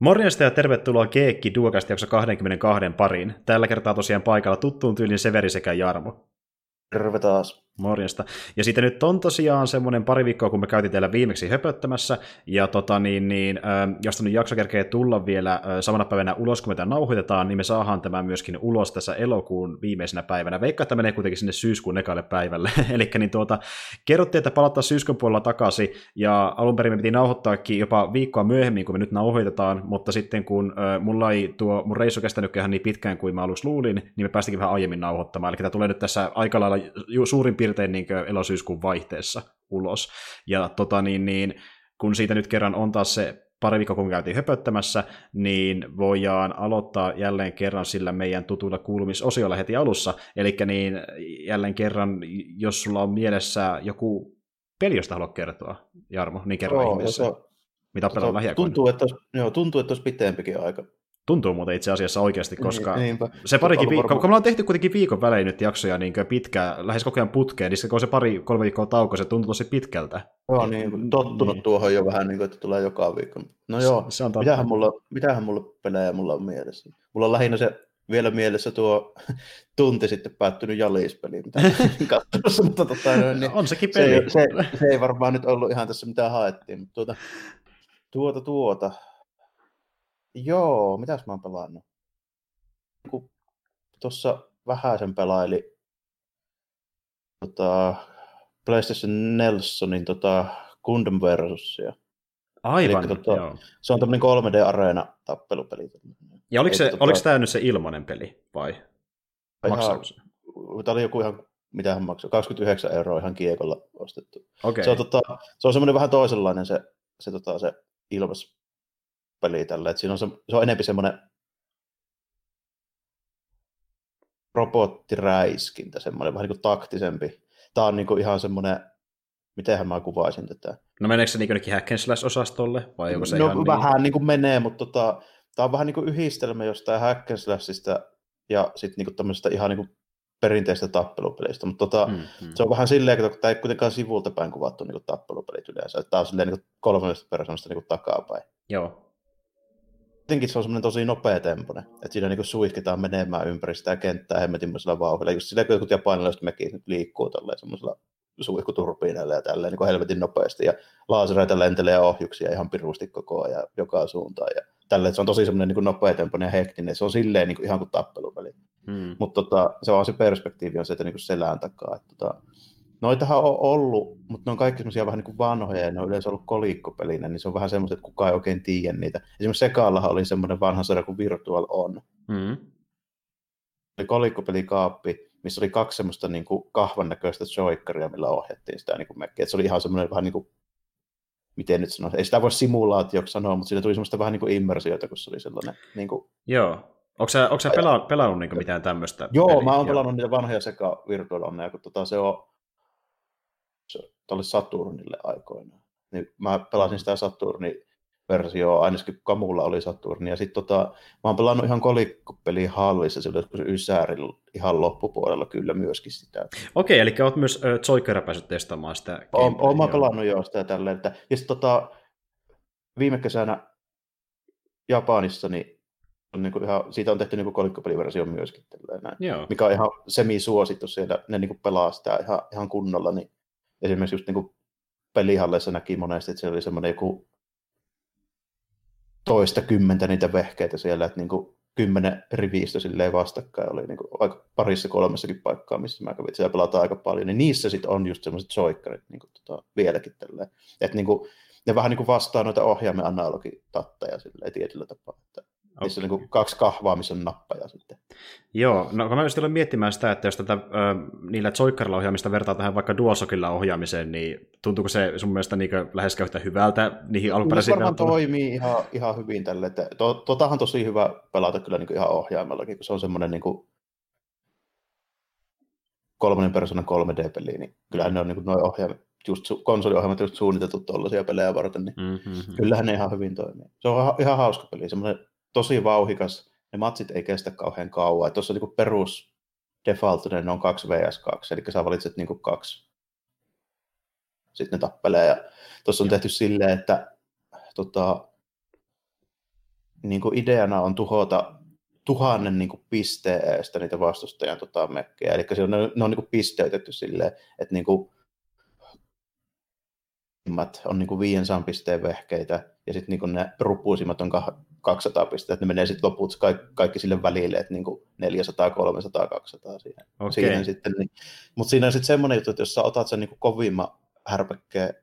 Morjesta ja tervetuloa Keekki Duokasta jakso 22 pariin. Tällä kertaa tosiaan paikalla tuttuun tyylin Severi sekä Jarmo. Terve taas. Morjesta. Ja sitten nyt on tosiaan semmoinen pari viikkoa, kun me käytiin teillä viimeksi höpöttämässä, ja tota niin, niin äh, jos nyt jakso kerkee tulla vielä äh, samana päivänä ulos, kun me tämän nauhoitetaan, niin me saadaan tämä myöskin ulos tässä elokuun viimeisenä päivänä. Veikka, että menee kuitenkin sinne syyskuun ekalle päivälle. Eli niin tuota, kerrottiin, että palataan syyskuun puolella takaisin, ja alun perin me piti nauhoittaakin jopa viikkoa myöhemmin, kun me nyt nauhoitetaan, mutta sitten kun äh, mulla ei tuo mun reissu kestänyt ihan niin pitkään kuin mä aluksi luulin, niin me päästikin vähän aiemmin nauhoittamaan. Eli tämä tulee nyt tässä aika lailla suurin piirtein piirtein niin elosyyskuun vaihteessa ulos. Ja tota, niin, niin, kun siitä nyt kerran on taas se pari viikkoa, kun käytiin höpöttämässä, niin voidaan aloittaa jälleen kerran sillä meidän tutuilla kuulumisosiolla heti alussa. Eli niin jälleen kerran, jos sulla on mielessä joku peli, josta haluat kertoa, Jarmo, niin kerro oh, ihmeessä. Mitä pelaa lähiaikoina? Tuntuu, että joo, tuntuu, että olisi pitempikin aika. Tuntuu muuten itse asiassa oikeasti, niin, koska niin, se parikin viikkoa, kun me ollaan tehty kuitenkin viikon välein nyt jaksoja niin pitkään, lähes koko ajan putkeen, niin se, kun se pari, kolme viikkoa tauko, se tuntuu tosi pitkältä. Joo, niin, tottunut niin. tuohon jo vähän, niin kuin, että tulee joka viikko. No joo, se, se on mitähän, mulla, mitähän mulla pelejä mulla on mielessä? Mulla on lähinnä se vielä mielessä tuo tunti sitten päättynyt jalispeli, mitä katsomassa, mutta tota, no, niin, on sekin peli. Se, se, se, ei varmaan nyt ollut ihan tässä mitä haettiin, mutta tuota, tuota, tuota, Joo, mitäs mä oon pelannut? Kun tuossa vähäisen pelaili tota, PlayStation Nelsonin tota, Gundam Versusia. Aivan, Eli, tota, joo. Se on tämmöinen 3D-areena tappelupeli. Ja oliko, se, tota, oliko tämä nyt se ilmanen peli vai? Maksaako se? Tämä oli joku ihan, mitä hän maksoi, 29 euroa ihan kiekolla ostettu. Okay. Se on, tota, se on semmoinen vähän toisenlainen se, se, tota, se ilmas peli tällä. että siinä on se, se on enemmän semmoinen robottiräiskintä, semmoinen vähän niin kuin taktisempi. Tämä on niin kuin ihan semmoinen, mitenhän mä kuvaisin tätä. No meneekö se niin kuin hack osastolle vai onko se no, ihan vähän niin... niin kuin menee, mutta tota, tämä on vähän niin kuin yhdistelmä jostain hack ja sitten niin tämmöisestä ihan niin kuin perinteistä tappelupelistä, mutta tota, mm, mm. se on vähän silleen, että tämä ei kuitenkaan sivulta päin kuvattu niin tappelupelit yleensä, että tämä on silleen niin kolmannesta persoonasta niin takapäin. Joo jotenkin se on semmoinen tosi nopea tempone, että siinä niin suihketaan menemään ympäri sitä kenttää hemmetimmäisellä vauhdilla. Just sillä, kun jotkut japanilaiset mekin liikkuu tolleen semmoisella suihkuturbiinilla ja tälleen niin helvetin nopeasti. Ja laasereita lentelee ohjuksia ihan pirusti koko ajan joka suuntaan. Ja tälleen, se on tosi semmoinen niin nopea tempone ja hektinen. Se on silleen niin kuin, ihan kuin tappelupeli. Hmm. Mutta tota, se on se perspektiivi on se, että niin kuin selän takaa. Että, tota, Noitahan on ollut, mutta ne on kaikki semmoisia vähän niin kuin vanhoja ja ne on yleensä ollut kolikkopelinä, niin se on vähän semmoista, että kukaan ei oikein tiedä niitä. Esimerkiksi Sekaallahan oli semmoinen vanha sarja kuin Virtual On. Mm. Oli kolikkopelikaappi, missä oli kaksi semmoista niin kuin kahvan näköistä joikkaria, millä ohjattiin sitä niin kuin mekkiä. se oli ihan semmoinen vähän niin kuin, miten nyt sanoisi, ei sitä voi simulaatioksi sanoa, mutta siinä tuli semmoista vähän niin kuin immersiota, kun se oli sellainen niin kuin... Joo. Onko sä, onko sä pelannut, pelannut niin mitään tämmöistä? Joo, peliä? mä oon pelannut niitä vanhoja sekä Virtual Onnea, kun tota, se on tuolle Saturnille aikoinaan. Niin mä pelasin sitä Saturni versio ainakin Kamulla oli Saturni, ja sitten tota, mä oon pelannut ihan kolikkopeli hallissa silloin, se Ysärillä ihan loppupuolella kyllä myöskin sitä. Okei, eli oot myös äh, Zoikera päässyt testaamaan sitä. Oon, oon mä pelannut jo sitä tälleen, että, ja sitten tota, viime kesänä Japanissa, niin on niin kuin ihan, siitä on tehty niin kolikkopeliversio myöskin, tälleen, näin, mikä on ihan semi-suosittu siellä, ne niin kuin pelaa sitä ihan, ihan kunnolla, niin esimerkiksi just niin kuin pelihalleissa näki monesti, että siellä oli semmoinen joku toista kymmentä niitä vehkeitä siellä, että niin kuin kymmenen rivistä silleen vastakkain oli niin kuin aika parissa kolmessakin paikkaa, missä mä kävin, siellä pelataan aika paljon, niin niissä sitten on just semmoiset soikkarit niin kuin, tota, vieläkin tälleen. Että niin kuin, ne vähän niin kuin vastaa noita ohjaimen analogitatteja silleen tietyllä tapaa. Että Okay. Missä on niin kaksi kahvaa, missä on nappaja sitten. Joo, no kun mä just miettimään sitä, että jos tätä ö, niillä Joikarilla ohjaamista vertaa tähän vaikka DualShockilla ohjaamiseen, niin tuntuuko se sun mielestä niin läheskään yhtä hyvältä niihin alkuperäisiin Se varmaan toimii ihan, ihan hyvin tälle. Että to, totahan tosi hyvä pelata kyllä niin ihan ohjaimellakin, kun se on semmoinen niin kuin kolmannen persoonan 3D-peli, niin kyllähän ne on niin noin ohjaimet, just su- konsoliohjelmat just suunniteltu tuollaisia pelejä varten, niin mm-hmm. kyllähän ne ihan hyvin toimii. Se on ihan hauska peli, semmoinen tosi vauhikas. Ne matsit ei kestä kauhean kauan. Tuossa niin perus defaultinen ne on 2 vs 2, eli sä valitset niin kuin kaksi. Sitten ne tappelee. Ja tuossa on tehty silleen, että tota, niin kuin ideana on tuhota tuhannen niin kuin pisteen eestä niitä vastustajan tota, mekkejä. Eli se on, ne, ne on niin kuin pisteytetty silleen, että niin kuin, on niin kuin 500 pisteen vehkeitä, ja sitten niin ne rupuusimmat on 200 pistettä, ne menee sitten loput kaikki, kaikki sille välille, että niin kuin 400, 300, 200 siihen. Okay. siihen sitten, niin. Mutta siinä on sitten semmoinen juttu, että jos sä otat sen niin kuin kovimman härpäkkeen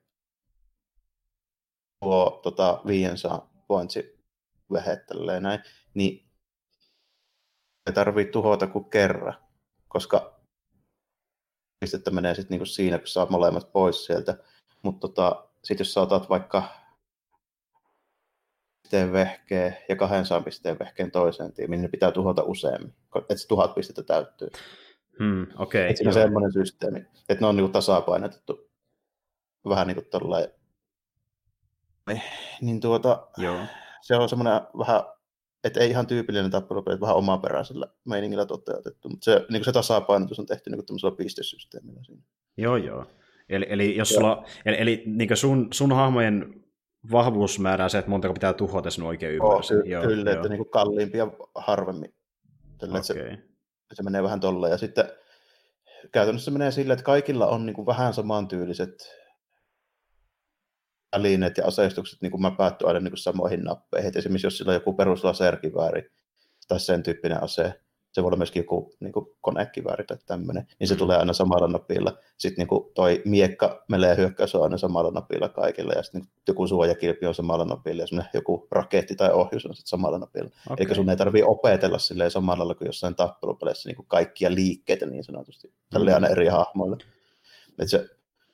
tuo tota, 500 pointsi vehettelee näin, niin ei tarvitse tuhota kuin kerran, koska pistettä menee sitten niinku siinä, kun saa molemmat pois sieltä. Mutta tota, sitten jos sä otat vaikka pisteen vehkeen ja 200 pisteen vehkeen toiseen tiimiin, niin pitää tuhota useammin, että se tuhat pistettä täyttyy. Hmm, okay, Et siinä on semmoinen systeemi, että ne on niinku tasapainotettu vähän niin kuin tollain. Niin tuota, Joo. se on semmoinen vähän että ei ihan tyypillinen tappelupeli, vähän omaperäisellä meiningillä toteutettu, mutta se, niin se tasapainotus on tehty niin tämmöisellä pistesysteemillä siinä. Joo, joo. Eli, eli, jos sulla, eli, eli niin sun, sun hahmojen vahvuus määrää se, että montako pitää tuhota sen oikein ymmärrä. Oh, ky- joo, kyllä, joo. että niin kalliimpia harvemmin. Tällä, okay. se, se menee vähän tolleen. Ja sitten käytännössä menee silleen, että kaikilla on niin kuin vähän samantyyliset välineet ja aseistukset niin mä päätty aina niin kuin samoihin nappeihin. Et esimerkiksi jos sillä on joku peruslaserkivääri tai sen tyyppinen ase, se voi olla myöskin joku niin kuin konekivääri tai tämmöinen, niin se mm. tulee aina samalla napilla. Sitten niin kuin toi miekka, melee hyökkäys on aina samalla napilla kaikilla, ja sitten niin joku suojakilpi on samalla napilla, ja joku raketti tai ohjus on sitten samalla napilla. Okay. Eli sun ei tarvitse opetella silleen samalla lailla kuin jossain tappelupeleissä niin kuin kaikkia liikkeitä niin sanotusti, tälle mm. aina eri hahmoille. Et se,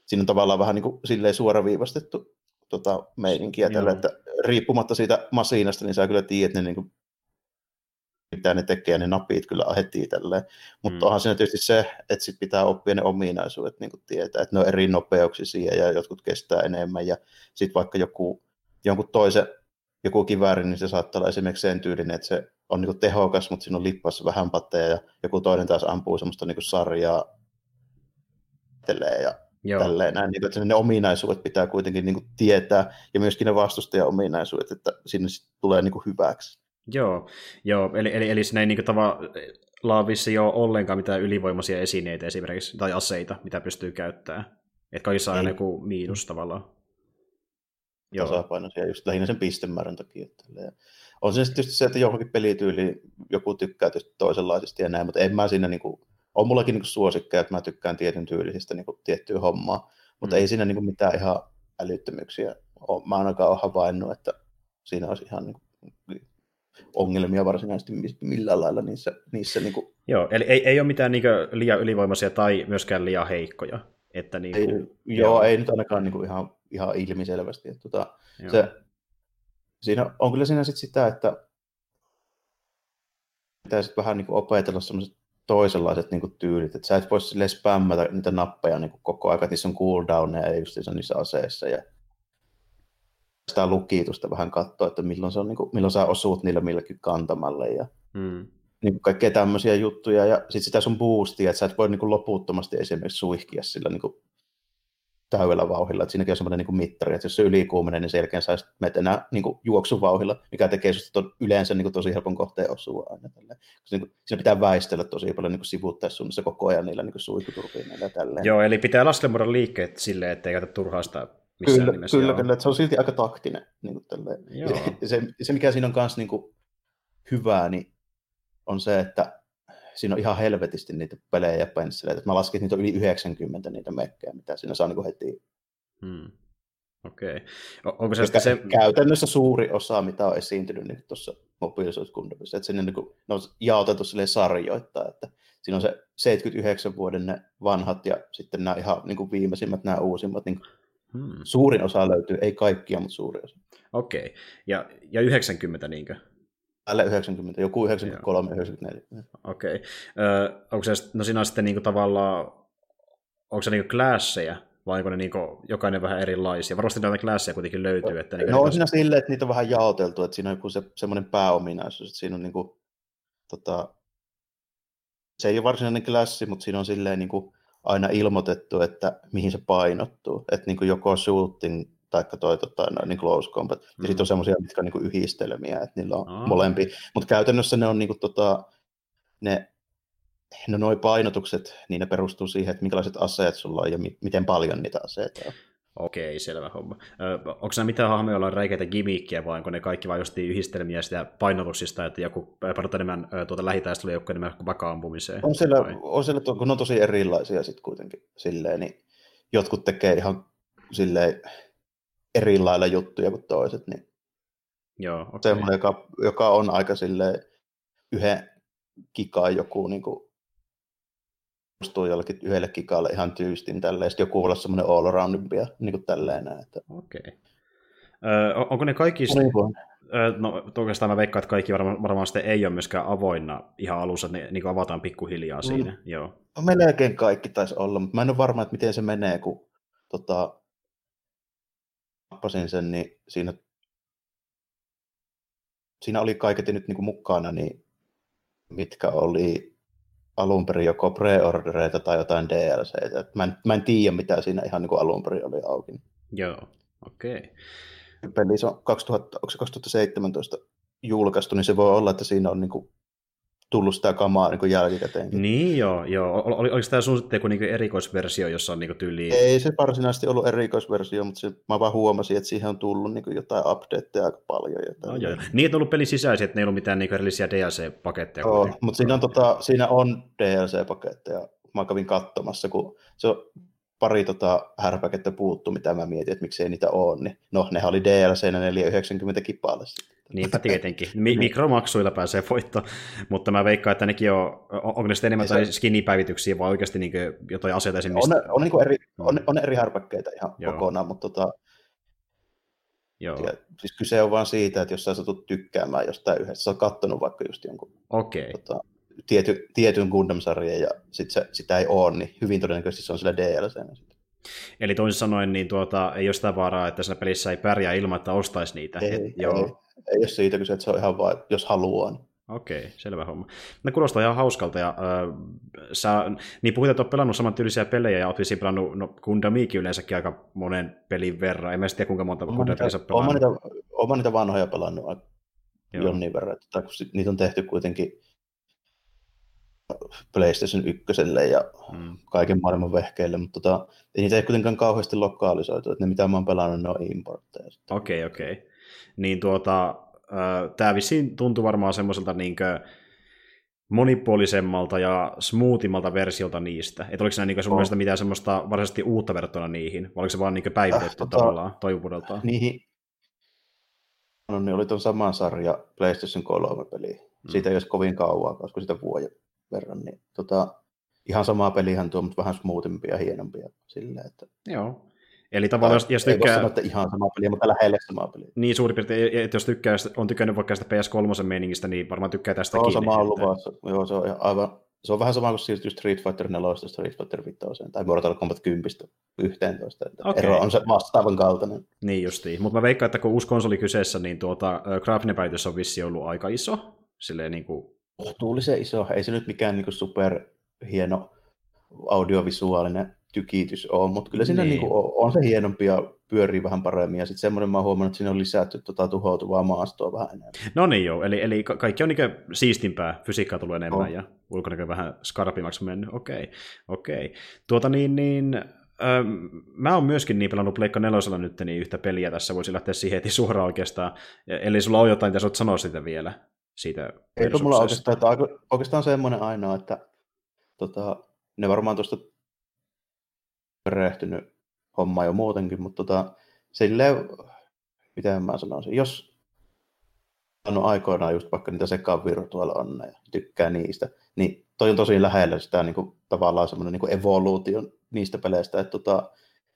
siinä on tavallaan vähän niin kuin silleen suoraviivastettu tota, meininkiä tällä, että riippumatta siitä masiinasta, niin sä kyllä tiedät, ne, niin kuin, mitä ne tekee, ne napit kyllä heti tälleen. Mutta mm. onhan siinä tietysti se, että sit pitää oppia ne ominaisuudet niin kuin tietää, että ne on eri nopeuksisia ja jotkut kestää enemmän ja sitten vaikka joku, jonkun toisen joku kivääri, niin se saattaa olla esimerkiksi sen tyylinen, että se on niin tehokas, mutta siinä on lippassa vähän patteja ja joku toinen taas ampuu semmoista niin sarjaa ja Joo. Tälleen, näin, niin kuin, että ne ominaisuudet pitää kuitenkin niin kuin, tietää, ja myöskin ne vastustajan ominaisuudet, että sinne tulee niin kuin, hyväksi. Joo, joo. Eli, eli, eli siinä ei niin tavallaan vissi ole ollenkaan mitään ylivoimaisia esineitä esimerkiksi, tai aseita, mitä pystyy käyttämään. Että kaikissa on aina joku miinus tavallaan. Joo. Tasapainoisia just lähinnä sen pistemäärän takia. Ja on se tietysti se, että johonkin pelityyliin joku tykkää tietysti toisenlaisesti ja näin, mutta en mä siinä niin kuin, on mullakin niin suosikkeja, että mä tykkään tietyn tyylisistä niin tiettyä hommaa, mutta mm. ei siinä niin mitään ihan älyttömyyksiä ole. Mä ainakaan ole havainnut, että siinä olisi ihan niin ongelmia varsinaisesti millään lailla niissä. niissä niin kuin... Joo, eli ei, ei ole mitään niin liian ylivoimaisia tai myöskään liian heikkoja. Että niin kuin, ei, joo, joo, ei nyt ainakaan niin kuin ihan, ihan ilmiselvästi. Että, tota, se, siinä on kyllä siinä sit sitä, että pitäisi vähän niin kuin opetella sellaiset toisenlaiset niin kuin, tyylit, että sä et voi sille spämmätä niitä nappeja niin kuin, koko ajan, että niissä on cooldowneja just niissä aseissa ja sitä lukitusta vähän katsoa, että milloin, se on, niin kuin, milloin sä osuut niillä milläkin kantamalle ja hmm. niin kuin, kaikkea tämmöisiä juttuja ja sitten sitä sun boostia, että sä et voi niin kuin, loputtomasti esimerkiksi suihkia sillä niin kuin, täydellä vauhilla. Että siinäkin on semmoinen niin mittari, että jos se ylikuumenee, niin sen jälkeen sä menet enää niin kuin juoksuvauhilla, mikä tekee susta yleensä niin kuin tosi helpon kohteen osua aina. Tälle. Koska niin kuin, siinä pitää väistellä tosi paljon niin sivuttaa suunnassa koko ajan niillä niin suihkuturbiineilla ja tälleen. Joo, eli pitää laskemmoida liikkeet silleen, ettei käytä turhaa sitä missään kyllä, nimessä. Kyllä, kyllä, että se on silti aika taktinen. Niin kuin Joo. Se, se, mikä siinä on myös niin kuin hyvää, niin on se, että siinä on ihan helvetisti niitä pelejä ja pensseleitä. Mä laskin, että niitä on yli 90 niitä mekkejä, mitä siinä saa niin heti. Hmm. Okei. Okay. Onko se, se Käytännössä suuri osa, mitä on esiintynyt niin tuossa mobiilisuuskundovissa, että sinne niin kuin, ne on jaotettu sarjoittaa, että siinä on se 79 vuoden ne vanhat ja sitten nämä ihan niin kuin viimeisimmät, nämä uusimmat. Niin hmm. Suurin osa löytyy, ei kaikkia, mutta suuri osa. Okei. Okay. Ja, ja 90 niinkö? Alle 90, joku 93, 94. Okei. Okay. Onko se, no siinä on sitten niinku tavallaan, onko se niinku klasseja, vai onko ne niinku jokainen vähän erilaisia? Varmasti näitä klasseja kuitenkin löytyy. Että niinku no on siinä silleen, että niitä on vähän jaoteltu, että siinä on joku se, semmoinen pääominaisuus, että siinä on niinku, tota, se ei ole varsinainen klassi, mutta siinä on silleen niinku aina ilmoitettu, että mihin se painottuu. Että niinku joko shooting tai toi tota, no, niin close combat. Ja Mm. sitten on semmoisia, mitkä on niin kuin yhdistelmiä, että niillä on Aa. molempi. Mutta käytännössä ne on niin kuin, tota, ne, no noi painotukset, niin ne perustuu siihen, että minkälaiset aseet sulla on ja mi- miten paljon niitä aseita on. Okei, selvä homma. Ö, onko nämä mitään hahmoja, joilla on räikeitä gimmickiä, vai onko ne kaikki vain jostain yhdistelmiä sitä painotuksista, että joku painottaa enemmän tuota lähitaistelujoukkoja enemmän kuin vaikka ampumiseen? On siellä, Vai? on siellä kun ne on tosi erilaisia sitten kuitenkin silleen, niin jotkut tekee ihan silleen eri lailla juttuja kuin toiset, niin Joo, okei. semmoinen, joka, joka on aika silleen yhden kikaan joku niin kuin, perustuu jollekin yhdelle kikalle ihan tyystin tälleen, sitten joku voi olla semmoinen all roundimpia, niin kuin tälleen näin. Että... Okei. On- onko ne kaikki, Niin kuin, ö, no oikeastaan mä veikkaan, että kaikki varmaan, varmaan sitten ei ole myöskään avoinna ihan alussa, että ne niin avataan pikkuhiljaa siinä. Joo. no, melkein kaikki taisi olla, mutta mä en ole varma, että miten se menee, kun tota, nappasin sen, niin siinä, siinä oli kaiketi nyt niin kuin mukana, niin mitkä oli alun perin joko pre-ordereita tai jotain DLCtä. Mä en, mä en tiedä, mitä siinä ihan niin kuin alun perin oli auki. Joo, okei. Peli se on 2000, onko se 2017 julkaistu, niin se voi olla, että siinä on niin kuin tullut sitä kamaa niin jälkikäteen. Niin joo, joo. Ol, ol, oliko tämä sun sitten joku niinku erikoisversio, jossa on niinku tyyli... Ei se varsinaisesti ollut erikoisversio, mutta se, mä vaan huomasin, että siihen on tullut niin jotain updateja aika paljon. Jotain. No, joo, joo. Niin, että on ollut pelin sisäisiä, että ne ei ollut mitään niinku erillisiä DLC-paketteja. Joo, kuitenkin. mutta siinä on, tota, siinä on DLC-paketteja. Mä kävin katsomassa, kun se on pari tota härpäkettä puuttu, mitä mä mietin, että miksei niitä ole. Niin, no, nehän oli DLC-nä 490 kipalle. Niinpä tietenkin. Mi- mikromaksuilla pääsee voittoon, mutta mä veikkaan, että nekin on, on- onko ne sitten enemmän Ei se- tai skinnipäivityksiä vai oikeasti niin jotain asioita On, esimerkiksi. ne- on, niin eri, on, on eri härpäkkeitä ihan Joo. kokonaan, mutta tota, Joo, ja, siis kyse on vaan siitä, että jos sä satut tykkäämään jostain yhdessä, sä oot kattonut vaikka just jonkun okei. tota, tiety, tietyn Gundam-sarjan ja sit se, sitä ei ole, niin hyvin todennäköisesti se on sillä DLC-nä. sitten. Eli toisin sanoen, niin tuota, ei ole sitä vaaraa, että siinä pelissä ei pärjää ilman, että ostaisi niitä. Ei, Et, ei, joo, ei ole siitä kyse, että se on ihan vaan, jos haluaa. Niin. Okei, selvä homma. Ne kuulostaa ihan hauskalta, ja äh, sä, niin puhuit, että olet pelannut samantyylisiä pelejä, ja olet vissiin pelannut no, Gundamiikin yleensäkin aika monen pelin verran. En mä tiedä, kuinka monta Gundamia sä olen pelannut. niitä, olen niitä vanhoja pelannut aika Joo. jonnin verran, että kun sit- niitä on tehty kuitenkin PlayStation 1 ja Mm. kaiken maailman vehkeille, mutta tota, ei niitä ei kuitenkaan kauheasti lokalisoitu, että ne mitä mä oon pelannut, ne on importteja. Okei, okei. Niin tuota, tämä vissiin tuntuu varmaan semmoiselta niinkö monipuolisemmalta ja smoothimmalta versiolta niistä. Että oliko siinä niinkö sun On. mielestä mitään semmoista varsinaisesti uutta verrattuna niihin, vai oliko se vaan niinkö päivitetty Äh, tota- tavallaan toivuudeltaan? Niihin no, ne oli tuon saman sarja PlayStation 3 peli. Siitä ei olisi kovin kauan, koska sitä vuoden verran. Niin, tota, ihan samaa pelihän tuo, mutta vähän smoothimpia ja hienompia. Silleen, että, Joo. Eli tavallaan, jos, jos ei voi tykkää, sanoa, että ihan sama peli, mutta lähelle samaa peliä. niin suurin piirtein, että jos tykkää, on tykännyt vaikka sitä PS3 meiningistä, niin varmaan tykkää tästäkin. Joo, sama on että-. Joo, se on aivan, se on vähän sama kuin siirtyy Street Fighter 4 Street Fighter 5 tai Mortal Kombat 10 11. Että Okei. Ero on se vastaavan kaltainen. Niin justiin. Mutta mä veikkaan, että kun uusi konsoli kyseessä, niin tuota, graafinen päivitys on vissi ollut aika iso. Silleen niin kuin, Kohtuullisen iso. Ei se nyt mikään niin super hieno audiovisuaalinen tykitys ole, mutta kyllä siinä Niin. niin. on, on, se hienompi ja pyörii vähän paremmin. Ja sitten semmoinen mä oon huomannut, että siinä on lisätty tota tuhoutuvaa maastoa vähän enemmän. No niin joo, eli, eli ka- kaikki on niin siistimpää, fysiikkaa tulee enemmän On. ja ulkonäkö vähän skarpimmaksi mennyt, okei, okei. Tuota niin, niin mä oon myöskin niin pelannut Pleikka nelosella nyt niin yhtä peliä tässä, voisin lähteä siihen heti suoraan oikeastaan, Ja- eli sulla on jotain, mitä sä oot sanoa sitä vielä, siitä Eikö mulla oikeastaan, että oikeastaan semmoinen ainoa, että tota, ne varmaan tuosta perehtynyt homma jo muutenkin, mutta tota, silleen, miten mä sanoisin, jos on aikoinaan just vaikka niitä sekaan virtual on ja tykkää niistä, niin toi on tosi lähellä sitä niin kuin, tavallaan semmoinen niin evoluution niistä peleistä, että tota,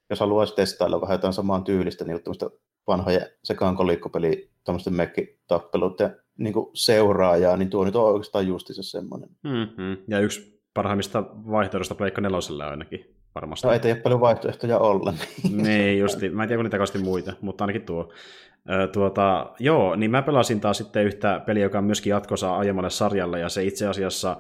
jos haluaisi testailla vähän jotain samaan tyylistä, niin tämmöistä vanhoja sekaan kolikkopeli, tämmöisten mekkitappeluiden niin kuin seuraajaa, niin tuo nyt on oikeastaan justiinsa semmoinen. Mm-hmm. Ja yksi parhaimmista vaihtoehdosta Pleikka nelosella ainakin varmasti. No ei ole paljon vaihtoehtoja olla. Niin. Justi. Mä en tiedä, kun niitä kauheasti muita, mutta ainakin tuo. Ö, tuota, joo, niin mä pelasin taas sitten yhtä peliä, joka on myöskin jatkossa aiemmalle sarjalle, ja se itse asiassa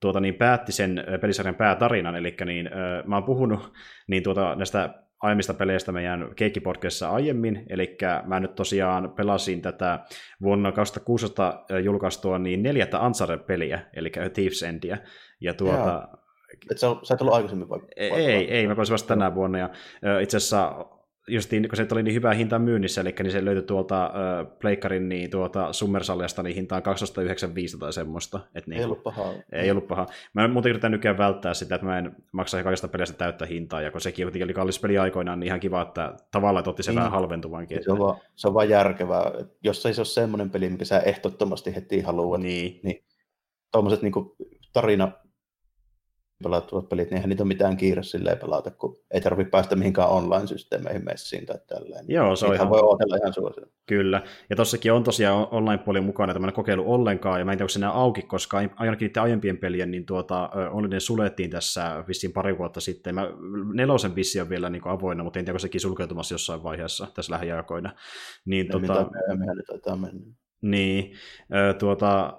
tuota, niin päätti sen pelisarjan päätarinan, eli niin, ö, mä oon puhunut niin tuota, näistä aiemmista peleistä meidän keikkipodcastissa aiemmin, eli mä nyt tosiaan pelasin tätä vuonna 2016 julkaistua niin neljättä Ansare-peliä, eli Thieves Endia, ja tuota... Et sä, sä et ollut aikaisemmin vai? Ei, ei, ei, mä pelasin vasta tänä vuonna, ja itse asiassa justiin, kun se oli niin hyvä hinta myynnissä, eli niin se löytyi tuolta äh, Pleikkarin niin tuota Summersaljasta niin hintaan 1295 tai semmoista. Et niin, ei ollut pahaa. Ei ollut pahaa. Mä muuten yritän nykyään välttää sitä, että mä en maksaisi kaikista pelistä täyttä hintaa, ja kun sekin oli kallis peli aikoinaan, niin ihan kiva, että tavallaan että otti se niin. vähän halventuvankin. Se on, vaan, se on vaan järkevää. Jos ei se ole semmoinen peli, mikä sä ehdottomasti heti haluat, niin, niin tuommoiset niin tarina pelattavat pelit, niin eihän niitä ole mitään kiire silleen pelata, kun ei tarvitse päästä mihinkään online-systeemeihin messiin tai tälleen. Joo, se on ihan... voi odotella ihan suosia. Kyllä, ja tossakin on tosiaan online-puoli mukana tämmöinen kokeilu ollenkaan, ja mä en tiedä, onko se enää auki, koska ainakin niiden aiempien pelien, niin tuota, online suljettiin tässä vissiin pari vuotta sitten. Mä, nelosen vissi on vielä niin avoinna, mutta en tiedä, onko sekin sulkeutumassa jossain vaiheessa tässä lähiaikoina. Niin, tota... Mitä taitaa mennä. Niin, tuota,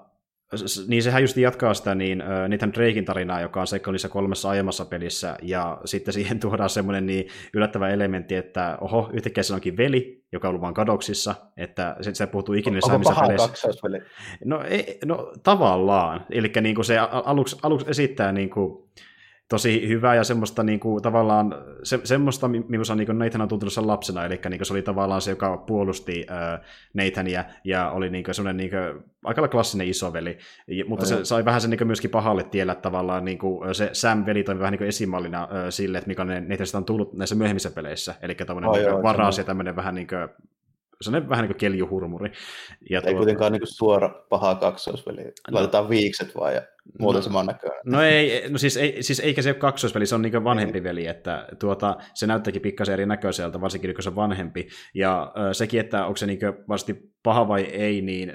niin sehän just jatkaa sitä niin, uh, Nathan Drakein tarinaa, joka on seikka niissä kolmessa aiemmassa pelissä, ja sitten siihen tuodaan semmoinen niin yllättävä elementti, että oho, yhtäkkiä se onkin veli, joka on ollut vaan kadoksissa, että se, se puhuttuu ikinä Onko paha kaksoisveli? No, ei, no tavallaan, eli niin kuin se aluksi, aluksi esittää niin kuin, tosi hyvää ja semmoista niin kuin, tavallaan, se, semmoista, millaista niin Nathan on tuntunut sen lapsena, eli niin kuin, se oli tavallaan se, joka puolusti äh, Nathania ja oli niin kuin, semmoinen niin kuin, aika klassinen isoveli, ja, mutta no, se sai vähän sen niin kuin, myöskin pahalle tiellä tavallaan, niin kuin, se Sam-veli toimi vähän niin kuin esimallina äh, sille, että mikä ne Nathanista on tullut näissä myöhemmissä peleissä, eli tämmöinen niin varas ja tämmöinen vähän niin kuin, se on vähän niin kuin keljuhurmuri. Ja Ei tuota... kuitenkaan niin kuin suora paha kaksoisveli. No. Laitetaan no. viikset vaan ja muuten no. saman näköinen. No ei, no siis, ei, siis eikä se ole kaksoisveli, se on niin vanhempi veli, että tuota, se näyttääkin pikkasen erinäköiseltä, varsinkin kun se on vanhempi. Ja äh, sekin, että onko se niin vasti paha vai ei, niin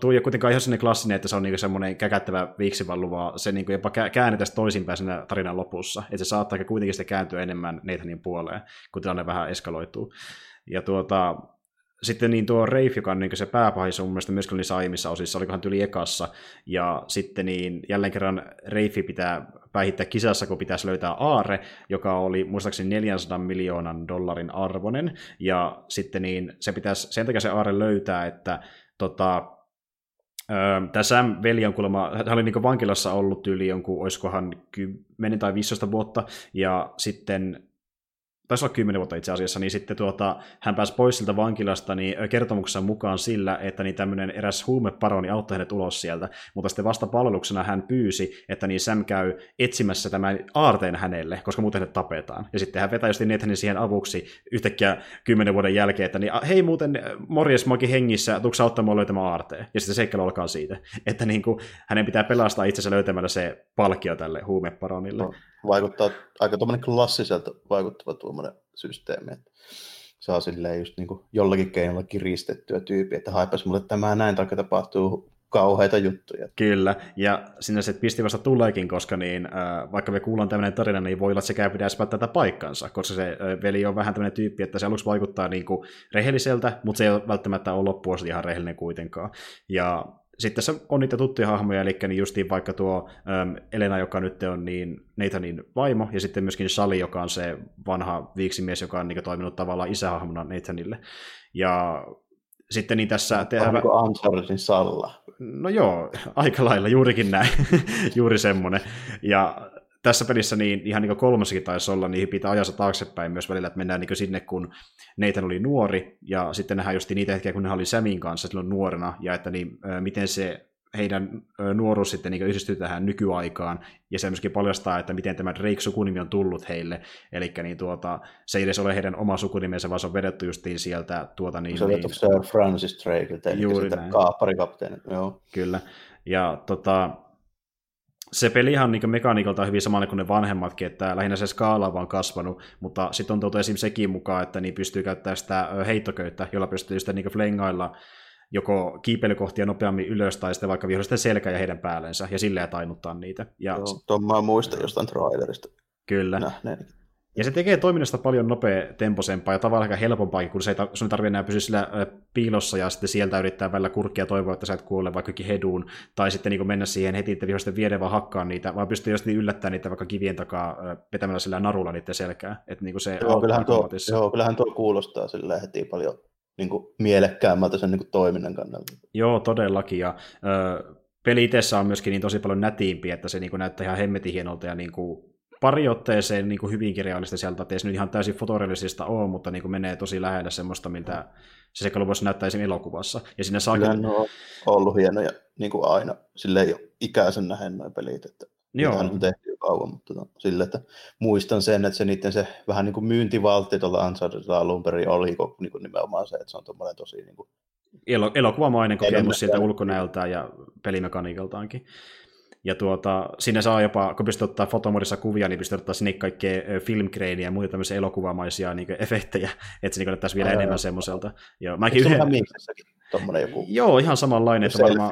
tuo ei kuitenkaan ihan sellainen klassinen, että se on niin semmoinen käkättävä viiksivallu, vaan se niin jopa käännetään toisinpäin siinä tarinan lopussa. Että se saattaa kuitenkin sitä kääntyä enemmän Nathanin puoleen, kun tilanne vähän eskaloituu. Ja tuota, sitten niin tuo Reif, joka on niin se pääpahis mun mielestä myöskin niissä aiemmissa osissa, olikohan tyli ekassa, ja sitten niin jälleen kerran Reifi pitää päihittää kisassa, kun pitäisi löytää aare, joka oli muistaakseni 400 miljoonan dollarin arvoinen, ja sitten niin se pitäisi sen takia se aare löytää, että tota, Tämä Sam-veli on kuulemma, hän oli niin vankilassa ollut yli jonkun, olisikohan 10 tai 15 vuotta, ja sitten taisi olla kymmenen vuotta itse asiassa, niin sitten tuota, hän pääsi pois siltä vankilasta niin kertomuksessa mukaan sillä, että niin tämmöinen eräs huumeparoni auttoi hänet ulos sieltä, mutta sitten vasta palveluksena hän pyysi, että niin Sam käy etsimässä tämän aarteen hänelle, koska muuten hänet tapetaan. Ja sitten hän vetää just Nathanin siihen avuksi yhtäkkiä kymmenen vuoden jälkeen, että niin, hei muuten morjes mäkin hengissä, tuuks auttamaan löytämään aarteen? Ja sitten seikkailu alkaa siitä, että niin kuin, hänen pitää pelastaa itsensä löytämällä se palkkio tälle huumeparonille. No vaikuttaa aika tuommoinen klassiselta vaikuttava tuommoinen systeemi, että saa silleen just niin kuin jollakin keinolla kiristettyä tyyppiä, että haipas mulle tämä näin, takia tapahtuu kauheita juttuja. Kyllä, ja sinne se pisti vasta tuleekin, koska niin, äh, vaikka me kuullaan tämmöinen tarina, niin voi olla, että sekään pitäisi tätä paikkansa, koska se äh, veli on vähän tämmöinen tyyppi, että se aluksi vaikuttaa niin kuin rehelliseltä, mutta se ei ole välttämättä ole loppuun ihan rehellinen kuitenkaan. Ja sitten tässä on niitä tuttuja hahmoja, eli niin justiin vaikka tuo ähm, Elena, joka nyt on niin Nathanin vaimo, ja sitten myöskin Sally, joka on se vanha viiksimies, joka on niin toiminut tavallaan isähahmona Nathanille. Ja sitten niin tässä tehdään... Onko Ansarsin Salla? No joo, aika lailla, juurikin näin, juuri semmoinen. Ja tässä pelissä niin ihan niin kolmassakin taisi olla, niin pitää ajassa taaksepäin myös välillä, että mennään niin sinne, kun Nathan oli nuori, ja sitten nähdään just niitä hetkiä, kun ne oli Samin kanssa silloin nuorena, ja että niin, miten se heidän nuoruus sitten niin yhdistyy tähän nykyaikaan, ja se myöskin paljastaa, että miten tämä Drake-sukunimi on tullut heille, eli niin tuota, se ei edes ole heidän oma sukunimensä, vaan se on vedetty justiin sieltä tuota niin... Se on niin, Sir Francis Drake, eli juuri näin. kaapparikapteeni, joo. Kyllä, ja tota, se pelihan on niin mekaniikalta hyvin samanlainen kuin ne vanhemmatkin, että lähinnä se skaala on vaan kasvanut, mutta sitten on tuotu esim. sekin mukaan, että niin pystyy käyttämään sitä heittoköyttä, jolla pystyy sitten niin flengailla joko kiipeilykohtia nopeammin ylös tai sitten vaikka vihollisten selkä ja heidän päällensä ja silleen tainuttaa niitä. Ja... Tuon mä muistan jostain trailerista. Kyllä. Nähneeni. Ja se tekee toiminnasta paljon nopea temposempaa ja tavallaan ehkä helpompaa, kun se ei, sun ei tarvitse enää pysyä sillä piilossa ja sitten sieltä yrittää välillä kurkkia toivoa, että sä et kuole vaikka heduun, tai sitten niin mennä siihen heti, että vihoisten viedä vaan hakkaa niitä, vaan pystyy just niin yllättämään niitä vaikka kivien takaa vetämällä sillä narulla niiden selkää. Että niin se joo, kyllähän tuo, joo, kyllähän tuo kuulostaa sillä heti paljon niin kuin mielekkäämmältä sen niin kuin toiminnan kannalta. Joo, todellakin. Ja, ö, peli itsessä on myöskin niin tosi paljon nätiimpi, että se niin kuin näyttää ihan hemmetin hienolta ja niin kuin pari otteeseen niin kuin hyvinkin realistiselta, että ei se nyt ihan täysin fotorealistista ole, mutta niin kuin menee tosi lähelle semmoista, miltä se näyttää esimerkiksi elokuvassa. Ja sinne saa... Kyllä on ollut hienoja niin kuin aina, silleen jo ikäisen nähen noin pelit, että Joo. on tehty jo kauan, mutta no, sille, että muistan sen, että se niiden se vähän niin kuin myyntivaltti tuolla Unchartedilla alun perin oli niin kuin nimenomaan se, että se on tuommoinen tosi niin kuin elokuvamainen kokemus sieltä ulkonäöltään ja pelimekaniikaltaankin. Ja tuota, sinne saa jopa, kun pystyt ottaa fotomodissa kuvia, niin pystyt ottaa sinne kaikkea filmgreiniä ja muita tämmöisiä elokuvamaisia niin efektejä, että se niin näyttäisi vielä enemmän semmoiselta. Joo, mäkin yhden... joku? Joo, ihan samanlainen. Että varmaan...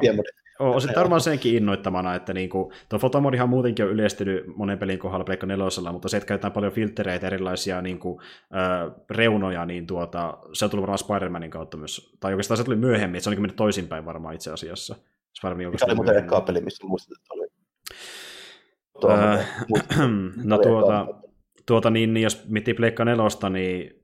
On sitten varmaan senkin innoittamana, että niinku, tuo fotomodihan muutenkin on yleistynyt monen pelin kohdalla Pleikka nelosella, mutta se, että käytetään paljon filtreitä, erilaisia niinku, äh, reunoja, niin tuota, se on tullut varmaan Spider-Manin kautta myös. Tai oikeastaan se tuli myöhemmin, että se on niin mennyt toisinpäin varmaan itse asiassa. Spider-Man Mikä oli muuten ekaa peli, missä muistat, että oli? Tuo, no tuota, tuota niin, niin jos miettii Pleikka nelosta, niin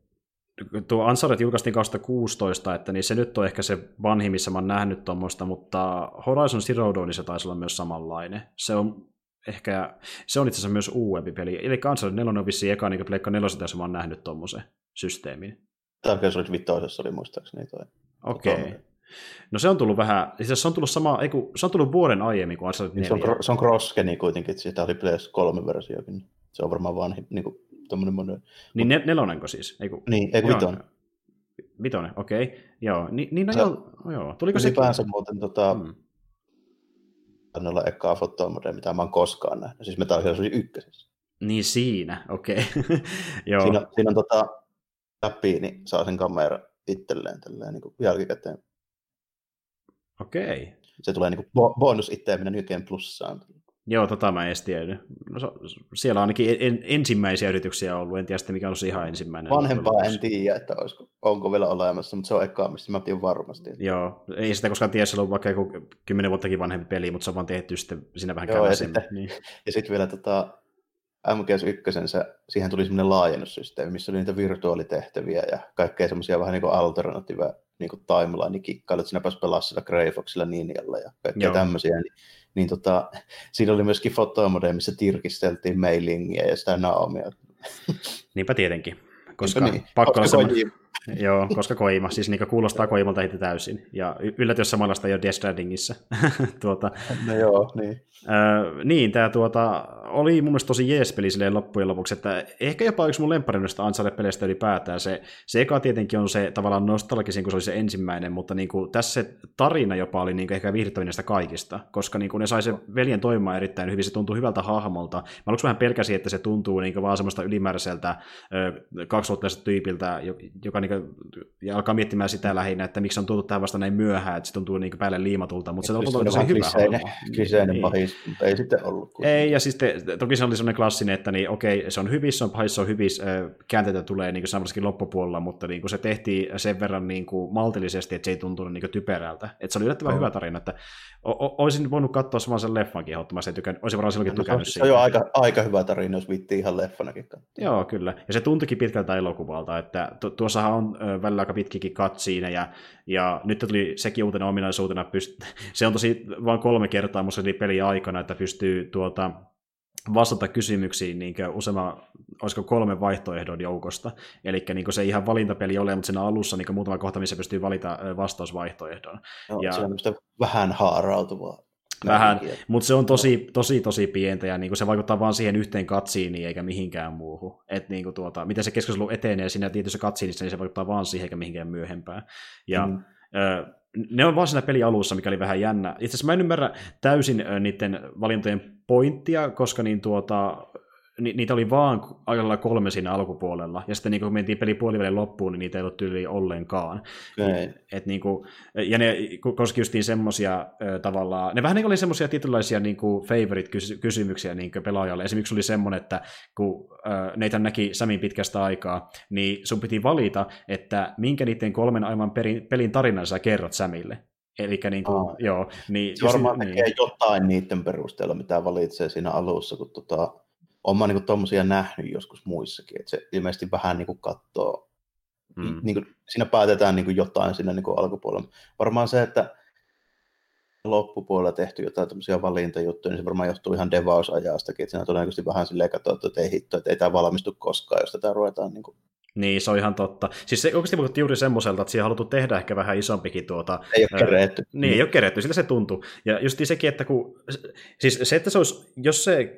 tuo Uncharted julkaistiin 2016, että niin se nyt on ehkä se vanhin, missä mä oon nähnyt tuommoista, mutta Horizon Zero Dawn se taisi olla myös samanlainen. Se on ehkä, se on itse asiassa myös uudempi peli. Eli Uncharted 4 on vissiin eka niin Pleikka 4, jossa mä oon nähnyt tuommoisen systeemin. Tämä se oli vitoisessa, oli muistaakseni toi. Okei. Okay. No se on tullut vähän, siis se on tullut sama, ei kun, se on tullut vuoden aiemmin kuin Uncharted 4. Se on, se on cross-geni kuitenkin, että siitä oli PS3 versiokin. Se on varmaan vanhin, niin kuin tommonen monen. Niin nel- nelonenko siis? Eiku, niin, eikö vitonen? Vitonen, okei. Okay. Joo, Ni, niin no se, joo, joo. Tuliko se? Ylipäänsä muuten tota, hmm. olla ekaa fotomode, mitä mä oon koskaan nähnyt. Siis Metal Gear Solid ykkösessä. Niin siinä, okei. Okay. joo. Siinä, siinä on tota, läpi, niin saa sen kamera itselleen tälleen niin kuin jälkikäteen. Okei. Se tulee niin kuin bonus mennä New plussaan. Joo, tota mä en tiedä. No, siellä on ainakin en, ensimmäisiä yrityksiä ollut, en tiedä sitten mikä on se ihan ensimmäinen. Vanhempaa en tiedä, että olisiko, onko vielä olemassa, mutta se on ekaa, mistä mä tiedän varmasti. Joo, ei sitä koskaan tiedä, se on vaikka joku kymmenen vuottakin vanhempi peli, mutta se on vaan tehty sitten siinä vähän Joo, ja sitten, niin. ja sitten vielä tota, MGS1, se, siihen tuli semmoinen laajennussysteemi, missä oli niitä virtuaalitehtäviä ja kaikkea semmoisia vähän niin kuin alternative niin kuin timeline-kikkailu, että sinä pääsi pelaamaan sillä Grey Foxilla Ninjalla ja kaikkea tämmöisiä, niin niin tota, siinä oli myöskin fotomode, missä tirkisteltiin mailingia ja sitä Naomia. Niinpä tietenkin, koska niin, pakko olla sama... Joo, koska Koima, siis niin kuulostaa Koimalta heti täysin. Ja yllätys samanlaista jo Death Strandingissa. tuota, no joo, niin. Äh, niin, tämä tuota, oli mun mielestä tosi jees peli silleen loppujen lopuksi, että ehkä jopa yksi mun lempparinnoista Uncharted-peleistä ylipäätään. Se, se eka tietenkin on se tavallaan nostalgisin, kun se oli se ensimmäinen, mutta niin kuin, tässä se tarina jopa oli niin kuin ehkä viihdyttävin näistä kaikista, koska niin kuin ne sai se veljen toimimaan erittäin hyvin, se tuntuu hyvältä hahmolta. Mä aluksi vähän pelkäsin, että se tuntuu niin kuin vaan semmoista ylimääräiseltä kaksivuotiaista tyypiltä, joka niin kuin, ja alkaa miettimään sitä lähinnä, että miksi on tullut tähän vasta näin myöhään, että se tuntuu niin päälle liimatulta, mutta se on tosi hyvä hahmo. Kliseinen niin. pahis, mutta ei sitten ollut. Ei, ja siis te, toki se oli sellainen klassinen, että niin, okei, se on hyvissä, on pahissa, on hyvissä, käänteitä tulee niin kuin loppupuolella, mutta niin kuin se tehtiin sen verran niin kuin maltillisesti, että se ei tuntunut niin kuin typerältä. Että se oli yllättävän hyvä tarina, että o- olisin voinut katsoa saman sen leffankin ehdottomasti, tykän, olisin varmaan silloinkin no, tykännyt siitä. Se on jo aika, aika hyvä tarina, jos vitti ihan leffanakin katsoa. Joo, kyllä. Ja se tuntuikin pitkältä elokuvalta, että tu- tuossahan on välillä aika pitkikin katsiina, ja, ja nyt tuli sekin uutena ominaisuutena, pyst- se on tosi vain kolme kertaa musta peli aikana, että pystyy tuota, vastata kysymyksiin niin useamman, olisiko kolme vaihtoehdon joukosta. Eli niin se ei ihan valintapeli ole, mutta siinä alussa niin muutama kohta, missä pystyy valita vastausvaihtoehdon. No, ja... Se on vähän haarautuvaa. Vähän, mutta se on tosi, tosi, tosi pientä ja niin kuin se vaikuttaa vain siihen yhteen katsiiniin eikä mihinkään muuhun. Et niin kuin tuota, miten se keskustelu etenee siinä tietyssä katsiinissa, niin se vaikuttaa vain siihen eikä mihinkään myöhempään. Ja mm. ö, ne on vaan siinä peli alussa, mikä oli vähän jännä. Itse asiassa mä en ymmärrä täysin niiden valintojen pointtia, koska niin tuota, ni, niitä oli vaan ajalla kolme siinä alkupuolella, ja sitten niin kun mentiin peli puolivälin loppuun, niin niitä ei ollut tyyli ollenkaan. Okay. Et, et niin kuin, ja ne koski justiin semmoisia tavallaan, ne vähän niin oli semmoisia tietynlaisia niin favorite-kysymyksiä niin pelaajalle. Esimerkiksi oli semmoinen, että kun neitä näki Samin pitkästä aikaa, niin sun piti valita, että minkä niiden kolmen aivan perin, pelin tarinan sä kerrot Samille. Eli niin kuin, oh. joo. Niin, varmaan niin. tekee jotain niiden perusteella, mitä valitsee siinä alussa, kun tota, on mä niin tuommoisia nähnyt joskus muissakin, että se ilmeisesti vähän niin kuin katsoo, mm. niin kuin, siinä päätetään niin kuin jotain siinä niin kuin alkupuolella. Varmaan se, että loppupuolella tehty jotain tämmöisiä valintajuttuja, niin se varmaan johtuu ihan devausajastakin, että siinä todennäköisesti vähän silleen katsottu, että ei hitto, että ei tämä valmistu koskaan, jos tätä ruvetaan niin kuin niin, se on ihan totta. Siis se oikeasti vaikutti juuri semmoiselta, että siihen haluttu tehdä ehkä vähän isompikin tuota... Ei ole keretty. Niin, ei ole keretty, siltä se tuntuu. Ja just sekin, että kun... Siis se, että se olisi, jos se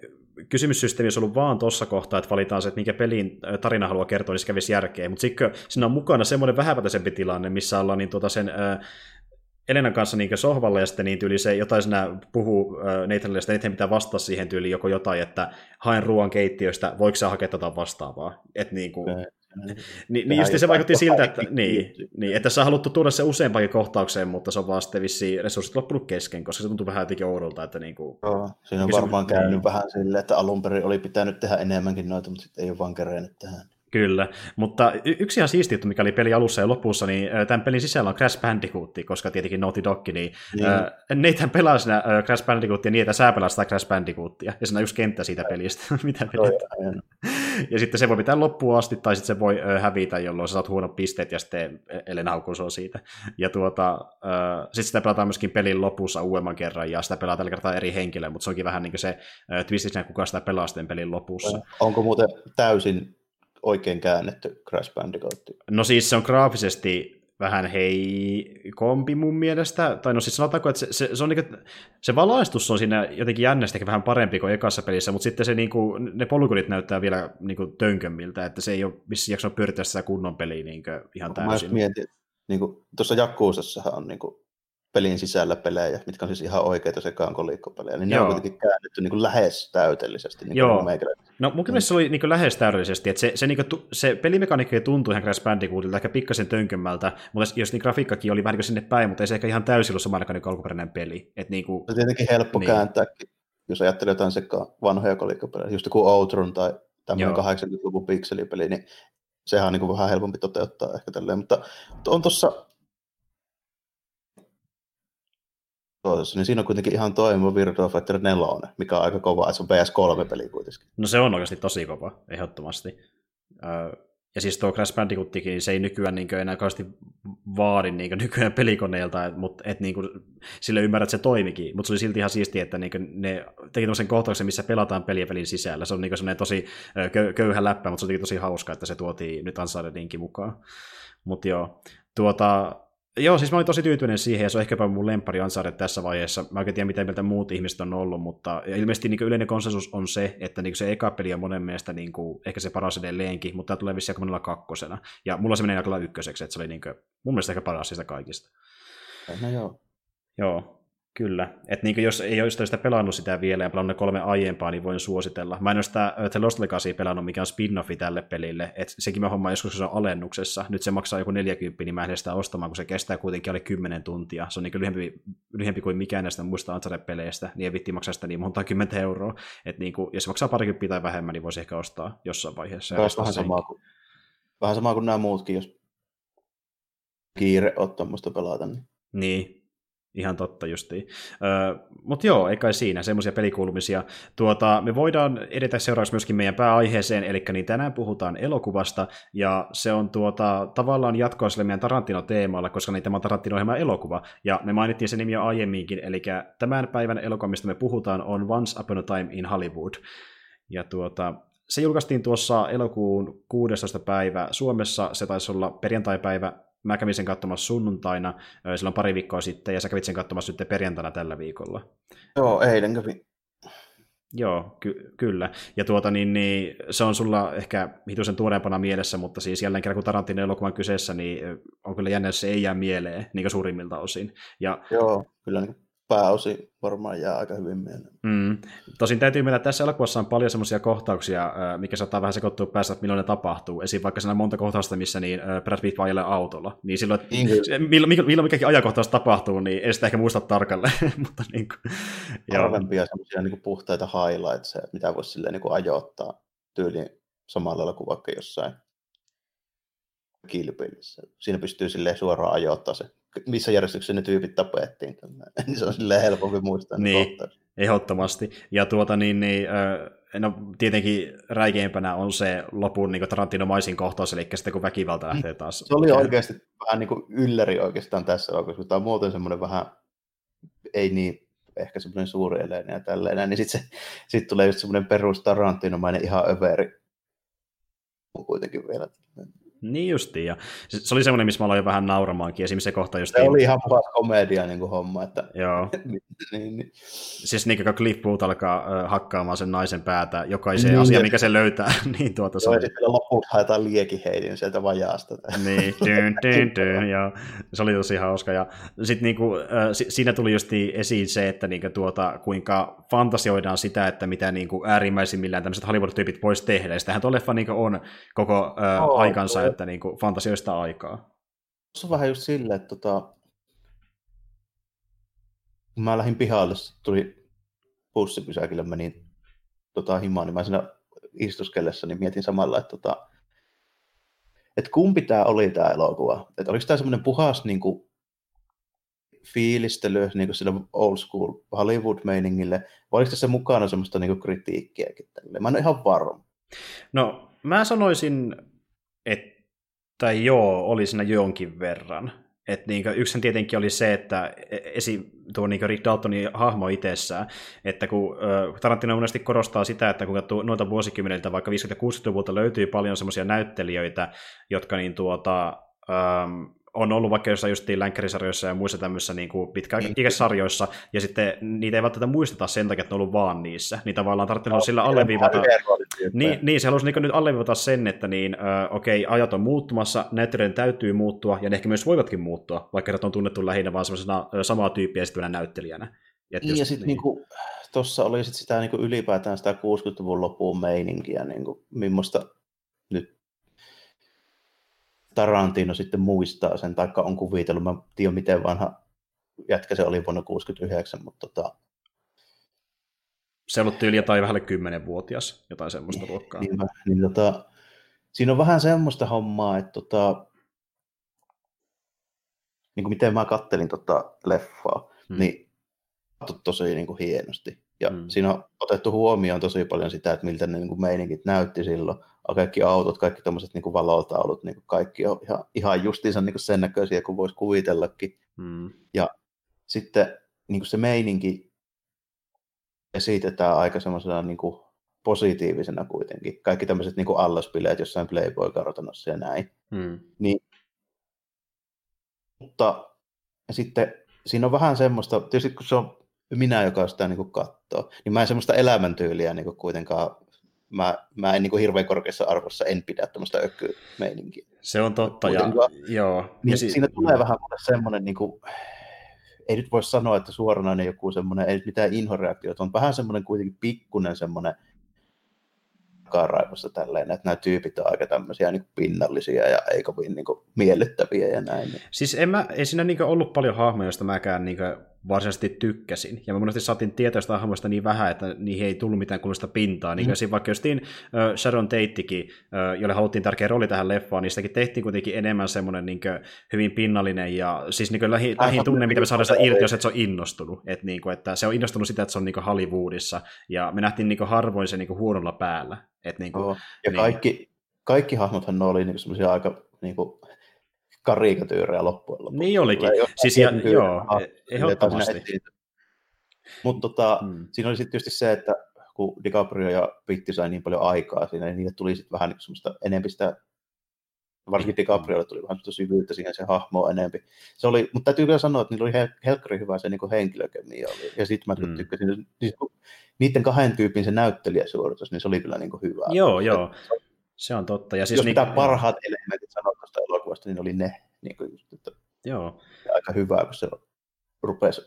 kysymyssysteemi olisi ollut vaan tuossa kohtaa, että valitaan se, että minkä pelin tarina haluaa kertoa, niin se kävisi järkeä. Mutta sitten siinä on mukana semmoinen vähäpätöisempi tilanne, missä ollaan niin tuota sen... Äh, Elenan kanssa niin sohvalla ja sitten niin tyyli se jotain sinä puhuu äh, Nathanille, ja sitten pitää vastata siihen tyyliin joko jotain, että haen ruoan keittiöstä, voiko sä hakea tätä vastaavaa. Että niin kuin, niin, niin just se vaikutti siltä, että, niin, niin, että sä haluttu tuoda se useampakin kohtaukseen, mutta se on vaan sitten vissiin resurssit loppunut kesken, koska se tuntuu vähän jotenkin oudolta. Että niin kuin, Joo, siinä on varmaan käynyt niin. vähän silleen, että alun perin oli pitänyt tehdä enemmänkin noita, mutta sitten ei ole vaan kerennyt tähän. Kyllä, mutta yksi ihan siisti juttu, mikä oli peli alussa ja lopussa, niin tämän pelin sisällä on Crash Bandicoot, koska tietenkin Naughty Dog, niin, niin. Äh, neitä pelaa siinä Crash Bandicootia niin, että sä pelaa sitä Crash Bandicootia, ja siinä on yksi kenttä siitä pelistä, mitä pelit. ja sitten se voi pitää loppuun asti, tai sitten se voi hävitä, jolloin sä saat huonot pisteet, ja sitten ellen on siitä. Ja tuota, äh, sitten sitä pelataan myöskin pelin lopussa uudemman kerran, ja sitä pelaa tällä kertaa eri henkilöä, mutta se onkin vähän niin kuin se äh, twist, kuka sitä pelaa sitten pelin lopussa. Onko muuten täysin oikein käännetty Crash Bandicoot? No siis se on graafisesti vähän heikompi mun mielestä, tai no siis sanotaanko, että se, se, se, on niin kuin, se valaistus on siinä jotenkin jännästi vähän parempi kuin ekassa pelissä, mutta sitten se, niin kuin, ne polygonit näyttää vielä niin kuin, tönkömmiltä, että se ei ole vissiin jaksanut pyörittää sitä kunnon peliä niin kuin, ihan täysin. Mä mietin, niin kuin, tuossa Jakkuusassahan on niin kuin, pelin sisällä pelejä, mitkä on siis ihan oikeita sekaan kolikkopelejä, niin Joo. ne on kuitenkin käännetty niin kuin lähes täydellisesti. Niin Joo. No mun mielestä se oli niin kuin lähes täydellisesti, että se, se, niin kuin, se pelimekaniikka tuntui ihan Crash Bandicootilta, ehkä pikkasen tönkömmältä, mutta jos niin grafiikkakin oli vähän niin sinne päin, mutta ei se ehkä ihan täysin ollut samana kuin alkuperäinen peli. Että niin kuin, se on tietenkin helppo niin. kääntääkin, jos ajattelee jotain sekaan vanhoja kolikkopelejä, just joku Outrun tai tämmöinen 80-luvun pikselipeli, niin sehän on niin kuin vähän helpompi toteuttaa ehkä tälleen, mutta on tuossa tuotossa, niin siinä on kuitenkin ihan toimiva Virtua Fighter 4, mikä on aika kova, että se on PS3-peli kuitenkin. No se on oikeasti tosi kova, ehdottomasti. Ja siis tuo Crash Bandicootkin, se ei nykyään niin enää kauheasti vaadi niin nykyään pelikoneilta, mutta et, niin kuin, sille ymmärrät, että se toimikin, mutta se oli silti ihan siistiä, että niin ne teki tämmöisen kohtauksen, missä pelataan peliä pelin sisällä. Se on niin semmoinen tosi köyhä läppä, mutta se on tosi hauska, että se tuotiin nyt Unchartedinkin mukaan. Mutta joo, tuota, Joo, siis mä olin tosi tyytyväinen siihen, ja se on ehkäpä mun lempari Uncharted tässä vaiheessa. Mä en tiedä, mitä mieltä muut ihmiset on ollut, mutta ilmeisesti niin yleinen konsensus on se, että niin se eka peli on monen mielestä niin kuin, ehkä se paras edelleenkin, mutta tämä tulee vissiin aika monella kakkosena. Ja mulla se menee aika ykköseksi, että se oli niin kuin, mun mielestä ehkä paras sitä kaikista. No joo. Joo, Kyllä. Että niin jos ei ole sitä pelannut sitä vielä ja pelannut ne kolme aiempaa, niin voin suositella. Mä en ole sitä The Lost Legacy pelannut, mikä on spin-offi tälle pelille. Et sekin mä hommaan joskus, se on alennuksessa. Nyt se maksaa joku 40, niin mä en sitä ostamaan, kun se kestää kuitenkin alle 10 tuntia. Se on niin lyhempi, lyhempi kuin mikään näistä muista Uncharted-peleistä, niin ei vitti maksaa sitä niin monta kymmentä euroa. Et niin kuin, jos se maksaa parikymmentä tai vähemmän, niin voisi ehkä ostaa jossain vaiheessa. Vähän samaa, kuin, vähän samaa kuin nämä muutkin, jos kiire on tuommoista pelata. Niin. Niin, Ihan totta justiin. Öö, Mutta joo, ei kai siinä, semmoisia pelikuulumisia. Tuota, me voidaan edetä seuraavaksi myöskin meidän pääaiheeseen, eli niin tänään puhutaan elokuvasta, ja se on tuota, tavallaan jatkoa sille meidän Tarantino-teemalle, koska niin tämä on tarantino elokuva, ja me mainittiin se nimi jo aiemminkin, eli tämän päivän elokuva, mistä me puhutaan, on Once Upon a Time in Hollywood. Ja tuota, se julkaistiin tuossa elokuun 16. päivä Suomessa, se taisi olla perjantaipäivä mä kävin sen katsomassa sunnuntaina silloin pari viikkoa sitten, ja sä kävit sen katsomassa sitten perjantaina tällä viikolla. Joo, eilen kävin. Joo, ky- kyllä. Ja tuota, niin, niin, se on sulla ehkä hituisen tuoreempana mielessä, mutta siis jälleen kerran kun Tarantino elokuvan kyseessä, niin on kyllä jännä, se ei jää mieleen niin suurimmilta osin. Ja, Joo, kyllä. Niin pääosin varmaan jää aika hyvin mieleen. Mm. Tosin täytyy että tässä elokuvassa on paljon semmoisia kohtauksia, mikä saattaa vähän sekoittua päässä, että milloin ne tapahtuu. Esim. vaikka siinä monta kohtausta, missä niin Brad Pitt vaan autolla. Niin silloin, niin milloin, milloin mikäkin ajankohtaus tapahtuu, niin ei sitä ehkä muista tarkalleen. Mutta niin kuin, Harvempia semmoisia niin puhtaita highlightsia, mitä voisi silleen niin kuin ajoittaa tyyliin samalla lailla kuin vaikka jossain kilpeilyssä. Siinä pystyy silleen suoraan ajoittaa se missä järjestyksessä ne tyypit tapettiin. Niin se on silleen helpompi muistaa. Niin, ehdottomasti. Ja tuota niin, niin no tietenkin räikeimpänä on se lopun niin Tarantinomaisin kohtaus, eli sitten kun väkivalta mm. lähtee taas. Se oli oikeasti vähän niin kuin ylläri oikeastaan tässä elokuvassa, tämä on muuten semmoinen vähän, ei niin ehkä semmoinen suuri eleinen ja tälleen, niin sitten sit tulee just semmoinen perus Tarantinomainen ihan överi kuitenkin vielä. Niin justiin, ja se oli semmoinen, missä mä aloin vähän nauramaankin, esimerkiksi se kohta just... Se oli ihan puhas komedia niin kuin homma, että... Joo. niin, niin. Siis niin kuin Cliff Booth alkaa äh, hakkaamaan sen naisen päätä jokaiseen niin, asiaan, mikä se löytää, niin tuota... Se... Joo, ja sitten lopuksi haetaan liekiheidin sieltä vajaasta. niin, dyn, dyn, dyn, joo. Se oli tosi hauska, ja sitten niin kuin, äh, siinä tuli just esiin se, että niin kuin, tuota, kuinka fantasioidaan sitä, että mitä niin kuin äärimmäisimmillään tämmöiset Hollywood-tyypit voisi tehdä, ja sitähän tuo leffa niin on koko äh, oh, aikansa, että niin kuin, fantasioista aikaa. Se on vähän just silleen, että tota, kun mä lähdin pihalle, tuli bussipysäkille, menin tota, himaan, niin mä siinä istuskellessa niin mietin samalla, että, tota, että kumpi tämä oli tämä elokuva. Että oliko tämä semmoinen puhas niin kuin, fiilistely niin kuin sillä old school Hollywood-meiningille, vai oliko tässä mukana semmoista niin kuin kritiikkiäkin? Tälle? Mä en ole ihan varma. No, mä sanoisin, että tai joo, oli siinä jonkin verran. Et niin yksi tietenkin oli se, että e-, esi, tuo niin Rick Daltonin hahmo itsessään, että kun Tarantino monesti korostaa sitä, että kun noita vuosikymmeniltä, vaikka 50- ja 60-luvulta löytyy paljon semmoisia näyttelijöitä, jotka niin tuota, ähm, on ollut vaikka jossain justiin länkkärisarjoissa ja muissa tämmöisissä niin kuin pitkäikäisarjoissa, ja sitten niitä ei välttämättä muisteta sen takia, että ne on ollut vaan niissä. Niin tavallaan tarvitsee no, sillä alleviivata... Niin, niin, se halusi niin nyt alleviivata sen, että niin, äh, okei, okay, ajat on muuttumassa, näyttelijöiden täytyy muuttua, ja ne ehkä myös voivatkin muuttua, vaikka ne on tunnettu lähinnä vaan semmoisena samaa tyyppiä esittävänä näyttelijänä. Et niin, just, ja sitten niin. niin tuossa oli sit sitä niin kuin ylipäätään sitä 60-luvun loppuun meininkiä, niin kuin, millaista nyt Tarantino sitten muistaa sen, taikka on kuvitellut, mä en tiedä miten vanha jätkä se oli vuonna 69, mutta tota... Se on ollut tyyli jotain vähän 10-vuotias, jotain semmoista niin, luokkaa. Niin, niin tota, siinä on vähän semmoista hommaa, että tota, niin kuin miten mä kattelin tota leffaa, hmm. niin tosi niin kuin hienosti. Ja hmm. siinä on otettu huomioon tosi paljon sitä, että miltä ne niin kuin meininkit näytti silloin kaikki autot, kaikki tämmöiset niin valotaulut, niin kaikki on ihan, ihan justiinsa niin sen näköisiä kuin voisi kuvitellakin. Mm. Ja sitten niin se meininki esitetään aika semmoisena niin positiivisena kuitenkin. Kaikki tämmöiset niin allaspileet jossain Playboy-kartanossa ja näin. Mm. Niin, mutta sitten siinä on vähän semmoista, tietysti kun se on minä, joka sitä niin katsoo, niin mä en semmoista elämäntyyliä niin kuitenkaan mä, mä en niin kuin hirveän korkeassa arvossa en pidä tämmöistä ökkymeininkiä. Se on totta, ja, joo. Niin ja si- siinä tulee vähän semmoinen, niin kuin, ei nyt voi sanoa, että suoranainen joku semmoinen, ei nyt mitään inhoreaktio, on vähän semmoinen kuitenkin pikkunen semmoinen takaraivossa tälleen, että nämä tyypit on aika tämmöisiä niin pinnallisia ja ei kovin niin kuin, miellyttäviä ja näin. Siis en mä, ei siinä niin ollut paljon hahmoja, joista mäkään niin varsinaisesti tykkäsin. Ja mä monesti saatiin tietää sitä hahmoista niin vähän, että niihin ei tullut mitään kuulosta pintaa. Niin mm. vaikka justiin uh, Sharon Tatekin, uh, jolle haluttiin tärkeä rooli tähän leffaan, niin sitäkin tehtiin kuitenkin enemmän semmoinen niin hyvin pinnallinen ja siis niin lähin, lähin tunne, mitä me saadaan sitä irti, jos et se on innostunut. Et, niin kuin, että se on innostunut sitä, että se on niin Hollywoodissa. Ja me nähtiin niin harvoin se niin huonolla päällä. Et, niin kuin, oh. Ja niin... kaikki, kaikki hahmothan oli niin semmoisia aika niin kuin karikatyyrejä loppujen lopuksi. Niin olikin. Siis ja, joo, ehdottomasti. Mutta tota, hmm. siinä oli sitten tietysti se, että kun DiCaprio ja Pitti sai niin paljon aikaa siinä, niin niille tuli sitten vähän niin semmoista enempi sitä, varsinkin DiCapriolle tuli vähän semmoista syvyyttä siihen se hahmo enempi. Se oli, mutta täytyy kyllä sanoa, että niillä oli hel- helkkari hyvä se niin henkilökemia oli. Ja sitten mä hmm. tykkäsin, siis, niiden kahden tyypin se näyttelijäsuoritus, niin se oli kyllä niin kuin hyvä. Joo, joo. Se on totta. Ja siis Jos niin, mitä parhaat elementit sanoa tuosta elokuvasta, niin oli ne. Niin kuin just, että Joo. Aika hyvä, kun se rupesi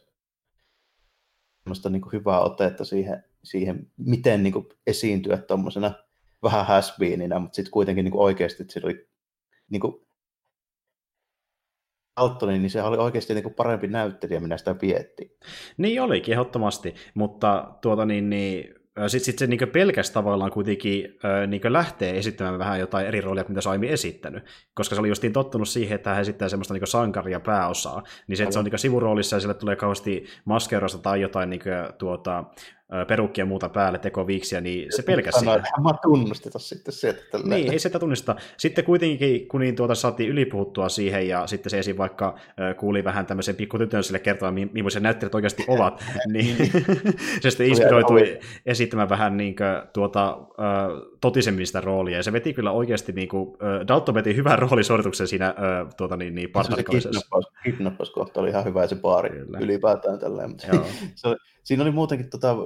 semmoista niin kuin hyvää otetta siihen, siihen miten niin kuin esiintyä tuommoisena vähän hasbeeninä, mutta sitten kuitenkin niin kuin oikeasti että oli niin kuin Altoni, niin se oli oikeasti niin kuin parempi näyttelijä, minä sitä vietti. Niin olikin, ehdottomasti, mutta tuota niin, niin sitten sit se niin pelkästään tavallaan kuitenkin niin lähtee esittämään vähän jotain eri roolia, mitä se on aiemmin esittänyt. Koska se oli justiin tottunut siihen, että hän esittää semmoista niin sankaria pääosaa. Niin se, että se on niin sivuroolissa ja sille tulee kauheasti maskerosta tai jotain niin kuin, tuota, perukkia ja muuta päälle, tekoviiksiä, niin se pelkäsi sitä. Mä tunnusteta sitten sieltä. Tälleen. Niin, ei sitä tunnista. Sitten kuitenkin, kun niin tuota saatiin ylipuhuttua siihen, ja sitten se esim. vaikka kuuli vähän tämmöisen pikkutytön sille kertoa, millaisia näyttelijät oikeasti ovat, niin se sitten inspiroitui esittämään vähän niin kuin, tuota, totisemmin sitä roolia, ja se veti kyllä oikeasti, niin kuin, Dalton veti hyvän roolisuorituksen siinä tuota, niin, niin partnerikaisessa. Se kidnappauskohta oli ihan hyvä, se baari kyllä. ylipäätään tälleen, mutta se, siinä oli muutenkin tota,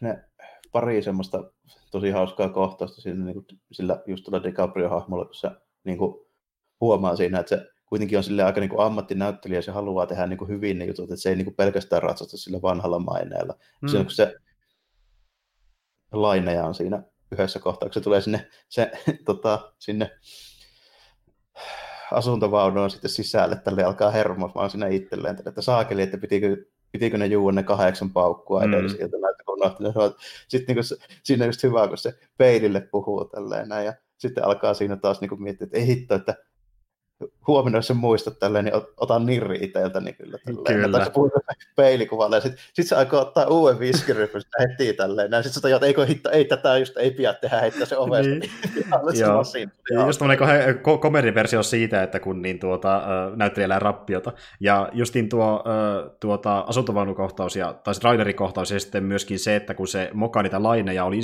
ne pari semmoista tosi hauskaa kohtausta siinä, niin kuin, sillä just tuolla DiCaprio-hahmolla, kun se niin kuin, huomaa siinä, että se kuitenkin on sille aika niin kuin ammattinäyttelijä ja se haluaa tehdä niin kuin hyvin ne jutut, että se ei niin kuin pelkästään ratsasta sillä vanhalla maineella. Mm. Siinä, kun se laineja on siinä yhdessä kohtaa, kun se tulee sinne, se, tota, sinne asuntovaunuun sitten sisälle, tälle alkaa hermoa siinä itselleen, että saakeli, että pitikö pitikö ne juua ne kahdeksan paukkua mm. edellisiltä näitä, kun Sitten niin kuin, siinä on just hyvä, kun se peilille puhuu tälleen näin, ja sitten alkaa siinä taas niin miettiä, että ei hitto, että huomenna, jos muistat tälleen, niin otan nirri itseltä, niin kyllä tälleen. Kyllä. Tai peilikuvalla, ja sitten sit se aikoo ottaa uuden viskirypyn heti tälleen. Näin sitten sanotaan, että eikö hitto, ei tätä just ei pidä tehdä, heittää se ovesta. niin. Joo. Ja just tämmöinen ko- komediversio siitä, että kun niin tuota, näyttelijällä rappiota. Ja justiin tuo tuota, asuntovaunukohtaus ja, tai trailerikohtaus ja sitten myöskin se, että kun se moka niitä laineja oli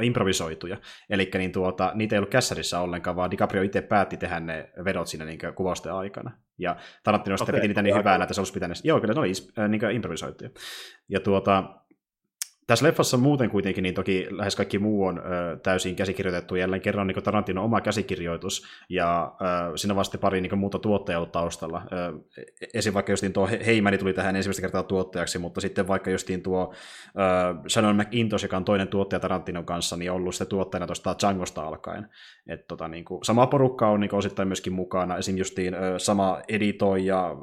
improvisoituja. Eli niin tuota, niitä ei ollut kässärissä ollenkaan, vaan DiCaprio itse päätti tehdä ne vedot vedot siinä niin kuvausten aikana. Ja Tarantino sitten okay, piti niitä niin hyvää, että se olisi pitänyt... Joo, kyllä ne oli äh, niin improvisoituja. Ja tuota, tässä leffassa muuten kuitenkin, niin toki lähes kaikki muu on ö, täysin käsikirjoitettu. Jälleen kerran niin Tarantino oma käsikirjoitus, ja ö, siinä vasta pari niin muuta tuottajaa taustalla. Ö, esim. vaikka justiin tuo Heimäni tuli tähän ensimmäistä kertaa tuottajaksi, mutta sitten vaikka justiin tuo ö, Shannon McIntosh, joka on toinen tuottaja Tarantinon kanssa, niin ollut sitten tuottajana tuosta Djangosta alkaen. Et, tota, niin kuin, sama porukka on niin osittain myöskin mukana. Esim. justiin ö, sama editoija,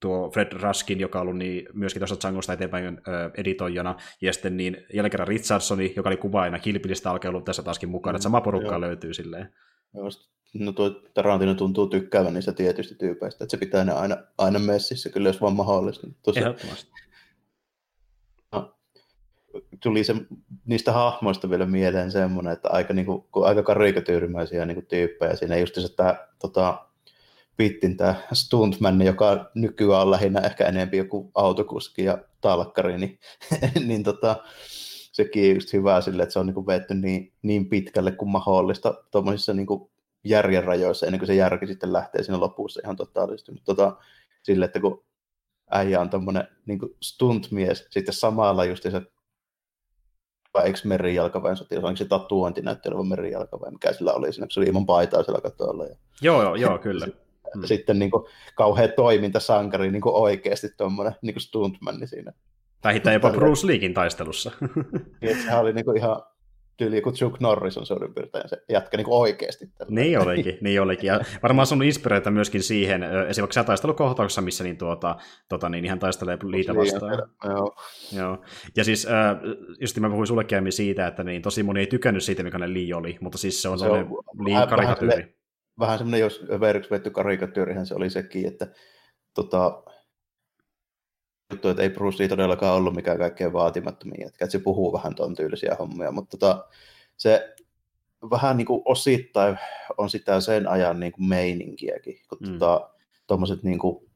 tuo Fred Raskin, joka on ollut niin, myöskin tuosta Djangosta eteenpäin ö, editoijana, ja sitten niin kerran Richardsoni, joka oli kuvaajana Kilpilistä alkoi ollut tässä taaskin mukana, että sama porukka löytyy silleen. No tuo Tarantino tuntuu tykkäävän niistä tietysti tyypeistä, että se pitää ne aina, aina messissä, kyllä jos vaan mahdollista. Tosi, Ehdottomasti. No, tuli se, niistä hahmoista vielä mieleen semmoinen, että aika, niin kuin, aika karikatyyrimäisiä niin kuin tyyppejä siinä just se, että tota, Pittin tämä stuntman, joka nykyään on lähinnä ehkä enemmän joku autokuski ja talkkari, niin, niin tota, sekin just hyvä sille, että se on niin vetty niin, niin pitkälle kuin mahdollista tuommoisissa niin järjen rajoissa, ennen kuin se järki sitten lähtee siinä lopussa ihan totaalisesti. Mutta tota, sille, että kun äijä on tuommoinen niin stuntmies, sitten samalla just se eikö merijalkaväen sotilas, onko se tatuointi näyttely merijalkaväen, mikä sillä oli siinä, kun se oli ilman paitaa siellä katolla. Ja... Joo, joo, joo, kyllä mm. sitten niin kuin, kauhean toimintasankari niin kuin oikeasti tuommoinen niin stuntman siinä. Tai jopa Bruce Leekin taistelussa. niin, sehän oli niin kuin ihan tyyli kuin Chuck Norris on suurin piirtein se jätkä niin oikeasti. Tällä. Niin olikin, niin olikin. Ja varmaan sun inspiroita myöskin siihen, esimerkiksi taistelukohtauksessa, missä niin, tuota, tuota, niin ihan taistelee liitä vastaan. Joo. Joo. Ja siis just mä puhuin sullekin siitä, että niin, tosi moni ei tykännyt siitä, mikä ne Lee oli, mutta siis se on, se on liian karikatyyri vähän semmoinen, jos veriksi vetty karikatyyrihän se oli sekin, että tota, juttu, että ei Bruce Lee todellakaan ollut mikään kaikkein vaatimattomia, että se puhuu vähän tuon tyylisiä hommia, mutta tota, se vähän niin kuin osittain on sitä sen ajan niin kuin meininkiäkin, kun mm. tota, tuommoiset niin kuin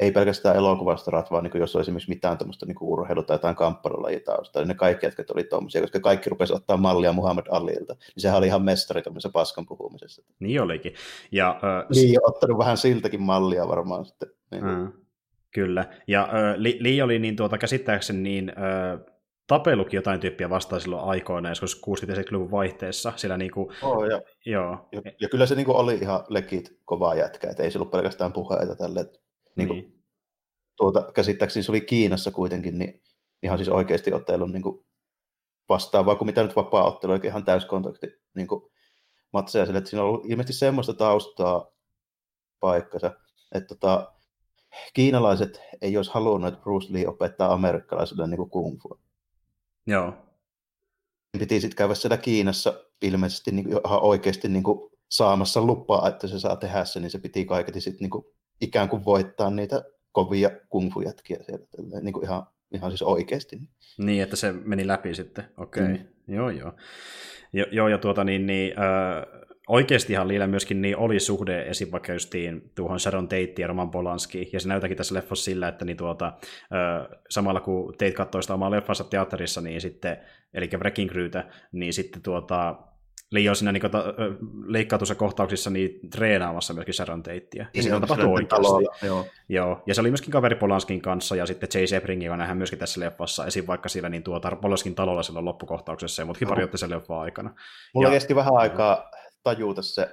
ei pelkästään elokuvastarat, vaan niin kuin jos olisi esimerkiksi mitään tämmöistä niin urheilu- tai jotain kamppailulajitausta, niin ne kaikki jätkät oli tuommoisia, koska kaikki rupesi ottaa mallia Muhammad Alilta, niin sehän oli ihan mestari tämmöisessä paskan puhumisessa. Niin olikin. Ja, äh, niin, ottanut vähän siltäkin mallia varmaan sitten. Niin. Mm, kyllä. Ja äh, Li, Li oli niin tuota, käsittääkseni niin äh, tapellukin jotain tyyppiä vastaan silloin aikoina, joskus 60-luvun vaihteessa. Sillä niin kuin, oh, ja, joo. Ja, ja, kyllä se niin kuin oli ihan legit kovaa jätkä, että ei se ollut pelkästään puheita tälle niin. Niin tuota, käsittääkseni se oli Kiinassa kuitenkin, niin ihan siis oikeasti ottelun niin kuin vastaavaa kuin mitä nyt vapaa-ottelu, oikein ihan täyskontakti niin kuin matseja sille, että siinä on ollut ilmeisesti semmoista taustaa paikkansa, että tota, kiinalaiset ei olisi halunnut, että Bruce Lee opettaa amerikkalaisille niin kuin kung fu. Joo. Piti sitten käydä siellä Kiinassa ilmeisesti niin kuin, ihan oikeasti niin kuin, saamassa lupaa, että se saa tehdä se, niin se piti kaiketi sitten niin kuin, ikään kuin voittaa niitä kovia kung fu jätkiä sieltä, niin kuin ihan, ihan siis oikeasti. Niin, että se meni läpi sitten, okei, okay. mm. joo joo. Jo, joo, ja tuota niin, niin äh, oikeastihan Liillä myöskin niin oli suhde esim. vaikka justiin tuohon Sharon Tate ja Roman Polanski, ja se näytäkin tässä leffassa sillä, että niin tuota, äh, samalla kun Tate katsoi sitä omaa leffansa teatterissa, niin sitten, eli Wrecking Crewtä, niin sitten tuota, Lee on siinä niin ta, kohtauksissa niin treenaamassa myöskin Sharon Tatea. Ja Niin, tapahtuu sillä oikeasti. talolla, Joo. Joo, ja se oli myöskin kaveri Polanskin kanssa, ja sitten Chase Sebring, joka nähdään myöskin tässä leffassa, esim. vaikka siellä niin tuota, Polanskin talolla silloin loppukohtauksessa, ja muutkin Joo. pari otti sen leffan aikana. Mulla Ja- kesti vähän aikaa tajuta se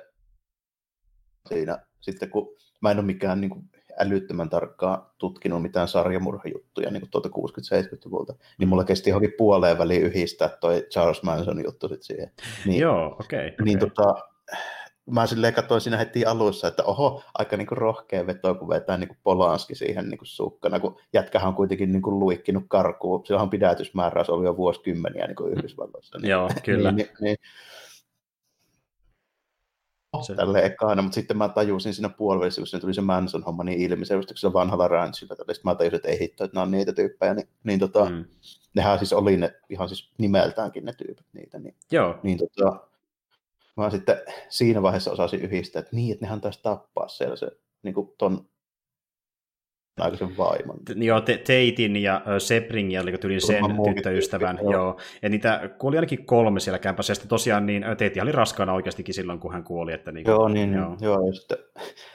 siinä, sitten kun mä en ole mikään niin kuin, älyttömän tarkkaan tutkinut mitään sarjamurhajuttuja niin tuolta 60-70-luvulta, niin mulla kesti johonkin puoleen väliin yhdistää toi Charles Manson juttu sit siihen. Niin, Joo, okei. Okay, niin tota, mä silleen katsoin siinä heti alussa, että oho, aika niin kuin rohkea veto, kun vetää niin kuin Polanski siihen niin kuin sukkana, kun jätkähän on kuitenkin niin kuin luikkinut karkuun. Silloin pidätysmääräys oli jo vuosikymmeniä niin kuin Yhdysvalloissa. Niin, Joo, kyllä. Niin, niin, niin, Se- tälle ekana, mutta sitten mä tajusin siinä puolivälissä, kun siinä tuli se Manson-homma niin ilmi, se just sillä vanhalla ranchilla, sitten mä tajusin, että ei hitto, että nämä on niitä tyyppejä, niin, niin tota. Mm. nehän siis oli ne, ihan siis nimeltäänkin ne tyypit niitä, niin, Joo, niin tota, mä sitten siinä vaiheessa osasin yhdistää, että niin, että nehän taisi tappaa siellä se, niin kuin ton aikaisen vaimon. T- Joo, Te- Teitin ja ö, Sebringin, eli tyylin sen tyttöystävän. Joo. joo. Ja niitä kuoli ainakin kolme siellä kämpässä, ja sitten tosiaan niin ö, Teiti oli raskaana oikeastikin silloin, kun hän kuoli. Että niin, Joo, niin, joo. joo. ja sitten,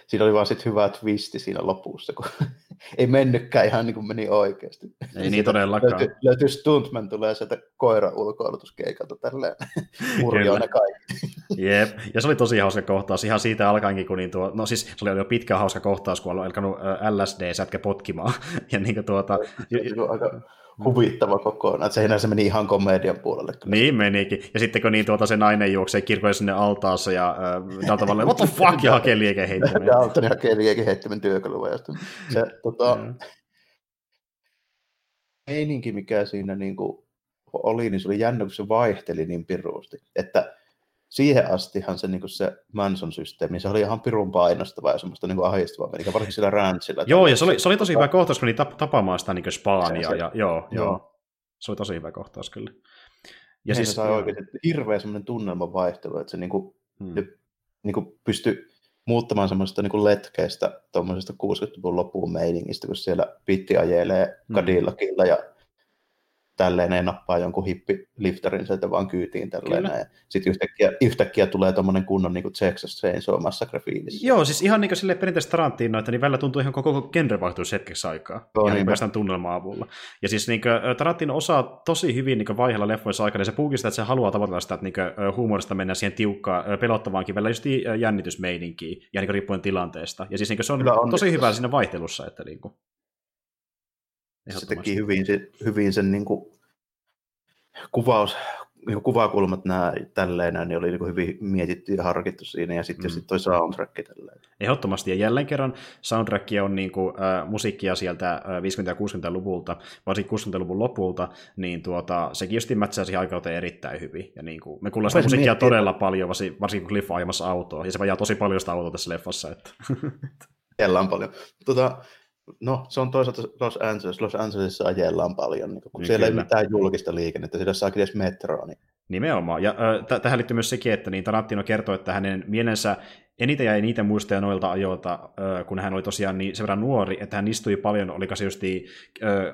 siinä oli vaan sit hyvä twisti siinä lopussa, kun ei mennytkään ihan niin kuin meni oikeasti. Ei niin todellakaan. Löytyy, löytyy stuntman, tulee sieltä koiran ulkoilutuskeikalta tälleen murjoo ne kaikki. Jep, ja se oli tosi hauska kohtaus, ihan siitä alkaenkin, kun niin tuo, no siis se oli jo pitkä hauska kohtaus, kun oli alkanut ö, LSD-sätkä potkimaan, ja niin kuin tuota, Se on aika huvittava kokonaan, että se enää se meni ihan komedian puolelle. Kyllä. niin menikin, ja sitten kun niin tuota, se nainen juoksee kirkoille sinne altaassa, ja äh, tällä tavalla, what the fuck, ja hakee liikeheittimen. Ja Altoni hakee liekin heittimen työkaluvajasta. Se tota, Joo. meininki, mikä siinä niin kuin oli, niin se oli jännä, kun se vaihteli niin piruusti. Että siihen astihan se, niin se Manson-systeemi, se oli ihan pirun painostava ja semmoista niin ahdistavaa, meininkiä, varsinkin sillä ranchilla. Joo, ja se oli, se oli tosi hyvä kohtaus, kun tap, tapaamaan sitä niin Spaania, Se- se- ja joo, joo, joo. se oli tosi hyvä kohtaus kyllä. Ja Ja siis sai oikein hirveä semmoinen tunnelman vaihtelu, että se niin kuin, hmm. niin kuin pystyi muuttamaan semmoista niin kuin letkeistä tuommoisesta 60-luvun loppuun meiningistä, kun siellä pitti ajelee Mm. Cadillacilla ja tälleen ne nappaa jonkun hippiliftarin sieltä vaan kyytiin tälleen. Kyllä. Ja sitten yhtäkkiä, yhtäkkiä tulee tommonen kunnon niin Texas Chainsaw Massacre fiilis. Joo, siis ihan niin kuin sille perinteistä Tarantino, että niin välillä tuntuu ihan koko, koko genre vaihtuisi hetkeksi aikaa. Joo, ihan niin päästään tunnelman avulla. Ja siis niin kuin, Tarantino osaa tosi hyvin niin vaihella leffoissa aikana, ja se puhuu sitä, että se haluaa tavoitella sitä, että niin kuin, huumorista mennä siihen tiukkaan, pelottavaankin, välillä just jännitysmeininkiin, ja niin riippuen tilanteesta. Ja siis niin kuin, se on, Kyllä on. tosi hyvä siinä vaihtelussa, että niin kuin, se teki hyvin, se- hyvin sen niin kuin kuvaus, niin kuin kuvakulmat nämä tälleen, niin oli niin hyvin mietitty ja harkittu siinä, ja sitten Mm. sit toi soundtrack tälleen. Ehdottomasti, ja jälleen kerran soundtrack on niin kuin, äh, musiikkia sieltä äh, 50- ja 60-luvulta, varsinkin 60-luvun lopulta, niin tuota, sekin just mätsää siihen aikauteen erittäin hyvin. Ja niin kuin, me kuullaan sitä musiikkia miettimään- todella paljon, varsin- varsinkin kun Cliff on ajamassa autoa, ja se vajaa tosi paljon sitä autoa tässä leffassa. Että. Ajellaan paljon. Tota, no, se on toisaalta Los Angeles. Los Angelesissa ajellaan paljon, niin kun Niin siellä kyllä. ei mitään julkista liikennettä, siellä saakin edes metroa. Niin. Nimenomaan. Ja äh, t- tähän liittyy myös sekin, että niin Tarantino kertoo, että hänen mielensä eniten jäi niitä muistoja noilta ajoilta, kun hän oli tosiaan niin sen verran nuori, että hän istui paljon, oliko se justi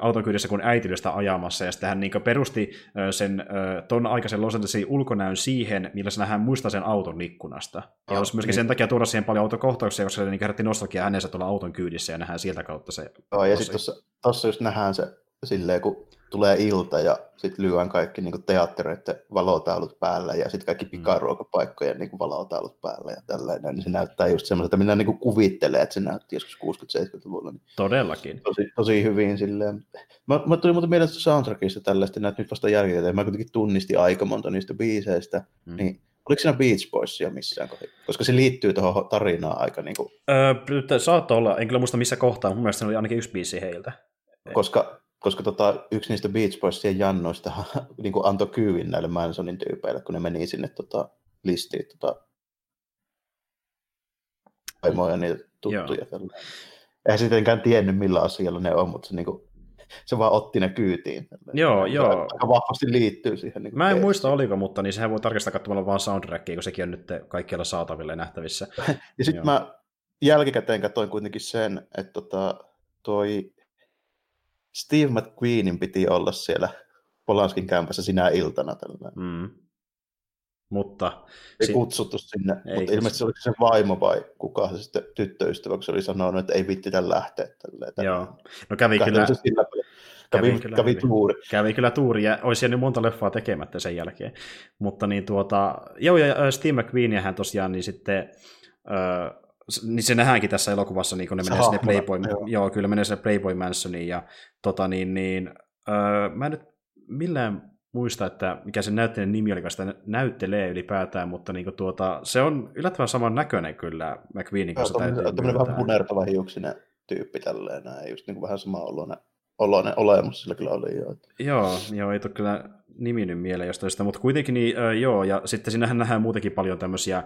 auton kyydissä, kun äiti oli sitä ajamassa, ja sitten hän niin perusti sen ton aikaisen Los Angelesin ulkonäön siihen, millaisena hän muistaa sen auton ikkunasta. Ja olisi myöskin niin. sen takia tuoda siihen paljon autokohtauksia, koska se niin herätti nostalgia hänensä tuolla auton kyydissä, ja nähdään sieltä kautta se. Joo, ja sitten tuossa, tuossa just nähdään se silleen, kun tulee ilta ja sitten lyön kaikki niin teattereiden valotaulut päällä ja sitten kaikki mm. pikaruokapaikkojen niin valotaulut päällä ja tällainen, niin se näyttää just semmoiselta, mitä niin kuvittelee, että se näytti joskus 60-70-luvulla. Niin Todellakin. Tosi, tosi hyvin silleen. Mä, mä tulin muuten mieleen soundtrackista tällaista, näitä nyt vasta jälkikäteen, mä kuitenkin tunnistin aika monta niistä biiseistä, mm. niin Oliko siinä Beach Boysia missään kohdassa? Koska se liittyy tuohon tarinaan aika niin kuin... Öö, saattoi olla, en kyllä muista missä kohtaa, mun mielestä se oli ainakin yksi biisi heiltä. Koska koska tota, yksi niistä Beach Boysien jannoista niin kuin antoi kyydin näille Mansonin tyypeille, kun ne meni sinne tota, listiin tota, vaimoja niitä tuttuja. Eihän sittenkään tiennyt, millä asialla ne on, mutta se, niin kuin, se vaan otti ne kyytiin. Joo, se joo. Aika vahvasti liittyy siihen. Niin Mä en muista oliko, mutta niin sehän voi tarkistaa katsomalla vaan soundtrackia, kun sekin on nyt kaikkialla saatavilla ja nähtävissä. ja sitten mä jälkikäteen katsoin kuitenkin sen, että tota, toi Steve McQueenin piti olla siellä Polanskin kämpässä sinä iltana. Tällä. Mm. Mutta... Ei si- kutsuttu sinne, ei mutta ilmeisesti se oli se vaimo vai kuka se sitten tyttöystävä, kun se oli sanonut, että ei vittitä lähteä. Tälleen, Joo, no kävi kyllä... Sillä, kävi, kävi, kyllä, kävi tuuri. Kävi kyllä tuuri, ja olisi jäänyt monta leffaa tekemättä sen jälkeen. Mutta niin tuota, joo, ja Steve McQueen hän tosiaan niin sitten... Öö, niin se nähdäänkin tässä elokuvassa, niin kun ne menee sinne Playboy, joo. joo. kyllä menee sinne Playboy Mansoniin, ja tota niin, niin öö, mä en nyt millään muista, että mikä se näyttelijän nimi oli, sitä näyttelee ylipäätään, mutta niin tuota, se on yllättävän saman näköinen kyllä McQueenin kanssa. Joo, tämmöinen vähän punertava hiuksinen tyyppi tälleen, näin, just niin kuin vähän sama oloinen, oloinen olemus sillä kyllä oli jo. Joo, joo, ei tule kyllä nimi nyt mieleen jostain sitä, mutta kuitenkin niin, äh, joo, ja sitten sinähän nähdään muutenkin paljon tämmöisiä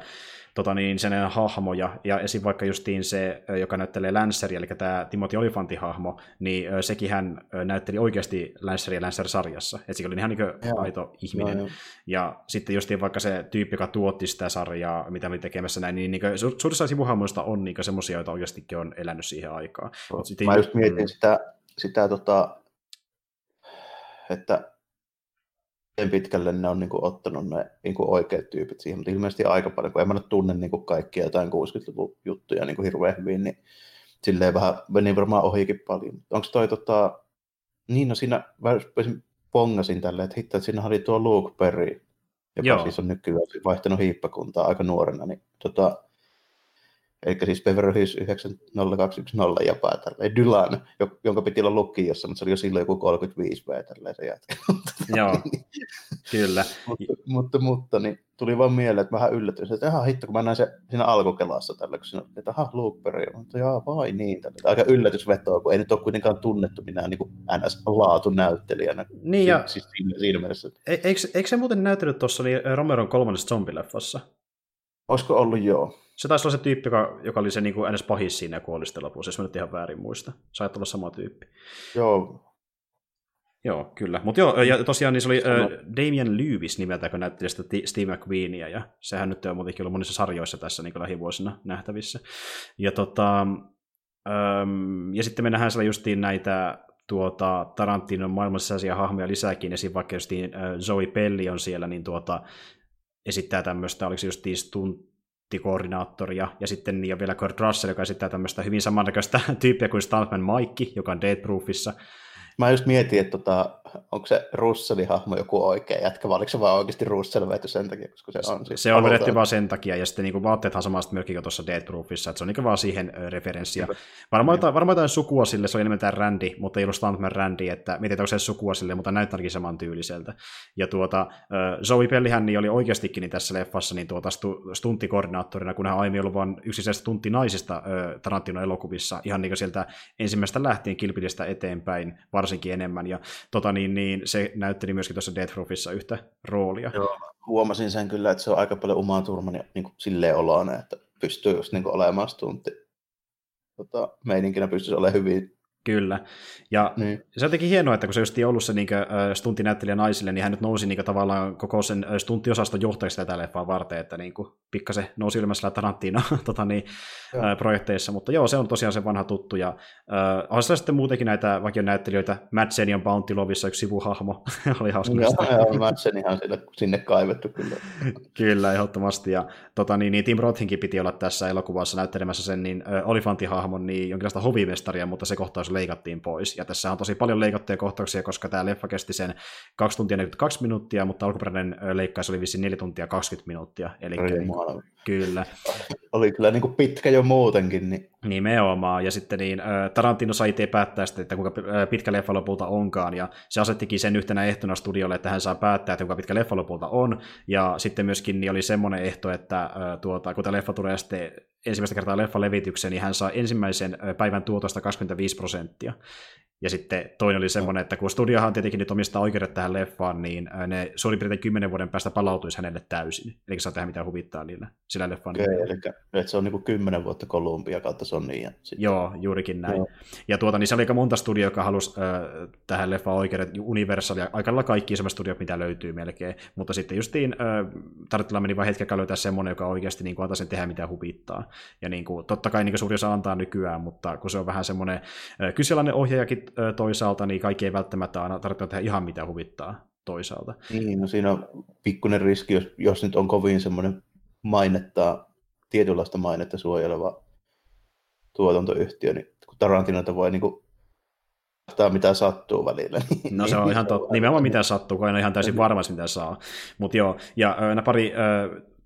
tota niin, sen hahmoja, ja esim. vaikka justiin se, joka näyttelee Lanceria, eli tämä Timothy Olifantin hahmo, niin sekin hän näytteli oikeasti Lanceria Lancer-sarjassa, että se oli ihan niin aito ihminen. Joo, joo. Ja sitten justiin vaikka se tyyppi, joka tuotti sitä sarjaa, mitä oli tekemässä näin, niin, niin suurissa sivuhahmoista on niin semmoisia, joita oikeastikin on elänyt siihen aikaan. Sitten, Mä just mietin mm. sitä, sitä tota, että miten pitkälle ne on niin kuin, ottanut ne niin kuin, oikeat tyypit siihen, mutta ilmeisesti aika paljon, kun en mä nyt tunne niin kuin, kaikkia jotain 60-luvun juttuja niin kuin, hirveän hyvin, niin silleen vähän meni varmaan ohikin paljon. Onko toi tota, niin no siinä pongasin tälleen, että hitto, että siinä oli tuo Luke Perry, joka Joo. siis on nykyään vaihtanut hiippakuntaa aika nuorena, niin tota, Eli siis Beverly Hills 90210 ja tälleen, Dylan, jonka piti olla lukiossa, mutta se oli jo silloin joku 35 V tälleen se jätkä. Joo, kyllä. mutta, mutta, mutta niin tuli vaan mieleen, että vähän yllätyin, että ihan hitto, kun mä näin se siinä alkukelassa tällä, kun siinä että aha, Luke mutta jaa, vai niin, tällä. aika yllätysvetoa, kun ei nyt ole kuitenkaan tunnettu minä niin NS-laatunäyttelijänä. Niin ja, siis siinä, siinä mielessä. E- eikö, eikö se muuten näytellyt tuossa niin Romeron kolmannessa zombileffassa? Olisiko ollut joo? Se taisi olla se tyyppi, joka, joka oli se niin kuin ns. pahis siinä ja kuoli sitten lopussa, jos mä nyt ihan väärin muista. Sait olla sama tyyppi. Joo. Joo, kyllä. Mutta joo, ja tosiaan niin se oli äh, Damien Lewis nimeltä, kun näytteli sitä Steve McQueenia, ja sehän nyt on muutenkin ollut monissa sarjoissa tässä niin lähivuosina nähtävissä. Ja, tota, ähm, ja sitten me nähdään siellä justiin näitä tuota, Tarantinon maailmassa hahmoja lisääkin, esim. vaikka justiin äh, Zoe Pelli on siellä, niin tuota, esittää tämmöistä, oliko se justiin stunt, koordinaattoria, ja sitten niin on vielä Kurt Russell, joka esittää tämmöistä hyvin samannäköistä tyyppiä kuin Stuntman Mike, joka on Deadproofissa, Mä just mietin, että tota, onko se Russellin hahmo joku oikea jätkä, vai oliko se vaan oikeasti Russell vety sen takia, koska se on siis Se on vedetty vaan sen takia, ja sitten niin vaatteethan samasta myöskin kuin tuossa Deadproofissa, että se on niin vaan siihen referenssiä. Varmaan jotain, varmaan jotain sukua sille, se oli enemmän Randy, mutta ei ollut Stuntman Randy, että mietin, onko se sukua sille, mutta näyttää ainakin saman tyyliseltä. Ja tuota, Zoe Pellihän niin oli oikeastikin niin tässä leffassa niin tuota stuntikoordinaattorina, kun hän aiemmin ollut vain yksittäistä tunttinaisista Tarantino-elokuvissa, ihan niin kuin sieltä ensimmäistä lähtien kilpidistä eteenpäin, varsinkin enemmän, ja tota, niin, niin se näytteli myöskin tuossa Death Proofissa yhtä roolia. Joo, huomasin sen kyllä, että se on aika paljon Uma Turman niin kuin silleen oloinen, että pystyy just niin kuin olemaan stuntti. Tota, meininkinä pystyisi olemaan hyvin Kyllä. Ja niin. se on jotenkin hienoa, että kun se just ollut se niin stuntinäyttelijä naisille, niin hän nyt nousi niin tavallaan koko sen stuntiosaston johtajaksi tätä leffaa varten, että niin kuin, pikkasen nousi ylemmässä Tarantino tota, niin, projekteissa, mutta joo, se on tosiaan se vanha tuttu, ja äh, on sitten muutenkin näitä vakionäyttelijöitä, Madsen on Bounty Lovissa yksi sivuhahmo, oli hauska. Joo, joo Madsen ihan sinne, sinne kaivettu kyllä. kyllä, ehdottomasti, ja tota, niin, niin Tim Rothinkin piti olla tässä elokuvassa näyttelemässä sen niin äh, olifantihahmon, niin jonkinlaista hovimestaria, mutta se kohtaus kohtaus leikattiin pois. Ja tässä on tosi paljon leikattuja kohtauksia, koska tämä leffa kesti sen 2 tuntia 42 minuuttia, mutta alkuperäinen leikkaus oli vissiin 4 tuntia 20 minuuttia. Eli kyllä. Oli kyllä niin kuin pitkä jo muutenkin. Niin... Nimenomaan, ja sitten niin, Tarantino sai itse päättää sitten, että kuinka pitkä leffa lopulta onkaan, ja se asettikin sen yhtenä ehtona studiolle, että hän saa päättää, että kuinka pitkä leffa lopulta on, ja sitten myöskin niin oli semmoinen ehto, että tuota, kun tämä leffa tulee sitten ensimmäistä kertaa leffa levitykseen, niin hän saa ensimmäisen päivän tuotosta 25 prosenttia. Ja sitten toinen oli semmoinen, että kun studiohan tietenkin nyt omistaa oikeudet tähän leffaan, niin ne suurin piirtein kymmenen vuoden päästä palautuisi hänelle täysin. Eli saa tehdä mitään huvittaa niillä sillä leffaan. Okay, eli että se on niin kuin kymmenen vuotta Kolumbia kautta Sony. Ja sitten... Joo, juurikin näin. Joo. Ja tuota, niin se oli aika monta studio, joka halusi äh, tähän leffaan oikeudet, Universal ja aika lailla kaikki sellaiset studiot, mitä löytyy melkein. Mutta sitten justiin äh, Tarttila meni vain hetken löytää semmoinen, joka oikeasti niin antaa sen tehdä mitä huvittaa. Ja niin kuin, totta kai niin kuin suuri osa antaa nykyään, mutta kun se on vähän semmoinen äh, ohjaajakin toisaalta, niin kaikki ei välttämättä aina tarvitse tehdä ihan mitä huvittaa toisaalta. Niin, no siinä on pikkuinen riski, jos, jos nyt on kovin semmoinen mainetta, tietynlaista mainetta suojeleva tuotantoyhtiö, niin kun Tarantinoita voi niin kuin tämä mitä sattuu välillä. Niin, no se on ihan totta. Nimenomaan mitä sattuu, kun en ole ihan täysin varma, mitä saa. Mutta joo, ja nämä pari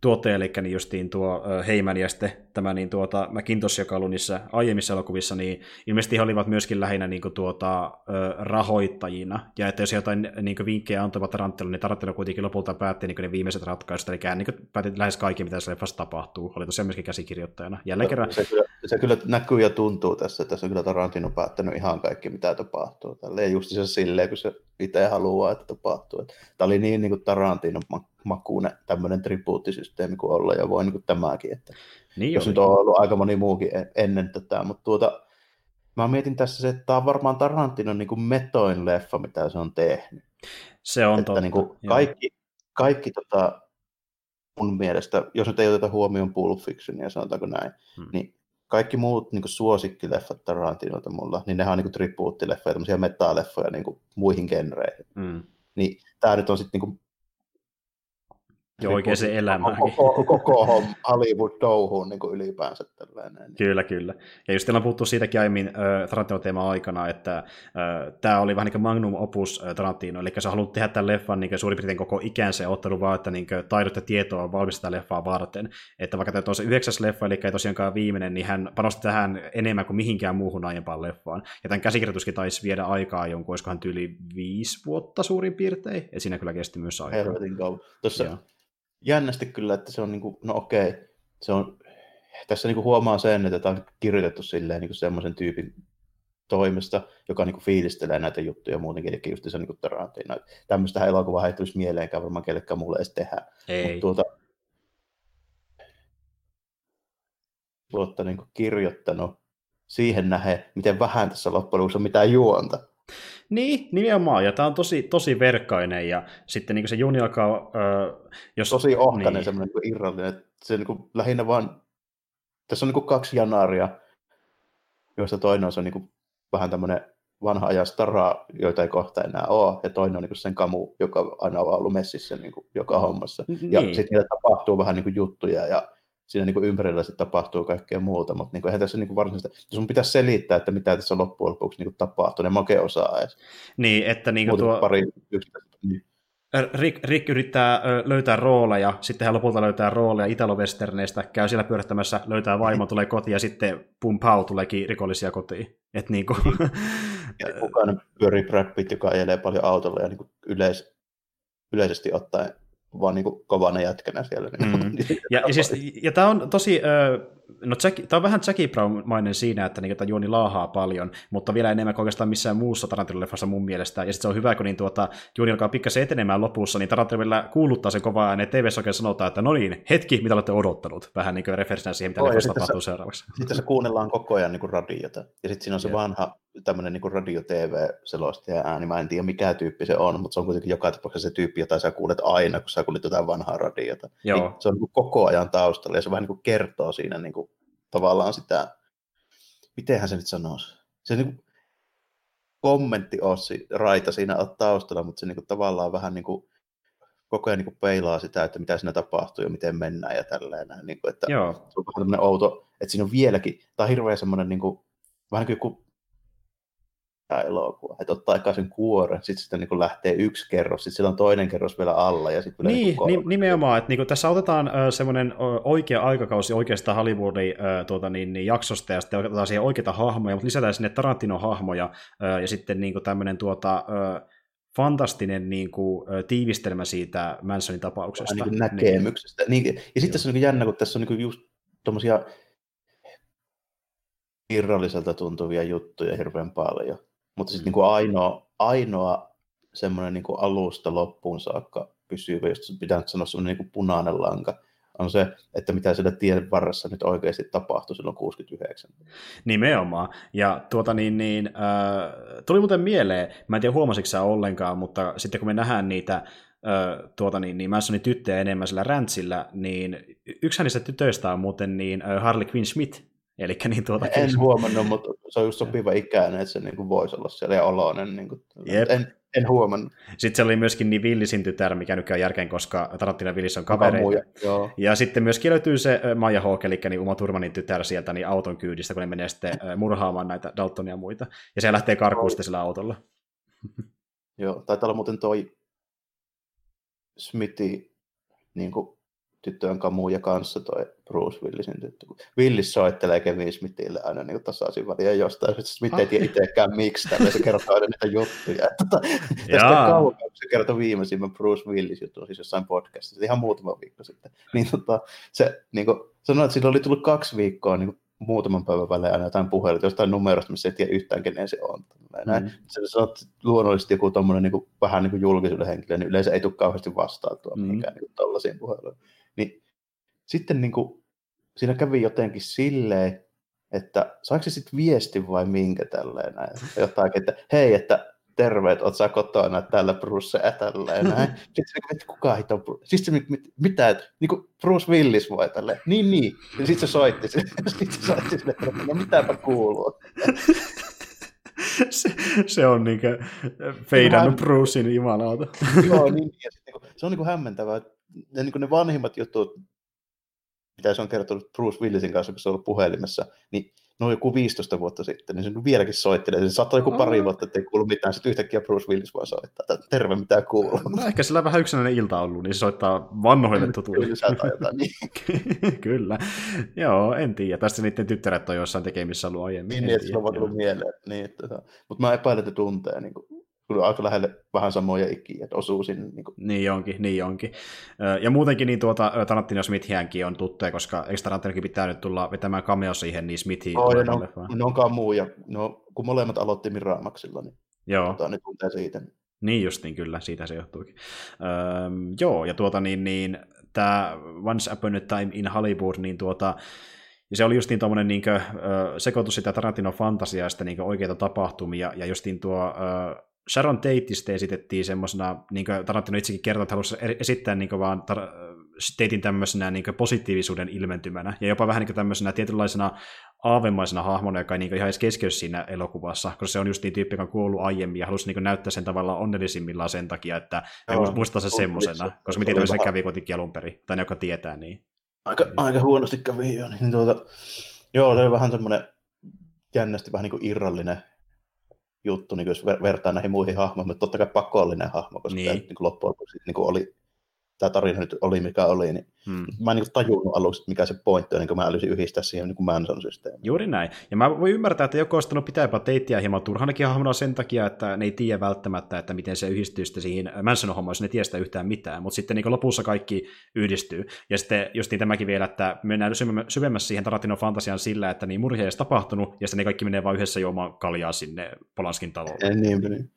tuottaja, eli niin justiin tuo Heiman ja sitten tämä niin tuota, McIntosh, joka ollut niissä aiemmissa elokuvissa, niin ilmeisesti he olivat myöskin lähinnä niin kuin, tuota, rahoittajina, ja että jos jotain niin kuin, vinkkejä antavat Tarantino, niin Tarantino kuitenkin lopulta päätti niin ne viimeiset ratkaisut, eli hän niin päätti lähes kaikki, mitä se leffassa tapahtuu, oli tosiaan myöskin käsikirjoittajana. Jälleen kerran... Se kyllä, se kyllä näkyy ja tuntuu tässä, että tässä on kyllä Tarantino päättänyt ihan kaikki, mitä tapahtuu. Tälleen just se silleen, kun se itse haluaa, että tapahtuu. Tämä oli niin, niin kuin Tarantino makuune tämmöinen tribuuttisysteemi kuin olla ja voi niin kuin tämäkin. Että niin jos nyt on ollut aika moni muukin ennen tätä, mutta tuota, mä mietin tässä se, että tämä on varmaan Tarantinon niin kuin metoin leffa, mitä se on tehnyt. Se on että totta. Niin kuin kaikki, kaikki tota, mun mielestä, jos nyt ei oteta huomioon Pulp Fictionia, sanotaanko näin, hmm. niin kaikki muut niin suosikkileffat Tarantinolta mulla, niin nehän on niin tribuuttileffoja, tämmöisiä metaleffoja niin muihin genreihin. Hmm. Niin tämä nyt on sitten niin ja oikein se elämä. Koko, koko Hollywood-touhuun niin ylipäänsä tällainen. Kyllä, kyllä. Ja just teillä on puhuttu siitäkin aiemmin äh, Tarantino-teeman aikana, että äh, tämä oli vähän niin kuin magnum opus äh, Tarantino, eli sä haluat tehdä tämän leffan niin suurin piirtein koko ikänsä ja ottanut vaan, että niin taidot ja tietoa on valmista leffaa varten. Että vaikka tämä on se yhdeksäs leffa, eli ei tosiaankaan viimeinen, niin hän panosti tähän enemmän kuin mihinkään muuhun aiempaan leffaan. Ja tämän käsikirjoituskin taisi viedä aikaa jonkun, olisikohan tyyli viisi vuotta suurin piirtein, ja siinä kyllä kesti myös aikaa. Helvetin kauan. Tuossa jännästi kyllä, että se on, niin kuin, no okei, se on, tässä niin kuin huomaa sen, että tämä on kirjoitettu silleen niin kuin semmoisen tyypin toimesta, joka niin kuin fiilistelee näitä juttuja muutenkin, eli just se niin Tarantino. Tämmöistä elokuvaa ei tulisi mieleenkään varmaan kellekään mulle edes tehdä. Ei. Mutta tuota, tuota, niin kuin kirjoittanut siihen nähe, miten vähän tässä loppujen lopuksi on mitään juonta. Niin, nimenomaan, ja tämä on tosi, tosi verkkainen, ja sitten niin se juni alkaa... Öö, jos, tosi ohkainen, niin. semmoinen niin irrallinen, että se niin kuin, lähinnä vaan... Tässä on niin kuin kaksi janaria, joista toinen on se niin kuin, vähän tämmöinen vanha ajan stara, joita ei kohta enää ole, ja toinen on niin kuin sen kamu, joka aina on ollut messissä niin kuin, joka hommassa. Niin. Ja sitten niillä tapahtuu vähän niin kuin, juttuja, ja siinä niin kuin ympärillä sitten tapahtuu kaikkea muuta, mutta niin kuin, eihän tässä niin kuin varsinaisesti, jos mun pitäisi selittää, että mitä tässä loppujen lopuksi niin kuin tapahtuu, niin mä oikein osaa edes. Niin, että niin kuin tuo... Pari niin. Rick, Rick yrittää löytää rooleja, sitten hän lopulta löytää rooleja Italo-Westerneistä, käy siellä pyörittämässä, löytää vaimo, tulee kotiin ja sitten pum pau tuleekin rikollisia kotiin. Et niin kuin... ja kukaan pyörii Brad Pitt, joka ajelee paljon autolla ja niin kuin yleis, yleisesti ottaen vaan niin kuin kovana jätkänä siellä. Niin mm. ja, ja, siis, ja tämä on tosi, no tämä on vähän Jackie Brown-mainen siinä, että niin, juoni laahaa paljon, mutta vielä enemmän kuin oikeastaan missään muussa Tarantino-leffassa mun mielestä. Ja sitten se on hyvä, kun niin tuota, juoni alkaa pikkasen etenemään lopussa, niin Tarantino vielä kuuluttaa sen kovaa ääneen, tv oikein sanotaan, että no niin, hetki, mitä olette odottanut. Vähän niin kuin referenssinä siihen, mitä oh, leffassa tapahtuu seuraavaksi. Sitten se kuunnellaan koko ajan niin kuin radiota. Ja sitten siinä on se yeah. vanha tämmöinen niin radio-tv-selostaja ääni. Mä en tiedä, mikä tyyppi se on, mutta se on kuitenkin joka tapauksessa se tyyppi, jota sä kuulet aina, kun sä kuulet jotain vanhaa radiota. Joo. Niin se on niin koko ajan taustalla ja se vähän niin kuin kertoo siinä niin tavallaan sitä, mitenhän se nyt sanoisi, se niin kuin, kommentti Ossi Raita siinä on taustalla, mutta se niin kuin, tavallaan vähän niin kuin, koko ajan niin kuin peilaa sitä, että mitä siinä tapahtuu ja miten mennään ja tälleen. Niin kuin, että Joo. Se on vähän outo, että siinä on vieläkin, tämä on hirveän semmoinen niin kuin, vähän niin kuin tämä elokuva. Että ottaa aikaa sen kuoren, sitten sitä niin lähtee yksi kerros, sitten siellä on toinen kerros vielä alla. Ja sitten niin, niin nimenomaan, että niin tässä otetaan äh, semmoinen oikea aikakausi oikeasta Hollywoodin äh, tuota, niin, niin, jaksosta, ja sitten otetaan siihen oikeita hahmoja, mutta lisätään sinne Tarantino-hahmoja, äh, ja sitten niin tämmöinen tuota, äh, fantastinen niin kuin, tiivistelmä siitä Mansonin tapauksesta. Niin kuin näkemyksestä. Niin. Niin, ja sitten tässä on niin jännä, kun tässä on niin just tuommoisia irralliselta tuntuvia juttuja hirveän paljon. Mutta sitten mm. niin ainoa, ainoa semmoinen niin kuin alusta loppuun saakka pysyvä, jos pitää nyt sanoa semmoinen niin punainen lanka, on se, että mitä siellä tien varressa nyt oikeasti tapahtui silloin 69. Nimenomaan. Ja tuota niin, niin äh, tuli muuten mieleen, mä en tiedä huomasitko sä ollenkaan, mutta sitten kun me nähdään niitä äh, tuota niin, niin Mansonin tyttöjä enemmän sillä räntsillä, niin yksi niistä tytöistä on muuten niin äh, Harley Quinn Smith, Eli niin tuota, en kyllä... huomannut, mutta se on just sopiva ikäinen, että se niin kuin voisi olla siellä ja oloinen. Niin kuin, en, en huomannut. Sitten se oli myöskin niin Villisin tytär, mikä nykyään järkeen, koska Tarantino ja Villis on kavereita. joo. Ja sitten myöskin löytyy se Maija Hawk, eli niin Uma Turmanin tytär sieltä niin auton kyydistä, kun ne menee sitten murhaamaan näitä Daltonia ja muita. Ja se lähtee karkuun sitten sillä autolla. Joo, taitaa olla muuten toi Smithi niin kuin tyttöjen kamuja kanssa toi Bruce Willisin tyttö. Willis soittelee Kevin Smithille aina niin tasaisin väliin jostain, Smith ei tiedä itsekään miksi, tällä se kertoo aina niitä juttuja. Tota, tästä kauan, se kertoi viimeisimmän Bruce Willis jutun, siis jossain podcastissa, ihan muutama viikko sitten. Niin tota, se niin kuin, sanoi, että sillä oli tullut kaksi viikkoa niin kuin, muutaman päivän välein aina jotain puheluita jostain numerosta, missä ei tiedä yhtään, kenen se on. Näin. Mm. Se, on luonnollisesti joku tommonen, niin kuin, vähän niin kuin julkisuuden henkilö, niin yleensä ei tule kauheasti vastautua mm. mihinkään niin tällaisiin puheluihin. Niin sitten niin kuin, siinä kävi jotenkin silleen, että saako se sitten viesti vai minkä tälleen näin. Jotain, että hei, että terveet, oot sä kotona täällä Bruce ja tälleen näin. Sitten se, että kuka hito on Bruce? Siis se, mit, mitä, että niin kuin Bruce Willis voi tälleen. Niin, niin. Ja sitten se soitti Sitten se soitti sille, että no mitäpä kuuluu. se, se on niin kuin feidannut Brucein jumalauta. Joo, niin, ja sit, niin kuin, se on niin kuin hämmentävää, ne, niin ne vanhimmat jutut, mitä se on kertonut Bruce Willisin kanssa, kun se on ollut puhelimessa, niin noin joku 15 vuotta sitten, niin se vieläkin soittelee. Se saattaa joku pari vuotta, että ei kuulu mitään, sitten yhtäkkiä Bruce Willis voi soittaa, että terve, mitä kuuluu. No ehkä sillä vähän yksinäinen ilta ollut, niin se soittaa vanhoille tutuille. niin. Kyllä. Joo, en tiedä. Tästä niiden tyttäret on jossain tekemissä ollut aiemmin. Niin, niin että se on vaan tullut mieleen. Niin, että, mutta mä epäilen, että tuntee niin kuin, kyllä aika lähelle vähän samoja ikiä, että osuu sinne. Niin, kuin. niin onkin, niin onkin. Ja muutenkin niin tuota, Tarantino Smithiänkin on tuttuja, koska eikö Tarantinokin pitää nyt tulla vetämään cameo siihen, niin Smithiin oh, no, ne on kamuu, ja no, kun molemmat aloitti Miramaxilla, niin joo. Tuota, ne tuntee siitä. Niin justiin, kyllä, siitä se johtuukin. Öö, joo, ja tuota niin, niin tämä Once Upon a Time in Hollywood, niin tuota, ja se oli justiin tuommoinen niin sekoitus sitä Tarantino fantasiaa ja sitten niin oikeita tapahtumia, ja justiin tuo Sharon Tateista esitettiin semmoisena, niin kuin Tarantino itsekin kertoi, että halusi esittää niin vaan tar- Tatein tämmöisenä niin positiivisuuden ilmentymänä, ja jopa vähän niin tämmöisenä tietynlaisena aavemaisena hahmona, joka ei niin ihan edes keskiössä siinä elokuvassa, koska se on just niin tyyppi, joka on kuollut aiemmin, ja halusi niin näyttää sen tavallaan onnellisimmillaan sen takia, että Joo, muistaa se semmoisena, koska me tiedämme, se kävi kuitenkin alun perin, tai ne, joka tietää niin. Aika, aika huonosti kävi jo, niin tuota, joo, se oli vähän semmoinen jännästi vähän niin kuin irrallinen juttu, niin jos vertaa näihin muihin hahmoihin, mutta totta kai pakollinen hahmo, koska niin. niin loppujen lopuksi niin oli tämä tarina nyt oli mikä oli, niin hmm. mä en niin tajunnut aluksi, mikä se pointti on, niin kuin mä älysin yhdistää siihen niin Manson-systeemiin. Juuri näin. Ja mä voin ymmärtää, että joku olisi pitää jopa teittiä hieman turhanakin hahmona sen takia, että ne ei tiedä välttämättä, että miten se yhdistyy sitten siihen Manson-hommaan, jos ne tiedä sitä yhtään mitään. Mutta sitten niin lopussa kaikki yhdistyy. Ja sitten just niin tämäkin vielä, että mennään syvemmässä siihen Tarantino fantasiaan sillä, että niin murhia ei tapahtunut, ja sitten ne kaikki menee vain yhdessä juomaan kaljaa sinne Polanskin talolle. Niin, niin.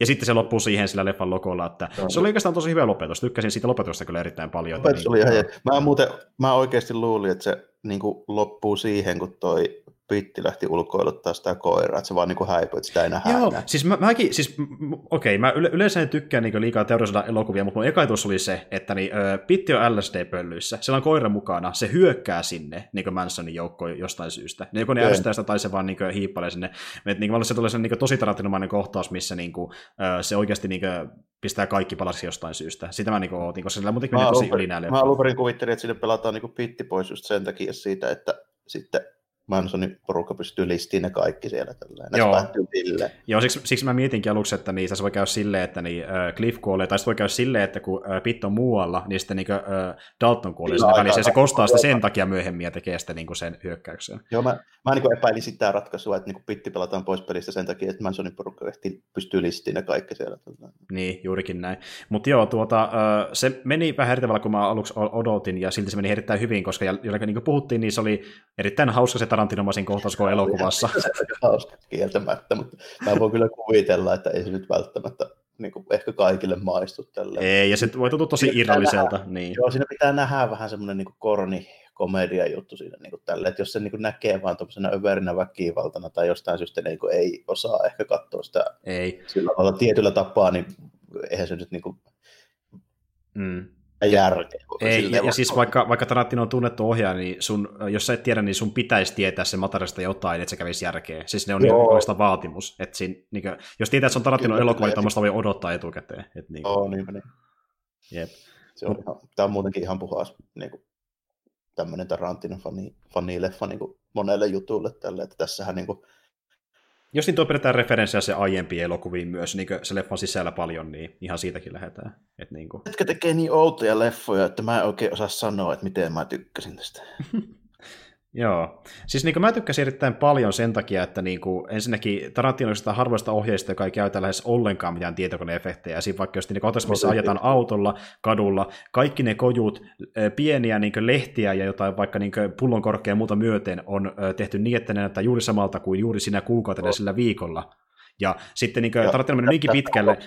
Ja sitten se loppuu siihen sillä leffan logolla, että no. se oli oikeastaan tosi hyvä lopetus. Tykkäsin siitä lopetusta kyllä erittäin paljon. Lopetus oli ihan, mä, muuten, mä oikeasti luulin, että se niin loppuu siihen, kun toi Pitti lähti ulkoiluttaa sitä koiraa, että se vaan niin häipyi, että sitä ei nähdä Joo, enää. siis mä, mäkin, siis okei, okay, mä yle, yleensä en tykkää niin liikaa teorisoida elokuvia, mutta mun eka oli se, että niin, ö, Pitti on LSD-pöllyissä, siellä on koira mukana, se hyökkää sinne niin Mansonin joukkoon jostain syystä. Niin joko ne ärsyttää sitä tai se vaan niin hiippalee sinne. Et, niin se tulee niin tosi tarantinomainen kohtaus, missä niin kuin, ö, se oikeasti niin kuin, pistää kaikki palaksi jostain syystä. Sitä mä niin ootin, koska sillä muutenkin menee tosi yli Mä alun perin kuvittelin, että sille pelataan niin pitti pois just sen takia siitä, että sitten Mansonin porukka pystyy listiin ne kaikki siellä. Tällä. Joo. Joo. Joo, siksi, siksi mä mietinkin aluksi, että niin, tässä voi käydä silleen, että niin, äh, Cliff kuolee, tai voi käydä silleen, että kun äh, Pitt on muualla, niin sitten niin, äh, Dalton kuolee sinne väliin, ja se kostaa sitä sen takia myöhemmin ja tekee sitten niin sen hyökkäyksen. Joo, mä, mä niin epäilin sitä ratkaisua, että niin Pitti pelataan pois pelistä sen takia, että Mansonin porukka pystyy listiin ne kaikki siellä. Niin, juurikin näin. Mutta joo, tuota, äh, se meni vähän eri tavalla kuin mä aluksi odotin, ja silti se meni erittäin hyvin, koska jollakin niin kuin puhuttiin, niin se oli erittäin hauska se Tarantinomaisin kohtaus koko elokuvassa. Se hauska kieltämättä, mutta mä voin kyllä kuvitella, että ei se nyt välttämättä niin kuin ehkä kaikille maistu tälle. Ei, ja se voi tuntua tosi irralliselta. Nähdä, niin. Joo, siinä pitää nähdä vähän semmoinen niin korni komedia juttu siinä niin kuin tälle, että jos se niin kuin näkee vaan tuollaisena överinä väkivaltana tai jostain syystä niin kuin ei osaa ehkä katsoa sitä ei. sillä tavalla tietyllä tapaa, niin eihän se nyt niin kuin mm järkeä. Ei, ja, ja siis vaikka, vaikka Tarantino on tunnettu ohjaaja, niin sun, jos sä et tiedä, niin sun pitäisi tietää sen materiaalista jotain, että se kävisi järkeä. Siis ne on niin oikeastaan vaatimus. Että siinä, niin kuin, jos tietää, että se on Tarantino elokuva, niin tuommoista voi odottaa etukäteen. Että, niin kuin. Oh, niin, niin. Jep. Se on ihan, tämä on muutenkin ihan puhas niin kuin, tämmöinen Tarantino fani, fanileffa niin kuin monelle jutulle tälle, että tässähän niin kuin, jos tuo pidetään referenssiä se aiempiin elokuviin myös, niin se leffan sisällä paljon, niin ihan siitäkin lähdetään. Että niin kuin... Etkä tekee niin outoja leffoja, että mä en oikein osaa sanoa, että miten mä tykkäsin tästä. Joo. Siis niin mä tykkäsin erittäin paljon sen takia, että niin kuin, ensinnäkin Tarantino on harvoista ohjeista, joka ei käytä lähes ollenkaan mitään tietokoneefektejä. Siinä vaikka jos niin kohtaisi, missä ajetaan autolla, kadulla, kaikki ne kojut, pieniä niin lehtiä ja jotain vaikka niin pullon korkea muuta myöten on tehty niin, että ne näyttää juuri samalta kuin juuri sinä kuukautena oh. sillä viikolla. Ja sitten niin Tarantino on niinkin pitkälle,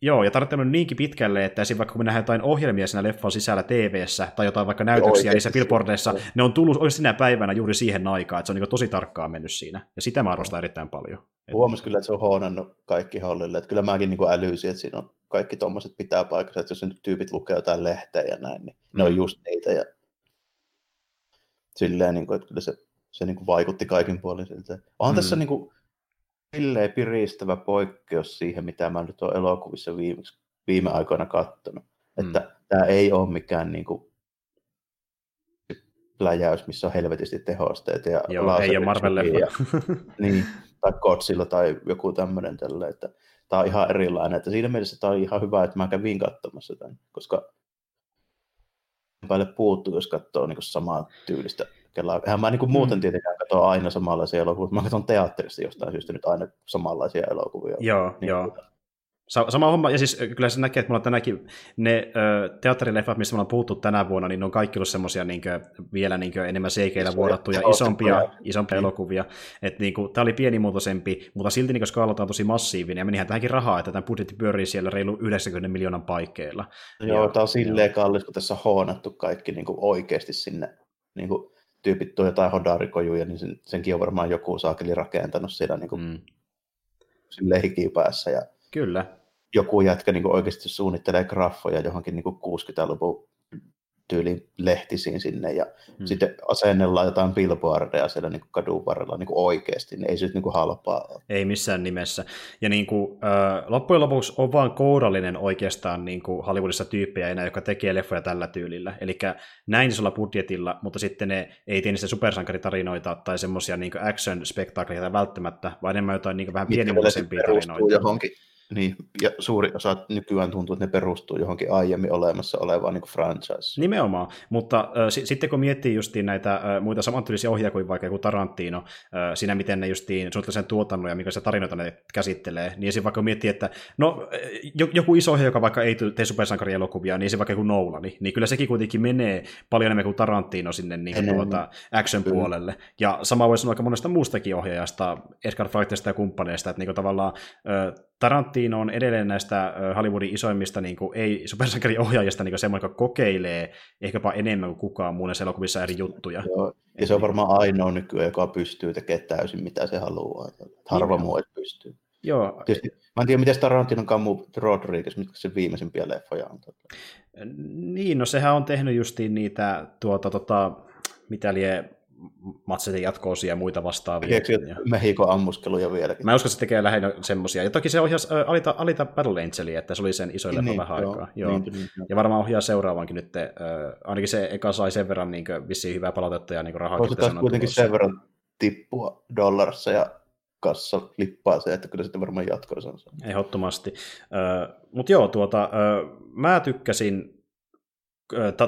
Joo, ja Tarantino on niinkin pitkälle, että esim. vaikka kun me nähdään jotain ohjelmia siinä leffan sisällä tv tai jotain vaikka näytöksiä niissä billboardeissa, ne on tullut olisi sinä päivänä juuri siihen aikaan, että se on niin tosi tarkkaan mennyt siinä. Ja sitä mä arvostan erittäin paljon. Huomas kyllä, että se on hoonannut kaikki hollille. Että kyllä mäkin niin älysin, että siinä on kaikki tuommoiset pitää paikassa, että jos nyt tyypit lukee jotain lehteä ja näin, niin mm. ne on mm. just niitä. Ja silleen, niin kuin, että kyllä se, se niin kuin vaikutti kaikin puolin siltä. Onhan mm. tässä niin kuin, silleen piristävä poikkeus siihen, mitä mä nyt olen elokuvissa viime, viime aikoina katsonut. Mm. Että tämä ei ole mikään niin kuin, läjäys, missä on helvetisti tehosteet ja Joo, ei ole marvel ja, niin, tai Godzilla tai joku tämmöinen tälle, että tämä on ihan erilainen. Että siinä mielessä tämä on ihan hyvä, että mä kävin katsomassa tämän, koska päälle puuttuu, jos katsoo niin samaa tyylistä kelaa. Eihän mä niin muuten mm. tietenkään katso aina samanlaisia elokuvia, mä katson teatterista jostain syystä nyt aina samanlaisia elokuvia. Joo, niin joo. Sama homma, ja siis kyllä se näkee, että mulla on tänäkin ne ö, teatterileffat, missä me ollaan puhuttu tänä vuonna, niin ne on kaikki ollut semmoisia niin vielä niin enemmän seikeillä vuodattuja, isompia, isompia mm. elokuvia. Että niin kuin, tämä oli pienimuotoisempi, mutta silti niin skaalata on tosi massiivinen, ja menihän tähänkin rahaa, että tämä budjetti pyörii siellä reilu 90 miljoonan paikkeilla. Joo, tämä on silleen kallis, kun tässä on hoonattu kaikki niin kuin oikeasti sinne niin kuin tyypit tuo jotain hodarikojuja, niin sen, senkin on varmaan joku saakeli rakentanut siellä niin kuin, mm. päässä. Ja Kyllä. Joku jätkä niin kuin oikeasti suunnittelee graffoja johonkin niin kuin 60-luvun tyyliin lehtisiin sinne ja hmm. sitten asennellaan jotain billboardeja siellä niin kuin kadun varrella niin kuin oikeasti, niin ei se nyt niin kuin halpaa ole. Ei missään nimessä. Ja niin kuin, äh, loppujen lopuksi on vaan kourallinen oikeastaan niin kuin Hollywoodissa tyyppejä enää, joka tekee leffoja tällä tyylillä. Eli näin isolla budjetilla, mutta sitten ne ei tee niistä supersankaritarinoita tai semmoisia niin action-spektaakleita välttämättä, vaan enemmän jotain niin vähän pienimuotoisempia tarinoita. Johonkin niin, ja suuri osa nykyään tuntuu, että ne perustuu johonkin aiemmin olemassa olevaan niin franchise. Nimenomaan, mutta äh, s- sitten kun miettii justiin näitä äh, muita samantyylisiä ohjaajia kuin vaikka joku Tarantino, äh, siinä miten ne justiin suunnittelee tuotannon ja minkälaisia tarinoita ne käsittelee, niin esim. vaikka miettii, että no joku iso ohjaaja, joka vaikka ei tee supersankarielokuvia, niin se vaikka joku Nolani, niin kyllä sekin kuitenkin menee paljon enemmän kuin Tarantino sinne niin kuin tuota, action-puolelle. Ja sama voi sanoa aika monesta muustakin ohjaajasta, Edgar Wrightista ja kumppaneista, että niin kuin tavallaan äh, Tarantino on edelleen näistä Hollywoodin isoimmista niin kuin, ei ohjaajista niin semmoinen, joka kokeilee ehkäpä enemmän kuin kukaan muun näissä elokuvissa eri juttuja. Joo, ja se on varmaan ainoa nykyään, joka pystyy tekemään täysin mitä se haluaa. Harva muu ei pysty. Joo. Tietysti, mä en tiedä, miten Tarantinon Camus Rodriguez, mitkä se viimeisimpiä leffoja on. Niin, no sehän on tehnyt justiin niitä, tuota, tota, mitä lie, Matsetin jatkoosia ja muita vastaavia. Ja... Mehikon ammuskeluja vieläkin? Mä uskon, että se tekee lähinnä semmoisia. Ja toki se ohjasi äh, Alita, Alita Battle Angelia, että se oli sen isoille niin, vähän joo, aikaa. Joo. Niin, niin, ja varmaan ohjaa seuraavankin nyt. Äh, ainakin se eka sai sen verran niin kuin, vissiin hyvää palautetta ja niin rahaa. Se kuitenkin sen verran tippua dollarissa ja kassa lippaa se, että kyllä sitten varmaan jatkoissa on Ehdottomasti. Mutta joo, tuota, mä tykkäsin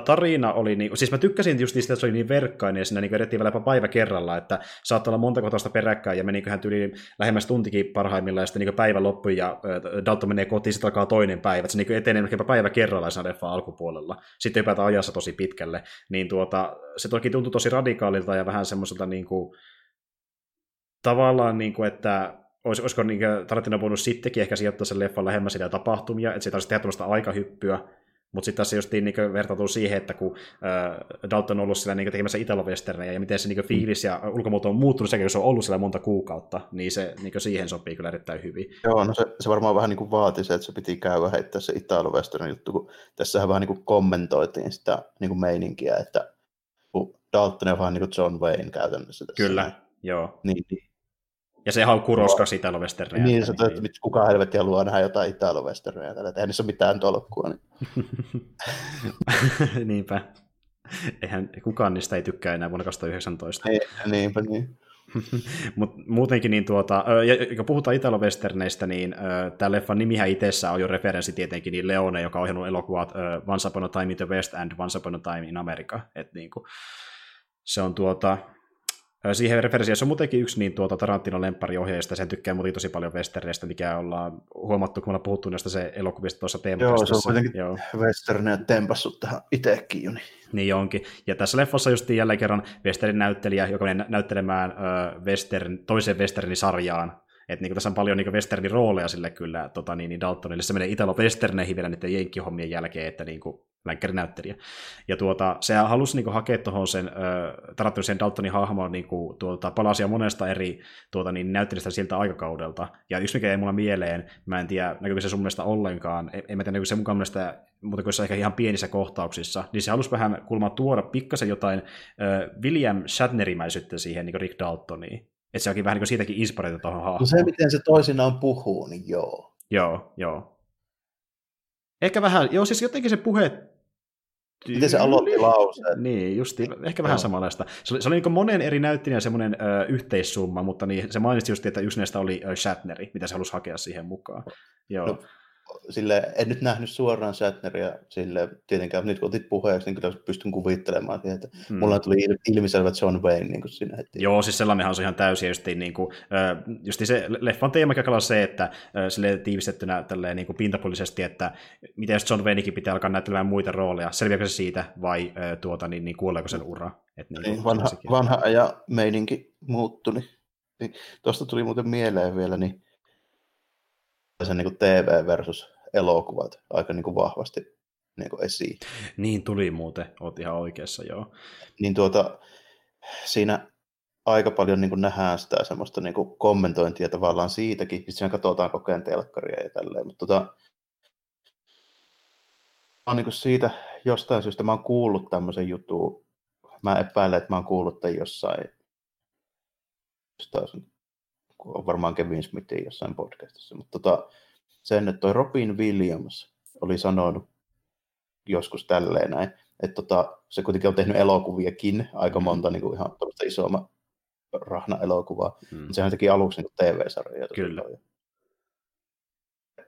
tarina oli, niin, siis mä tykkäsin just niistä, että se oli niin verkkainen ja siinä niin edettiin vielä päivä kerralla, että saattoi olla monta kotosta peräkkäin ja meniköhän tyyli lähemmäs tuntikin parhaimmillaan ja sitten niin päivä loppui ja Dalton menee kotiin, sitten alkaa toinen päivä, että se niin etenee ehkä päivä kerrallaan siinä leffan alkupuolella. Sitten hypätään ajassa tosi pitkälle, niin tuota, se toki tuntui tosi radikaalilta ja vähän semmoiselta niin kuin, tavallaan, niin kuin, että olis, olisiko niin Tarantino voinut sittenkin ehkä sijoittaa sen leffan lähemmäs sitä tapahtumia, että se tarvitsisi tehdä tämmöistä aikahyppyä, mutta sitten tässä justiin niin vertautuu siihen, että kun äh, Dalton on ollut siellä niin tekemässä italowesterneja ja miten se niin fiilis ja ulkomuoto on muuttunut sekä, jos se on ollut siellä monta kuukautta, niin se niin siihen sopii kyllä erittäin hyvin. Joo, no se, se varmaan vähän niin kuin vaati se, että se piti käydä heittää se italowesternen juttu, kun tässähän vähän niin kuin kommentoitiin sitä niin kuin meininkiä, että kun Dalton on vähän niin kuin John Wayne käytännössä tässä. Kyllä, joo. Niin, niin ja se haukkuu roskaksi italo-westerneja. Niin, se että niin. kuka helvetti haluaa nähdä jotain italo-westerneja eihän niissä ole mitään tolkkua. Niin. Niinpä. Eihän kukaan niistä ei tykkää enää vuonna 2019. Ei, niinpä niin. Mutta muutenkin, niin tuota, ja kun puhutaan italo-westerneistä, niin tämä leffan nimihän itsessä on jo referenssi tietenkin niin Leone, joka on ohjannut elokuvat Once Upon a Time in the West and Once Upon a Time in America. Et niin kuin, se on tuota, Siihen referenssiin, se on muutenkin yksi niin tuota Tarantinon lemppariohjeista, sen tykkää muuten tosi paljon westerneistä, mikä ollaan huomattu, kun me ollaan puhuttu näistä se elokuvista tuossa teemassa. Joo, se on kuitenkin Joo. westerneja tempassut tähän itsekin jo. Niin. niin onkin. Ja tässä leffassa just jälleen kerran westerin näyttelijä, joka menee näyttelemään ö, western, toiseen westernin sarjaan, että niin tässä on paljon niin westernin rooleja sille kyllä tota, niin, niin Daltonille. Se menee Italo westerneihin vielä niiden jenkkihommien jälkeen, että niin kuin, länkkärinäyttelijä. Ja tuota, se halusi niin hakea tuohon sen, äh, sen Daltonin hahmon niin kuin, tuota, palasia monesta eri tuota, niin, näyttelijästä siltä aikakaudelta. Ja yksi mikä ei mulla mieleen, mä en tiedä näkyykö se sun mielestä ollenkaan, en, en mä tiedä näkyykö se mukaan mielestä, mutta kun se ehkä ihan pienissä kohtauksissa, niin se halusi vähän kulmaa tuoda pikkasen jotain äh, William Shatnerimäisyyttä siihen niin Rick Daltoniin. Että se onkin vähän niin siitäkin inspiroitu tuohon hahmoon. No se, miten se toisinaan puhuu, niin joo. Joo, joo. Ehkä vähän, joo siis jotenkin se puhe Miten se aloitti lauseen? Niin, justi, ehkä vähän samanlaista. Se oli, se oli niin monen eri näyttelijän semmoinen ö, yhteissumma, mutta niin, se mainitsi just, että just näistä oli ö, Shatneri, mitä se halusi hakea siihen mukaan. Joo. No, sille, en nyt nähnyt suoraan Shatneria sille, tietenkään nyt kun otit puheeksi, niin kyllä pystyn kuvittelemaan siihen, että hmm. mulla tuli ilmiselvät John Wayne niin siinä heti. Joo, siis sellainenhan on ihan täysin justiin, niin kuin, just se leffan teema on se, että sille tiivistettynä tälleen niin kuin pintapuolisesti, että miten jos John Waynekin pitää alkaa näyttelemään muita rooleja, selviääkö se siitä vai tuota, niin, niin kuoleeko sen ura? Et niin, niin, vanha, vanha ja meininki muuttui, niin, tuosta tuli muuten mieleen vielä, niin sen niin TV versus elokuvat aika niin kuin vahvasti niin kuin esiin. Niin tuli muuten, oot ihan oikeassa, joo. Niin tuota, siinä aika paljon niin kuin nähdään sitä semmoista niin kuin kommentointia tavallaan siitäkin, sitten siinä katsotaan koko ajan telkkaria ja tälleen, mutta tota, mä oon niin kuin siitä jostain syystä, mä oon kuullut tämmöisen jutun, mä epäilen, että mä oon kuullut tämän jossain, jostain on varmaan Kevin Smithin jossain podcastissa, mutta tota, sen, että toi Robin Williams oli sanonut joskus tälleen näin, että tota, se kuitenkin on tehnyt elokuviakin, aika mm-hmm. monta niin kuin ihan isomma rahna-elokuvaa, mm. sehän teki aluksi niin TV-sarjoja. Kyllä.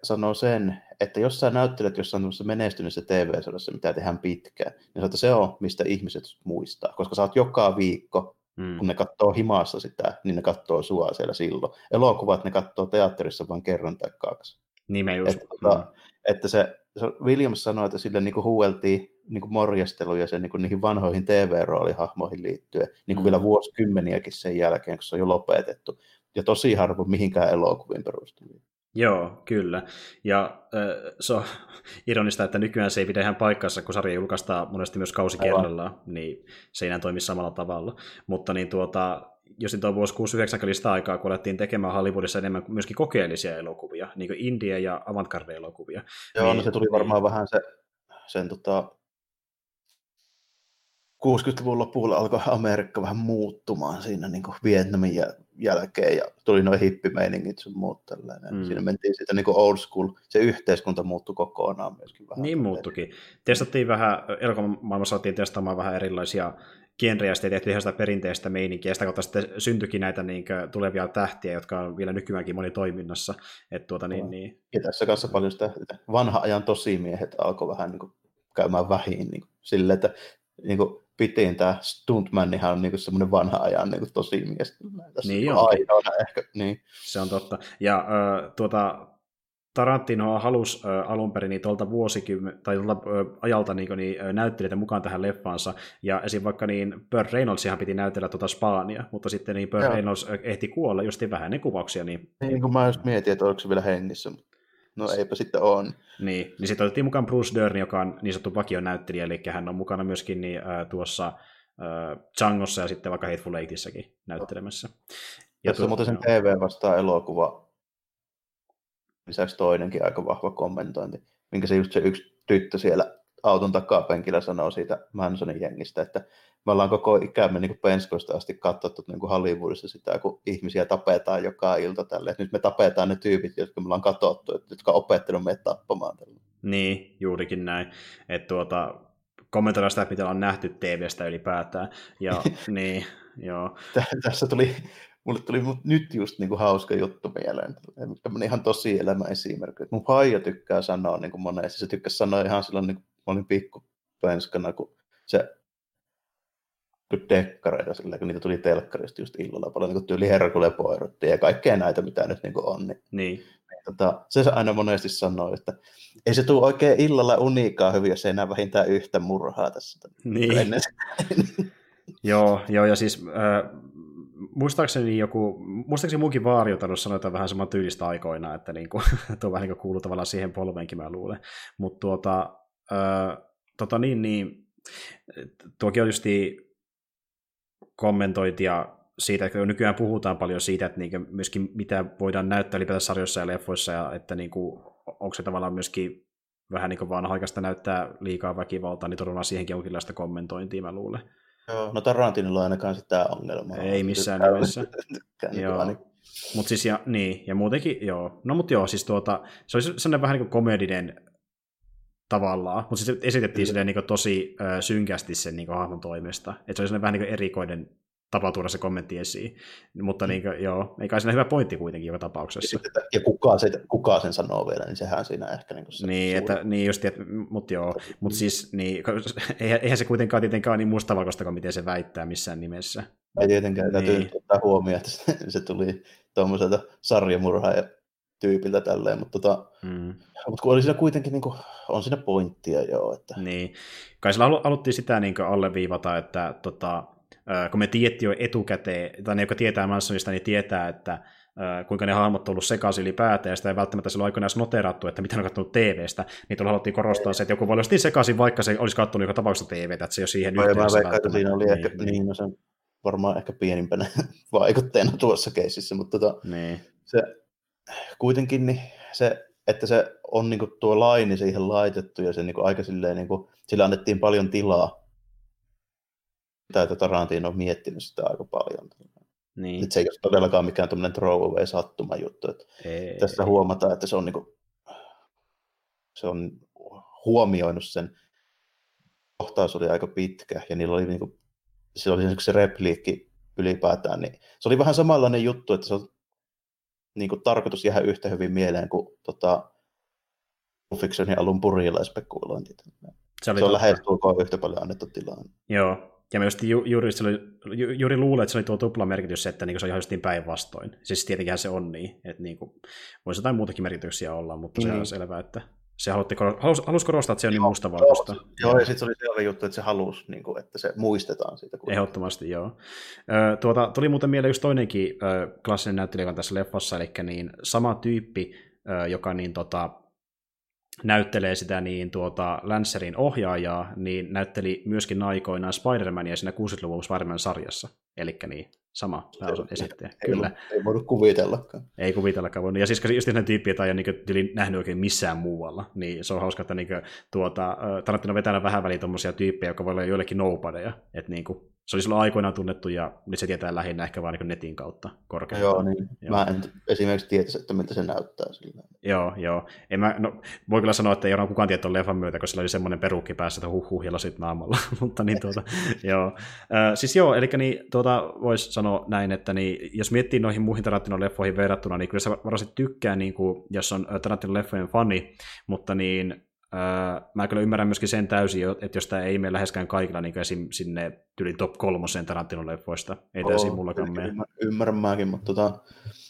Sanoo sen, että jos sä näyttelet jossain menestyneessä TV-sarjassa, mitä tehdään pitkään, niin että se on, mistä ihmiset muistaa, koska sä oot joka viikko Mm. Kun ne katsoo himassa sitä, niin ne katsoo sua siellä silloin. Elokuvat ne katsoo teatterissa vain kerran tai kaksi. Niin just. Että, tota, mm. että se, se, Williams sanoi, että sille niin huueltiin niin morjesteluja sen, niin niihin vanhoihin TV-roolihahmoihin liittyen, niin kuin mm. vielä vuosikymmeniäkin sen jälkeen, kun se on jo lopetettu. Ja tosi harvoin mihinkään elokuviin perustuu. Joo, kyllä. Ja äh, se on ironista, että nykyään se ei pidä ihan paikkansa, kun sarja julkaistaan monesti myös kausi kerrallaan, niin se ei enää toimi samalla tavalla. Mutta niin tuota, jos nyt on vuosi 69 sitä aikaa, kun alettiin tekemään Hollywoodissa enemmän myöskin kokeellisia elokuvia, niin kuin India ja avantgarde-elokuvia. Joo, niin, no se tuli varmaan niin, vähän se, sen tota, 60-luvun lopulla alkoi Amerikka vähän muuttumaan siinä niin Vietnamin jälkeen ja tuli noin hippimeiningit sun muut tällainen. Mm. Siinä mentiin siitä niin old school, se yhteiskunta muuttui kokonaan myöskin vähän. Niin muuttukin. Testattiin vähän, elokuvamaailmassa saatiin testaamaan vähän erilaisia genrejä, sitten tehtiin ihan sitä perinteistä meininkiä, ja sitä kautta sitten syntyikin näitä niin kuin, tulevia tähtiä, jotka on vielä nykyäänkin moni toiminnassa. Et, tuota, niin, niin... Ja tässä kanssa paljon sitä vanha ajan tosimiehet alkoi vähän niin kuin, käymään vähin niin kuin, sille, että niin kuin, pitiin tämä Stuntmanihan on niinku semmoinen vanha ajan niinku tosi mies. Tässä niin on. Ainoana ehkä, niin. Se on totta. Ja äh, tuota, Tarantino halusi äh, alun perin niin tuolta vuosikymmen, tai tuolta äh, ajalta niin, niin, äh, näyttelijöitä mukaan tähän leffaansa, ja esim. vaikka niin Burt Reynoldsihan piti näytellä tuota Spania, mutta sitten niin Burt Joo. Reynolds ehti kuolla just vähän ennen kuvauksia. Niin, niin kuin mä just mietin, että oliko se vielä hengissä, No eipä sitten on. Niin, niin sitten otettiin mukaan Bruce Dern, joka on niin sanottu vakionäyttelijä, eli hän on mukana myöskin niin, äh, tuossa äh, Changossa ja sitten vaikka Hateful Eightssäkin näyttelemässä. Ja Tässä on muuten sen TV vastaan elokuva, lisäksi toinenkin aika vahva kommentointi, minkä se just se yksi tyttö siellä auton takapenkillä sanoo siitä Mansonin jengistä, että me ollaan koko ikämme niin penskoista asti katsottu niin kuin Hollywoodissa sitä, kun ihmisiä tapetaan joka ilta tälle. Nyt me tapetaan ne tyypit, jotka me ollaan katsottu, jotka on opettanut meitä tappamaan. Tälle. Niin, juurikin näin. Että tuota, kommentoida sitä, mitä on nähty TV-stä ylipäätään. Ja, niin, joo. Tässä tuli, mulle tuli nyt just niin kuin hauska juttu mieleen. Tämmöinen ihan tosi elämä esimerkki. Mun haija tykkää sanoa niin kuin monesti. Se tykkää sanoa ihan silloin, niin kuin mä olin pikku penskana, kun se dekkareita sillä, kun niitä tuli telkkarista just illalla paljon, niin tyyli Herkule Poirottia ja kaikkea näitä, mitä nyt niin on. Niin, niin. niin tota, se aina monesti sanoo, että ei se tule oikein illalla uniikaa hyvin, jos ei enää vähintään yhtä murhaa tässä. Niin. Ennen. joo, joo, ja siis äh, muistaakseni joku, muistaakseni muukin vaari on sanoa vähän saman tyylistä aikoina, että niin kuin, tuo vähän niin kuuluu tavallaan siihen polveenkin, mä luulen. Mutta tuota, tota niin, niin, tuokin on justi kommentointia siitä, että nykyään puhutaan paljon siitä, että niin myöskin mitä voidaan näyttää ylipäätään sarjoissa ja leffoissa, ja että niin kuin, onko se tavallaan myöskin vähän niin kuin vanha-aikaista näyttää liikaa väkivaltaa, niin todella siihenkin jonkinlaista kommentointia, mä luulen. Joo, no Tarantinolla ainakaan sitä ongelmaa. Ei missään nimessä. joo. Niin. Mutta siis, ja, niin, ja muutenkin, joo. No mutta joo, siis tuota, se olisi sellainen vähän niin kuin komedinen tavallaan, mutta siis esitettiin mm. niin tosi ö, synkästi sen niin hahmon toimesta. Että se oli vähän niin erikoinen tapa tuoda se kommentti esiin. Mutta mm. niin kuin, joo, ei kai siinä hyvä pointti kuitenkin joka tapauksessa. Ja, ja kuka, se, kuka sen sanoo vielä, niin sehän siinä ehkä niin se Niin, että, niin just, että, mutta joo, mutta siis niin, eihän se kuitenkaan tietenkään niin mustavalkoista kuin miten se väittää missään nimessä. Ei tietenkään, niin. täytyy ottaa huomioon, että se, se tuli tuommoiselta sarjamurhaaja tyypiltä tälleen, mutta, tota, mm. mutta kun oli siinä kuitenkin, niin kuin, on siinä pointtia joo. Että... Niin, kai sillä haluttiin sitä niin alleviivata, että tota, kun me tiedettiin jo etukäteen, tai ne, jotka tietää Mansonista, niin tietää, että kuinka ne hahmot on ollut sekaisin ylipäätään, ja sitä ei välttämättä silloin aikoinaan noterattu, että mitä ne on katsonut TV-stä, niin tuolla haluttiin korostaa se, että joku voi olla sekaisin, vaikka se olisi katsonut joka tapauksessa TVtä, että se ei ole siihen yhteydessä. Mä veikkaan, että siinä oli niin, ehkä, niin, no se varmaan ehkä pienimpänä vaikutteena tuossa keisissä, mutta tota, niin. se, kuitenkin niin se, että se on niin kuin tuo laini siihen laitettu ja se niin kuin aika silleen, niin kuin, sillä annettiin paljon tilaa. Tai että Tarantino on miettinyt sitä aika paljon. Niin. Että se ei ole todellakaan mikään tämmöinen throwaway sattuma juttu. Että ei, tässä ei. huomataan, että se on, niin kuin, se on huomioinut sen kohtaus oli aika pitkä ja niillä oli niin kuin, se oli se repliikki ylipäätään, niin se oli vähän samanlainen juttu, että se on niin kuin, tarkoitus jäädä yhtä hyvin mieleen kuin tota, Fictionin alun purilaisspekulointi. Se, oli se on lähestulkoon yhtä paljon annettu tilaa. Joo, ja myös ju, juuri, se oli, ju, juuri luulen, että se oli tuo tuplamerkitys, että niin se on ihan just niin päinvastoin. Siis tietenkin se on niin, että niin kuin, voisi jotain muutakin merkityksiä olla, mutta mm. se on selvää, että se halutti, halus, halus korostaa, että se on niin mustavalkoista. Joo, joo, ja sitten se oli selvä juttu, että se halusi, niin kuin, että se muistetaan siitä. Kuitenkin. Ehdottomasti, joo. tuota, tuli muuten mieleen just toinenkin klassinen näyttelijä tässä leffassa, eli niin sama tyyppi, joka niin tota, näyttelee sitä niin tuota Lancerin ohjaajaa, niin näytteli myöskin aikoinaan Spider-Mania siinä 60-luvun Spider-Man-sarjassa. Eli niin, sama pääosa esittäjä. Ei, Kyllä. Ei voinut kuvitellakaan. Ei kuvitellakaan voinut. Ja siis just ne tyyppi, jota ei ole niin nähnyt oikein missään muualla, niin se on hauska, että niin kuin, tuota, Tarantino vetää vähän väliin tuommoisia tyyppejä, jotka voi olla joillekin nobodyja. Että niin kuin, se oli silloin aikoinaan tunnettu ja nyt se tietää lähinnä ehkä vain niin netin kautta korkeasti. Joo, niin. Joo. Mä en esimerkiksi tietäisi, että miltä se näyttää sillä. Joo, joo. En mä, no, voi kyllä sanoa, että ei ole kukaan tiedä leffan myötä, koska sillä oli semmoinen perukki päässä, että huh huh ja lasit naamalla. Mutta niin tuota, joo. Äh, siis joo, eli niin, tuota, voisi sanoa näin, että niin, jos miettii noihin muihin Tarantino-leffoihin verrattuna, niin kyllä se varmasti tykkää, niin kuin, jos on Tarantino-leffojen fani, mutta niin Öö, mä kyllä ymmärrän myöskin sen täysin, että jos tämä ei mene läheskään kaikilla niin esim. sinne tyli top kolmoseen Tarantino-leffoista, ei tämä siinä mullakaan mene. Ymmärrän mäkin, mutta tota,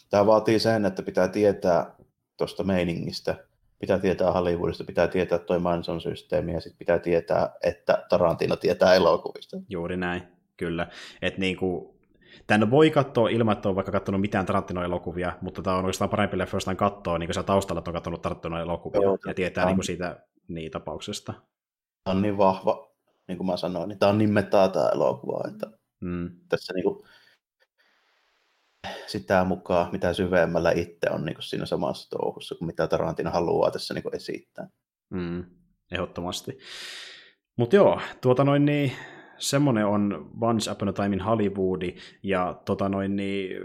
tämä vaatii sen, että pitää tietää tuosta meiningistä, pitää tietää Hollywoodista, pitää tietää toi Manson-systeemi ja sitten pitää tietää, että Tarantino tietää elokuvista. Juuri näin, kyllä. Että niin kuin, Tän voi katsoa ilman, että on vaikka katsonut mitään Tarantino-elokuvia, mutta tämä on oikeastaan parempi leffa jostain katsoa, niin kuin se taustalla, että on katsonut Tarantino-elokuvia Joo, ja tietää niin kuin siitä niin tapauksesta. Tämä on niin vahva, niin kuin mä sanoin, niin tämä on niin metaa tämä elokuva, että mm. tässä niin kuin, sitä mukaan, mitä syvemmällä itse on niin kuin siinä samassa touhussa, kuin mitä Tarantino haluaa tässä niin kuin esittää. Mm, ehdottomasti. Mutta joo, tuota noin niin, semmoinen on Once Upon a Time in Hollywood, ja tota noin niin,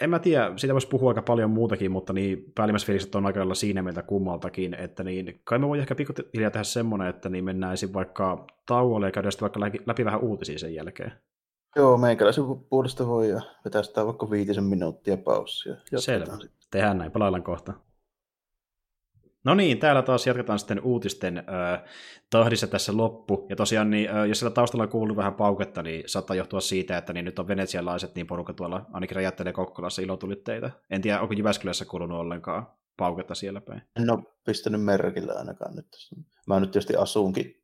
en mä tiedä, siitä voisi puhua aika paljon muutakin, mutta niin päällimmäiset fiilikset on aika lailla siinä mieltä kummaltakin, että niin, kai me voi ehkä pikkuhiljaa tehdä semmoinen, että niin mennään esim. vaikka tauolle ja käydään sitten vaikka läpi, läpi vähän uutisia sen jälkeen. Joo, meikäläisen puolesta voi ja vetää sitä vaikka viitisen minuuttia paussia. Selvä, tehdään näin, palaillaan kohta. No niin, täällä taas jatketaan sitten uutisten äh, tahdissa tässä loppu. Ja tosiaan, niin, äh, jos siellä taustalla kuuluu vähän pauketta, niin saattaa johtua siitä, että niin nyt on venetsialaiset niin porukka tuolla ainakin räjättelee Kokkolassa ilotulitteita. En tiedä, onko Jyväskylässä kuulunut ollenkaan pauketta siellä päin. En ole pistänyt merkillä ainakaan nyt. Mä nyt tietysti asunkin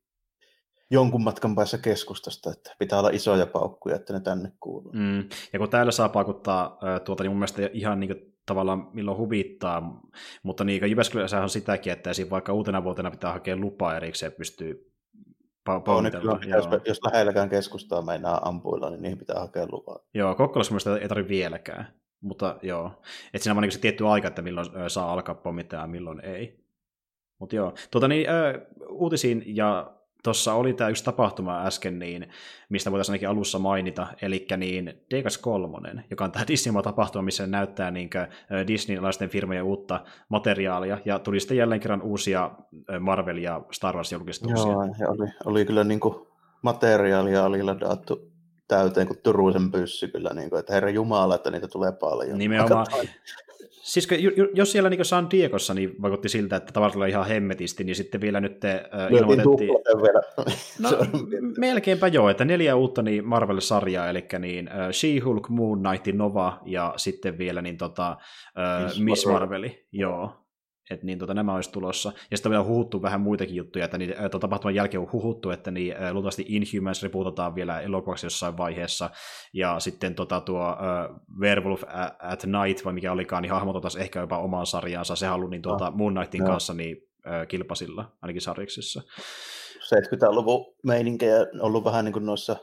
jonkun matkan päässä keskustasta, että pitää olla isoja paukkuja, että ne tänne kuuluu. Mm. Ja kun täällä saa paukuttaa äh, tuota, niin mun mielestä ihan niin kuin tavallaan milloin huvittaa, mutta niin Jyväskylässä on sitäkin, että esim. vaikka uutena vuotena pitää hakea lupaa erikseen pystyy pa- jos, jos lähelläkään keskustaa meinaa ampuilla, niin niihin pitää hakea lupaa. Joo, Kokkolassa mielestäni ei tarvitse vieläkään, mutta joo. Että siinä on niin se tietty aika, että milloin saa alkaa pommittaa ja milloin ei. Mutta joo, tuota niin, äh, uutisiin ja tuossa oli tämä yksi tapahtuma äsken, niin, mistä voitaisiin ainakin alussa mainita, eli niin Degas 3, joka on tämä Disney-tapahtuma, missä näyttää niin Disney-laisten firmojen uutta materiaalia, ja tuli sitten jälleen kerran uusia Marvel- ja Star Wars-julkistuksia. Joo, ja oli, oli kyllä niin kuin materiaalia oli ladattu täyteen kuin Turuisen pyssy kyllä, niin kuin, että herra Jumala, että niitä tulee paljon. Nimenomaan. Siis jos siellä niin San Diegossa niin vaikutti siltä, että tavallaan ihan hemmetisti, niin sitten vielä nyt te, uh, ilmoitettiin... Vielä. No, melkeinpä joo, että neljä uutta niin Marvel-sarjaa, eli niin uh, She-Hulk, Moon Knight, Nova ja sitten vielä niin tota, Miss, Miss Marveli. Joo että niin, tota, nämä olisi tulossa. Ja sitten on vielä huhuttu vähän muitakin juttuja, että niin, tuon tapahtuman jälkeen on huhuttu, että niin, luultavasti Inhumans repuutataan vielä elokuvaksi jossain vaiheessa, ja sitten tota, tuo uh, Werewolf at Night, vai mikä olikaan, niin hahmotetaan ehkä jopa omaan sarjaansa, se haluaa niin tuota, ah, Moon Knightin no. kanssa niin, uh, kilpasilla, ainakin sarjiksissa. 70-luvun meininkejä ollut vähän niin kuin noissa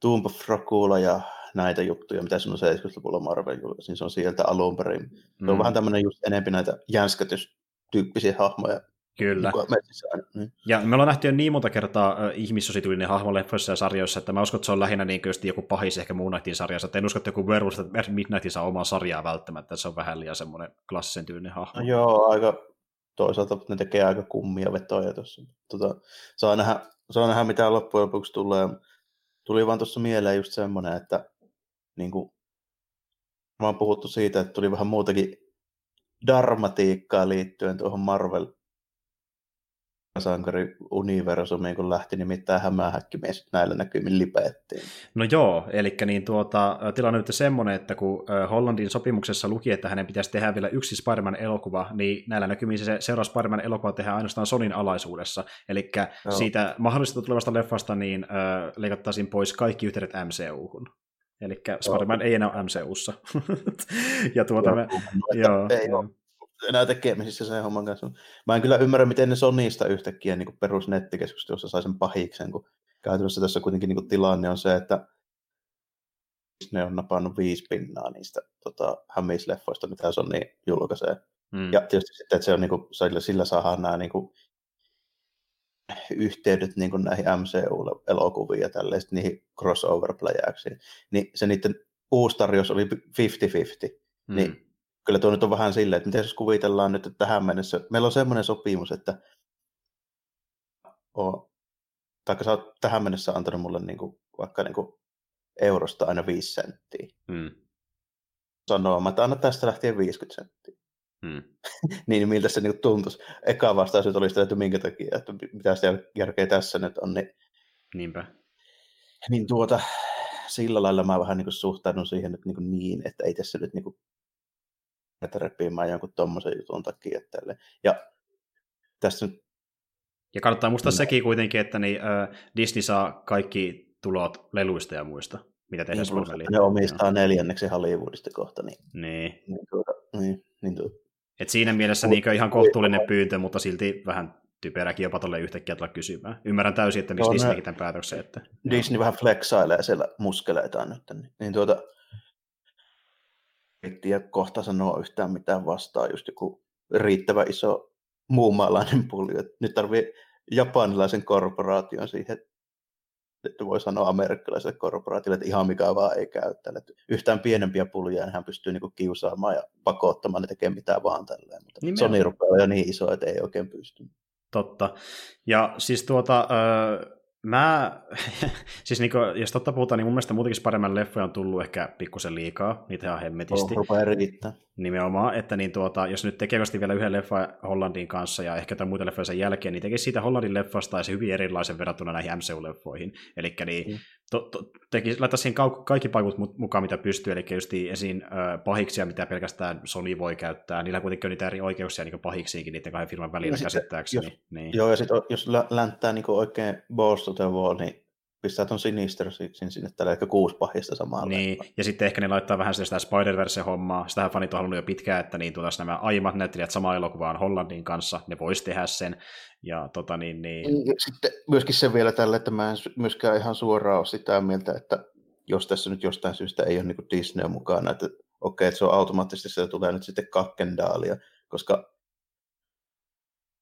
Tomb of Dracula ja näitä juttuja, mitä on 70-luvulla Marvel niin se on sieltä alun perin. Se on mm. vähän tämmöinen just enempi näitä jänskätystyyppisiä hahmoja. Kyllä. Niin. Ja me ollaan nähty jo niin monta kertaa äh, ihmissosituinen hahmoleffoissa ja sarjoissa, että mä uskon, että se on lähinnä niin kuin joku pahis ehkä Moon Knightin sarjassa. Että en usko, että joku Werewolf että Midnightin saa omaa sarjaa välttämättä, että se on vähän liian semmoinen klassisen tyylinen hahmo. No joo, aika toisaalta ne tekee aika kummia vetoja tuossa. Tota, saa, nähdä, saa nähdä, mitä loppujen lopuksi tulee. Tuli vaan tuossa mieleen just semmoinen, että niin kuin, mä oon puhuttu siitä, että tuli vähän muutakin dramatiikkaa liittyen tuohon Marvel sankari-universumiin, kun lähti nimittäin hämähäkkimies näillä näkymin lipettiin. No joo, eli niin tuota, tilanne nyt semmoinen, että kun Hollandin sopimuksessa luki, että hänen pitäisi tehdä vielä yksi Spider-Man-elokuva, niin näillä näkymin se seuraava Spider-Man-elokuva tehdään ainoastaan Sonin alaisuudessa. Eli siitä mahdollisesta tulevasta leffasta niin leikattaisiin pois kaikki yhteydet MCU-hun. Eli Spider-Man ei enää ole MCUssa. ja tuota joo, me, joo, ei joo. ole enää tekemisissä sen homman kanssa. Mä en kyllä ymmärrä, miten ne Sonista yhtäkkiä niin perus nettikeskustelussa sai sen pahiksen, kun käytännössä tässä kuitenkin niin tilanne on se, että ne on napannut viisi pinnaa niistä tota, hämisleffoista, mitä Sony julkaisee. Mm. Ja tietysti sitten, että se on niin kuin, sillä, sillä saadaan nämä niin kuin, yhteydet niin kuin näihin MCU-elokuviin ja tälleen, niihin crossover-pläjäyksiin. Niin se niiden uusi tarjous oli 50-50. Mm. Niin kyllä tuo nyt on vähän silleen, että miten jos kuvitellaan nyt, että tähän mennessä, meillä on semmoinen sopimus, että o, taikka sä oot tähän mennessä antanut mulle niin kuin, vaikka niin kuin eurosta aina 5 senttiä. Mm. Sanoo, että anna tästä lähtien 50 senttiä. Mm. niin miltä se niin tuntuisi. Eka vastaus nyt olisi, että minkä takia, että mitä sitä järkeä tässä nyt on, niin, Niinpä. niin tuota, sillä lailla mä vähän niin suhtaudun siihen nyt niin, niin että ei tässä nyt niin kuin repimään jonkun tommosen jutun takia. Että tälleen. ja tässä nyt Ja kannattaa muistaa No. sekin kuitenkin, että niin, äh, Disney saa kaikki tulot leluista ja muista, mitä tehdään niin, että ne omistaa neljänneksi Hollywoodista kohta, niin, Niin. niin, tuota, niin, niin tuota, Et siinä mielessä Mut- niin ihan kohtuullinen pyyntö, mutta silti vähän typeräkin jopa tuolle yhtäkkiä tulla kysymään. Ymmärrän täysin, että miksi Joo, Disney teki tämän päätöksen. Että, Disney vähän flexailee siellä muskeleitaan nyt. Niin, niin tuota, ei tiedä kohta sanoa yhtään mitään vastaan, just joku riittävä iso muumaalainen pulju. Nyt tarvii japanilaisen korporaation siihen, voi sanoa amerikkalaiselle korporaatiolle, että ihan mikä vaan ei käy tällä. Että Yhtään pienempiä puljuja, niin hän pystyy niinku kiusaamaan ja pakottamaan ne tekemään mitään vaan tälleen. Mutta Nimenomaan. Sony rupeaa jo niin iso, että ei oikein pysty. Totta. Ja siis tuota, öö, mä, siis niin kuin, jos totta puhutaan, niin mun mielestä muutenkin paremman leffoja on tullut ehkä pikkusen liikaa, niitä ihan hemmetisti. Oh, rupeaa riittää. Nimenomaan, että niin tuota, jos nyt tekee vielä yhden leffan Hollandin kanssa ja ehkä jotain muita leffoja sen jälkeen, niin tekisi siitä Hollandin leffasta ja se hyvin erilaisen verrattuna näihin MCU-leffoihin. Eli niin, Mm. To, to, teki, laittaa siihen kaikki paikut mu- mukaan, mitä pystyy, eli just esiin ö, pahiksia, mitä pelkästään Sony voi käyttää. Niillä kuitenkin on niitä eri oikeuksia niin pahiksiinkin niiden kahden firman välillä Ja käsittääkseni. niin. Joo, ja sitten jos lä- länttää niin oikein balls to the wall, niin pistää ton Sinistersin sinne tällä, eli kuusi pahista samalla. Niin, ja sitten ehkä ne laittaa vähän sitä Spider-Verse-hommaa. Sitähän fanit on halunnut jo pitkään, että niin tuotais nämä aiemmat näyttelijät samaan elokuvaan Hollandin kanssa, ne vois tehdä sen. Ja tota niin, niin... Sitten myöskin se vielä tällä, että mä en myöskään ihan suoraan ole sitä mieltä, että jos tässä nyt jostain syystä ei ole niin Disney mukana, että okei, että se on automaattisesti, se tulee nyt sitten kakkendaalia, koska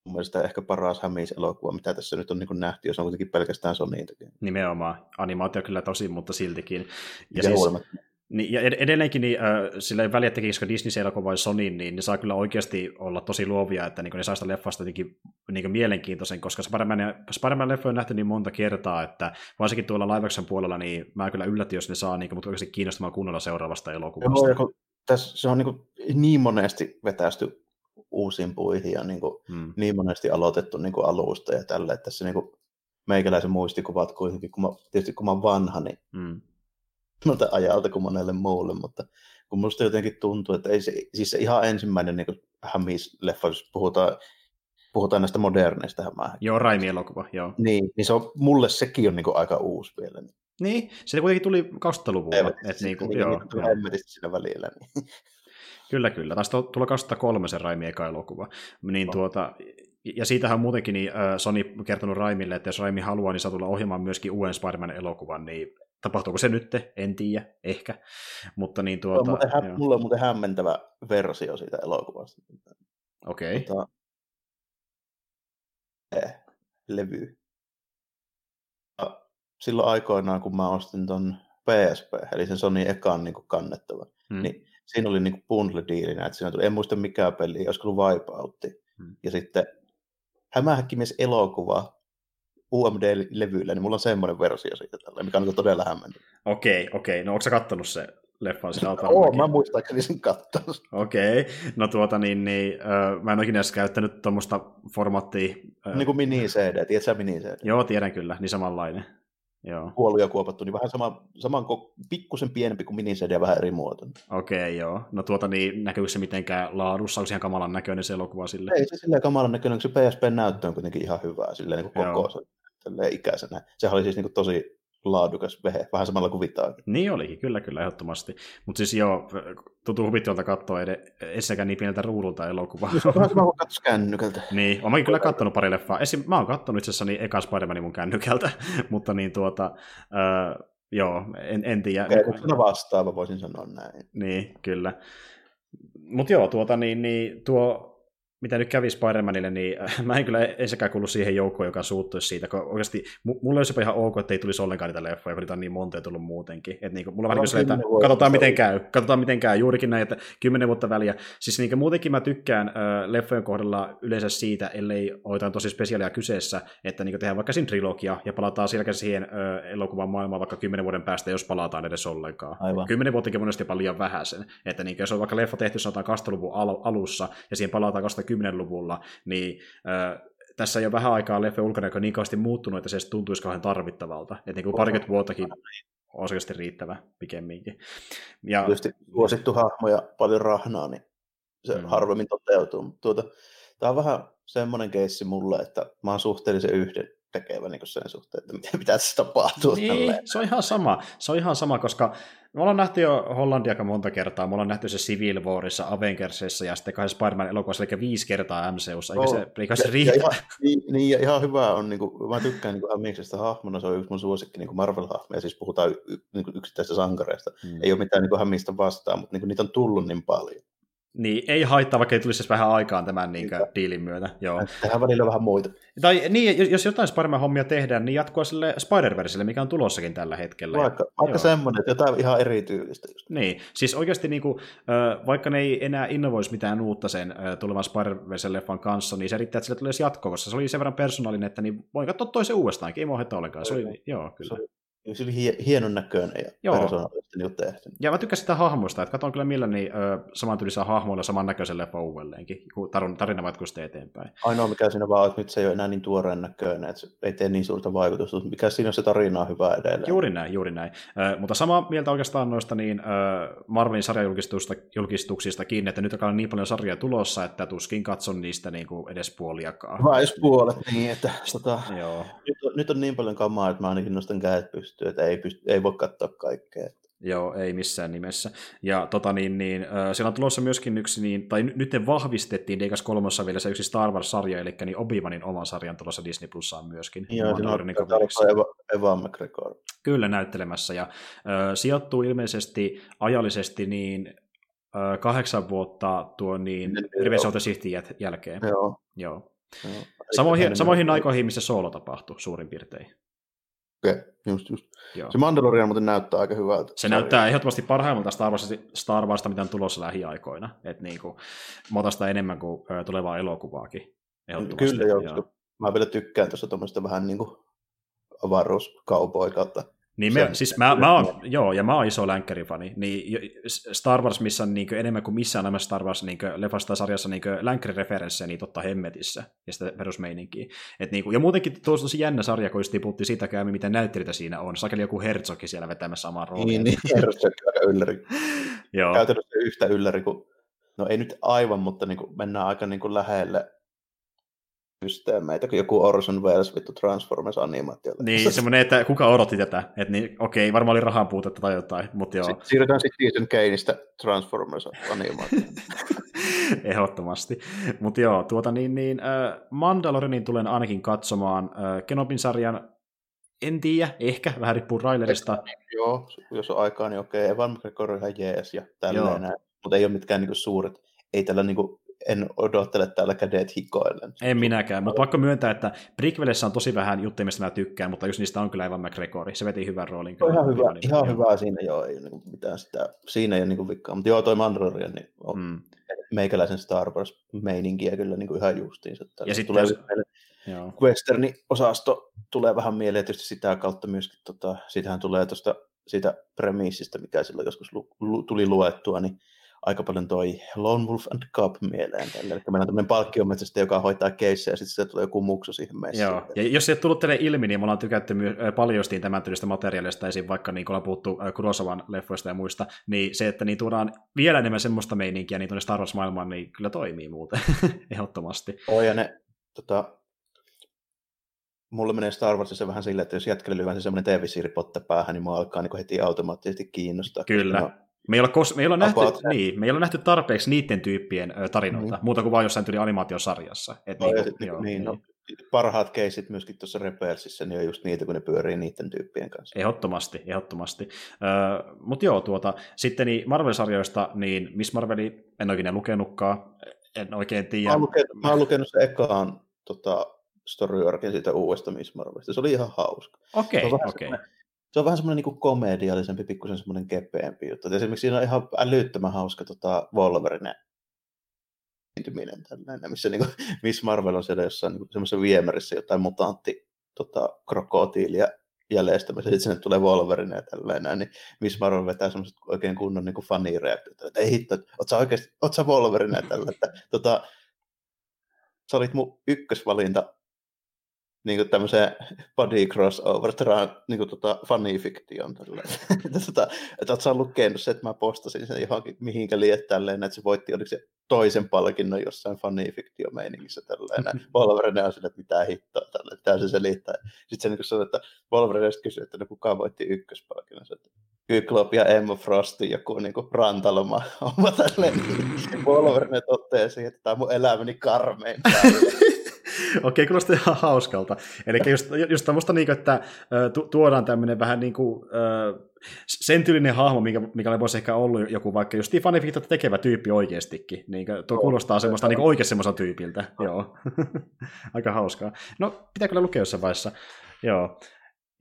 mun mielestä ehkä paras hämiselokuva, mitä tässä nyt on niin nähty, jos on kuitenkin pelkästään Sonyin tekemä. Nimenomaan. Animaatio kyllä tosi, mutta siltikin. Ja, Ja, ja siis, huolimatta. Niin, ja ed- edelleenkin niin, äh, sillä ei väliä tekisikö Disney se elokuva vai Sony, niin ne saa kyllä oikeasti olla tosi luovia, että niin ne saa sitä leffasta jotenkin niin mielenkiintoisen, koska Spider-Man, Spider-Man leffoja on nähty niin monta kertaa, että varsinkin tuolla live action puolella, niin mä kyllä yllätyin, jos ne saa niin, mutta oikeasti kiinnostamaan kunnolla seuraavasta elokuvasta. Joo, kun tässä se on niin, kuin niin monesti vetästy uusiin puihin ja niin, kuin Hmm. niin monesti aloitettu niin kuin alusta ja tällä, että tässä niin kuin meikäläisen muistikuvat kuitenkin, kun mä, tietysti kun mä oon vanha, niin Hmm. Monta ajalta kuin monelle muulle, mutta kun musta jotenkin tuntuu, että ei se, siis se ihan ensimmäinen niin hämisleffa, jos puhutaan, puhutaan näistä moderneista hämää. Joo, Raimi-elokuva, joo. Niin, niin se on, mulle sekin on niin kuin aika uusi vielä. Niin. Niin, se kuitenkin tuli 2000-luvulla. Et niin kuin, joo, niin, joo. hemmetisti siinä välillä. Niin. Kyllä, kyllä. Taisi tulla tulla 2003 se Raimi eka elokuva. Niin Oh. tuota, ja siitähän on muutenkin niin, Sony kertonut Raimille, että jos Raimi haluaa, niin saa tulla ohjelmaan myöskin uuden Spider-Man-elokuvan, niin tapahtuuko se nyt? En tiedä, ehkä. Mutta niin Tuota, tuota, muuten, hä- mulla on muuten hämmentävä versio siitä elokuvasta. okei. Tota, eh, levy. Silloin aikoinaan, kun mä ostin ton PSP, eli sen Sony ekan niin kannettavan, Hmm. niin siinä oli niin bundle-diilinä, että siinä tuli, en muista mikä peli, olisiko ollut Wipeoutti. Hmm. Ja sitten Hämähäkkimies elokuva UMD-levyllä, niin mulla on semmoinen versio siitä, tällä, mikä on niin todella hämmentävä. Okei, okei. No onko sä kattonut se leffan sitä Oo, autolla? mä muistaakseni sen kattonut. Okei, no tuota niin, niin äh, mä en ole ikinä edes käyttänyt tuommoista formaattia. Äh, Niin kuin mini-CD, tiedätkö sä mini-CD? Joo, tiedän kyllä, niin samanlainen. Joo, kuollut ja kuopattu, niin vähän sama, saman pikkusen pienempi kuin mini ja vähän eri muotoinen. okei, joo. No tuota niin, näkyykö se mitenkään laadussa? Onko ihan kamalan näköinen se elokuva sille? Ei se silleen kamalan näköinen, kun se PSP-näyttö on kuitenkin ihan hyvää silleen niin kuin koko silleen ikäisenä. Sehän oli siis niin kuin tosi laadukas vehe, vähän samalla kuin vitaakin. Niin olikin, kyllä, kyllä, ehdottomasti. Mutta siis joo, tuntuu huvittivalta katsoa ed- ensinnäkään niin pieneltä ruudulta elokuvaa. Vähän sama kuin katsoisi kännykältä. niin, oon mäkin kyllä kattonut pari leffaa. Esim, mä oon kattonut itse asiassa niin eka Spider-Manin mun kännykältä, mutta niin tuota, äh, Joo, en, en tiedä. Kehityksellä vastaava, voisin sanoa näin. Niin, kyllä. Mutta joo, tuota, niin, niin, tuo mitä nyt kävi Spider-Manille, niin mä en kyllä ensinnäkään kuulu siihen joukkoon, joka suuttuisi siitä, kun oikeasti mulla olisi jopa ihan ok, että ei tulisi ollenkaan niitä leffoja, kun niitä on niin monta tullut muutenkin. Että niin kuin, mulla on vähän niin että katsotaan miten käy, katsotaan miten käy, juurikin näin, että kymmenen vuotta väliä. Siis niin muutenkin mä tykkään äh, leffojen kohdalla yleensä siitä, ellei ole tosi spesiaalia kyseessä, että niin tehdään vaikka siinä trilogia ja palataan sielläkin siihen äh, elokuvan maailmaan vaikka kymmenen vuoden päästä, jos palataan edes ollenkaan. Aivan. Kymmenen vuottakin monesti jopa liian vähäisen. Että niin, jos on vaikka leffa tehty sanotaan 20 al- alussa ja siihen palataan 2010-luvulla, niin äh, tässä ei ole vähän aikaa leffa ulkonäkö niin kauheasti muuttunut, että se edes tuntuisi kauhean tarvittavalta. Että niin kuin parikymmentä vuottakin on oikeasti riittävä pikemminkin. Ja... Tietysti suosittu hahmo ja paljon rahnaa, niin se mm. harvemmin toteutuu. Tuota, tämä on vähän semmoinen keissi mulle, että mä oon suhteellisen yhden tekevä niin sen suhteen, että mitä, mitä tässä tapahtuu. Niin, se on ihan sama. Se on ihan sama, koska me ollaan nähty jo Hollandia aika monta kertaa. Me ollaan nähty se Civil Warissa, Avengersissa ja sitten kai Spider-Man elokuvassa, eli viisi kertaa MCUssa. Eikä oh, se, eikä se riitä. Ja ihan, niin, niin, ja ihan hyvä on, niin kuin, mä tykkään niin Hämmiksestä hahmona, se on yksi mun suosikki niin Marvel-hahmoja, siis puhutaan y, niin kuin yksittäisistä sankareista. Hmm. Ei ole mitään niin Hämmistä vastaan, mutta niin kuin, niitä on tullut niin paljon. Niin, ei haittaa, vaikka ei tulisi vähän aikaan tämän niin kuin, diilin myötä. Joo. Tehdään välillä vähän muita. Tai niin, jos jotain Spider-Man-hommia tehdään, niin jatkoa sille Spider-Versille, mikä on tulossakin tällä hetkellä. Vaikka, vaikka semmoinen, että jotain ihan erityylistä. Just. Niin, siis oikeasti niin kuin, vaikka ne ei enää innovoisi mitään uutta sen tulevan Spider-Verse-leffan kanssa, niin se riittää, että sille tulee jatko, koska se oli sen verran persoonallinen, että niin voin katsoa toisen uudestaankin, ei mua ollenkaan. Se oli, joo, kyllä. Se se oli hie- hienon näköinen ja Joo. persoonallisesti niin tehty. Ja mä tykkäsin sitä hahmoista, että katson kyllä mielelläni ö, samantyylisellä hahmoilla samannäköisen leffa uudelleenkin, kun tarina matkustaa eteenpäin. Ainoa mikä siinä vaan että nyt se ei ole enää niin tuoreen näköinen, että se ei tee niin suurta vaikutusta, mutta mikä siinä on se tarina on hyvä edelleen. Juuri näin, juuri näin. Ö, mutta sama mieltä oikeastaan noista niin, ö, Marvelin sarjajulkistuksistakin, että nyt on niin paljon sarjaa tulossa, että tuskin katson niistä niin kuin edes puoliakaan. Vai edes puolet, niin että tota, Joo. Nyt, on, nyt on niin paljon kamaa, että mä ainakin nostan kädet pystyyn pystyy, että ei, pysty, ei voi katsoa kaikkea. Joo, ei missään nimessä. Ja tota niin, niin äh, siellä on tulossa myöskin yksi, niin, tai nyt ne vahvistettiin Degas kolmossa vielä se yksi Star Wars-sarja, eli niin Obi-Wanin oman sarjan tulossa Disney Plussaan myöskin. Joo, on Eva, Eva McGregor. Kyllä näyttelemässä, ja äh, sijoittuu ilmeisesti ajallisesti niin äh, kahdeksan vuotta tuo niin Revenge of the jälkeen. Joo. Joo. Joo. Samoihin, samoihin aikoihin, missä Solo tapahtui suurin piirtein. Okei, just, just. Joo. Se Mandalorian muuten näyttää aika hyvältä. Se näyttää ehdottomasti parhaimmalta Star, Wars, Star Warsta, mitä on tulossa lähiaikoina. Et niinku, mä otan sitä enemmän kuin tulevaa elokuvaakin. Kyllä, joo, joo. Mä vielä tykkään tuossa tuommoista vähän niin kuin avaruuskaupoi kautta niin me, siis mä, mä oon, joo, ja mä oon iso länkkärifani, niin Star Wars, missä on niin enemmän kuin missään nämä Star Wars niin leffasta sarjassa niin länkkärireferenssejä, niin totta hemmetissä, ja sitä perusmeininkiä. Et niin kuin, ja muutenkin tuossa tosi jännä sarja, kun just tiputti siitä käymme, miten näyttelijöitä siinä on. Sakeli joku Herzogki siellä vetämässä saman roolin. Niin, niin Herzog aika ylläri. joo. Käytännössä yhtä ylläri kuin, no ei nyt aivan, mutta niin kuin mennään aika niin kuin lähelle systeemeitä, kun joku Orson Welles vittu Transformers animaatio. Niin, semmoinen, että kuka odotti tätä, että niin, okei, varmaan oli rahan puutetta tai jotain, mutta joo. Sitten siirrytään sitten Kaneista Transformers animaatio. Ehdottomasti. Mutta joo, tuota niin, niin äh, Mandalorianin tulen ainakin katsomaan äh, Kenobin sarjan en tiedä, ehkä, vähän riippuu Railerista. Joo, jos on aikaa, niin okei, Evan McGregor ihan jees ja tälleen näin, mutta ei ole mitkään niinku suuret, ei tällä niinku en odottele täällä kädet hikoillen. En minäkään, mutta vaikka myöntää, että Brickvelessä on tosi vähän juttuja, mistä mä tykkään, mutta just niistä on kyllä Evan McGregor. Se veti hyvän roolin. Kyllä. Ihan, hyvä, niin, ihan hyvä siinä, joo, ei niin mitään sitä, siinä ei ole niin vikkaa. Mutta joo, toi Mandalorian, niin on mm. meikäläisen Star Wars-meininkiä kyllä niin kuin ihan justiinsa. Ja sitten tulee jos... westerni-osasto tulee vähän mieleen tietysti sitä kautta myöskin, tota, siitähän tulee tuosta siitä premissistä, mikä silloin joskus lu, lu, tuli luettua, niin aika paljon toi Lone Wolf and Cub mieleen. Tälle. Eli meillä on tämmöinen palkkiometsästä, joka hoitaa keissejä, ja sitten se tulee joku muksu siihen messiin. Joo, ja jos se ei tullut teille ilmi, niin me ollaan tykätty my- paljostiin tämän tyylistä materiaalista, esim. vaikka niin kuin ollaan puhuttu Kurosavan leffoista ja muista, niin se, että niin tuodaan vielä enemmän semmoista meininkiä niin tuonne Star Wars-maailmaan, niin kyllä toimii muuten, ehdottomasti. Oh, ja ne, tota, mulla menee Star Warsissa vähän silleen, että jos jätkelle lyvään se semmoinen TV-siiripotte päähän, niin mua alkaa niin heti automaattisesti kiinnostaa. Kyllä. No, me ei olla, kos- me ei olla, nähty, niin, me ei olla nähty tarpeeksi niiden tyyppien tarinoita, mm. muuta kuin vain jossain tyyli animaatiosarjassa. Et no, niin, joo, niin, niin. No, parhaat keisit myöskin tuossa Rebelsissä, niin on just niitä, kun ne pyörii niiden tyyppien kanssa. Ehdottomasti, ehdottomasti. Öö, Mutta joo, tuota, sitten niin Marvel-sarjoista, niin Miss Marveli en oikein lukenutkaan, en oikein tiedä. Mä oon lukenut, mä oon lukenut se ekaan tota, story arcin siitä uudesta Miss Marvelista. Se oli ihan hauska. Okei, vähän okei. semmoinen- Se on vähän semmoinen niin komediallisempi, pikkusen semmoinen kepeämpi juttu. Et esimerkiksi siinä on ihan älyttömän hauska tota, Wolverine esiintyminen tällainen, missä niin kuin, Miss Marvel on siellä jossain niin semmoisessa viemärissä jotain mutantti tota, krokotiilia jäljestämässä, sitten sinne tulee Wolverine ja tällainen, niin Miss Marvel vetää semmoiset oikein kunnon niin fanireaktiot, että ei hitto, oot sä oikeasti, oot sä Wolverine ja tällä, että tota, sä olit mun ykkösvalinta niin kuin tämmöiseen body crossover niin kuin tota, fanifiktion tällä. tota, että oot sä lukenut se, että mä postasin sen johonkin mihinkä liet tälleen, että se voitti, oliko se toisen palkinnon jossain fanifiktio-meiningissä tällainen. Wolverine on sille, että mitä hittoa tällä, mitä se selittää. Sitten se niin sanoi, että Wolverine kysyi, että no kuka voitti ykköspalkinnon. Se, että Kyklop ja Emma Frostin joku niin kuin rantaloma homma tälleen. Wolverine toteaa siihen, että tämä on mun elämäni karmein päivä. Okei, kuulostaa ihan hauskalta. Eli just, just tämmöistä, niin että tuodaan tämmöinen vähän niin kuin, sen tyylinen hahmo, mikä, mikä voisi ehkä ollut joku vaikka just fanifiktiota tekevä tyyppi oikeastikin. Niin tuo Joo. kuulostaa semmoista niin oikein semmoista tyypiltä. Joo. Aika hauskaa. No, pitää kyllä lukea jossain vaiheessa. Joo.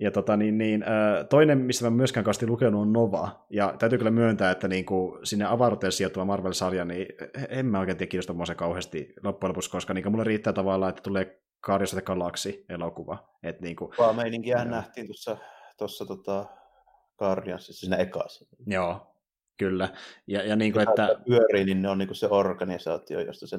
Ja tota, niin, niin, toinen, missä mä myöskään kasti lukenut, on Nova. Ja täytyy kyllä myöntää, että niin kuin sinne avaruuteen sijoittuva Marvel-sarja, niin en mä oikein tiedä kiinnosta mua se kauheasti loppujen lopuksi, koska niin mulle riittää tavallaan, että tulee Guardians of the Galaxy-elokuva. Et niin kuin, Vaan meininkiä Joo. nähtiin tuossa, tuossa tota Guardiansissa, siinä ekassa. joo, kyllä. Ja, ja niin kuin, Että että, pyörii, niin ne on niinku se organisaatio, josta se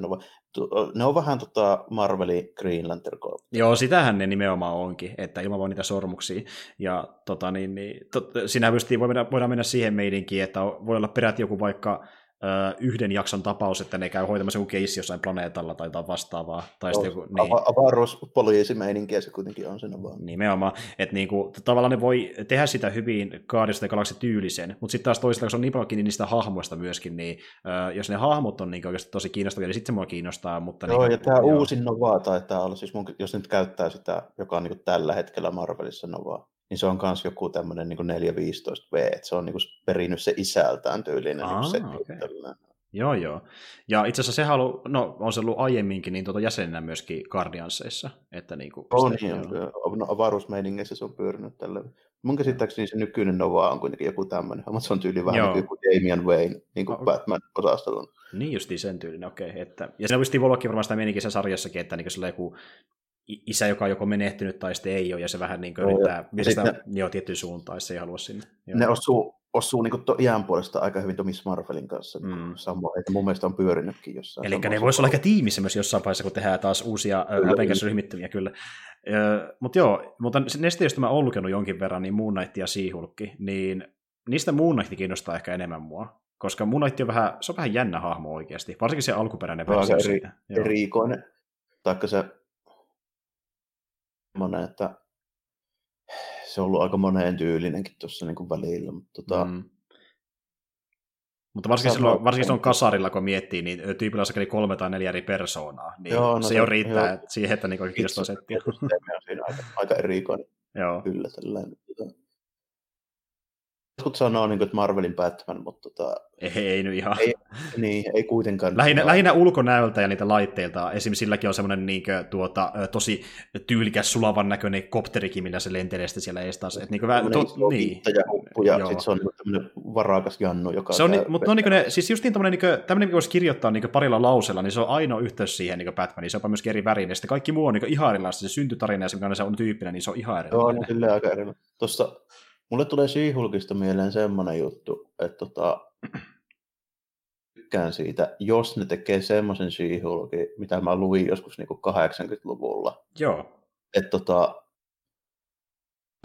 on, ne on vähän tota Marvelin Green Lantern Corps. joo, sitähän ne nimenomaan onkin, että ilman vaan niitä sormuksia. Ja tota, niin, niin, tot, sinä pystyy, voidaan, voidaan mennä siihen meidinkin, että voi olla peräti joku vaikka ö, yhden jakson tapaus, että ne käy hoitamassa joku keissi jossain planeetalla tai jotain vastaavaa. Tai sitten joku, niin. Ava- avaruuspoliisimeininkiä se kuitenkin on siinä vaan. Nimenomaan, että niinku, tavallaan ne voi tehdä sitä hyvin Guardians of the Galaxy tyylisen, mutta sitten taas toisaalta, kun se on niin paljon kiinni niistä hahmoista myöskin, niin ö, jos ne hahmot on niinku oikeasti tosi kiinnostavia, niin sitten se mua kiinnostaa. Mutta Joo, niinku, ja tämä uusi Nova taitaa olla, siis mun, jos nyt käyttää sitä, joka on niin tällä hetkellä Marvelissa Nova, niin se on myös joku tämmöinen niin 415V, että se on niin perinyt se isältään tyylinen Aa, niin se, okei. tällainen. Joo, joo. Ja itse asiassa sehän on, ollut, no, on se ollut aiemminkin niin tuota jäsenenä myöskin Guardiansseissa. Että niinku, On, sitä- niin, on, no, avaruusmeiningeissä se on pyörinyt tällä. Mun käsittääkseni se nykyinen Nova on kuitenkin joku tämmöinen, mutta se on tyyli vähän niin kuin Damian Wayne, niin kuin O- Batman-osastolla. Niin justiin sen tyylinen, okei. Että, ja siinä on varmaan sitä meininkiä sen sarjassakin, että niin sillä joku isä, joka on joko menehtynyt tai sitten ei ole, ja se vähän niin Joo, yrittää viedä sitä sitten joo, tiettyyn suuntaan, se ei halua sinne. Joo. Ne osuu, osuu niin to, iän puolesta aika hyvin tuon Miss Marvelin kanssa. Mm. Mm. Samoin, että mun mielestä on pyörinytkin jossain. Eli ne voisi olla aika tiimissä myös jossain vaiheessa, kun tehdään taas uusia Kyllä. Avengers-ryhmittymiä, kyllä. Mutta joo, mutta ne joista mä oon lukenut jonkin verran, niin Moon Knight ja She-Hulk, niin niistä Moon Knight kiinnostaa ehkä enemmän mua. Koska Moon Knight on vähän, se on vähän jännä hahmo oikeasti, varsinkin se alkuperäinen versio eri- siitä. Joo. erikoinen. Taikka se semmoinen, että se on ollut aika moneen tyylinenkin tuossa niin välillä. Mutta tota, mm. Mutta varsinkin, silloin, varsinkin silloin kasarilla, kun miettii, niin tyypillä on kolme tai neljä eri persoonaa, niin Joo, no se se- jo riittää joo. siihen, että niin kiinnostaa settiä. systeemi on siinä aika, aika erikoinen joo. kyllä. Tällainen. Jotkut sanoo, niin kuin, että Marvelin Batman, mutta tota, Ei, ei nyt ihan. Ei, niin, ei kuitenkaan. Lähinnä, lähinnä ulkonäöltä ja niitä laitteilta. Esimerkiksi silläkin on semmoinen niinkö, tuota, ö, tosi tyylikäs sulavan näköinen kopterikin, millä se lentelee sitten siellä ees taas. Et niinkö, vä, Tämmöinen to, niin. ja huppu, ja Joo. sitten se on niin tämmöinen varakas Jannu, joka Se on, käy ni- mutta ne on niinku ne, siis just niin tämmöinen, niinku, tämmöinen, mikä voisi kirjoittaa niinku parilla lauseella, niin se on ainoa yhteys siihen niinku Batmaniin. Se on myös eri värinen. Sitten kaikki muu on niinku ihan erilaista. Se syntytarina ja se, mikä se on tyyppinen, niin se on ihan Joo, erilainen. no silleen aika erilainen. Tuossa, mulle tulee She-Hulkista mieleen semmoinen juttu, että tota, tykkään siitä, jos ne tekee semmoisen She-Hulkin, mitä mä luin joskus niinku 80-luvulla, Joo. että tota,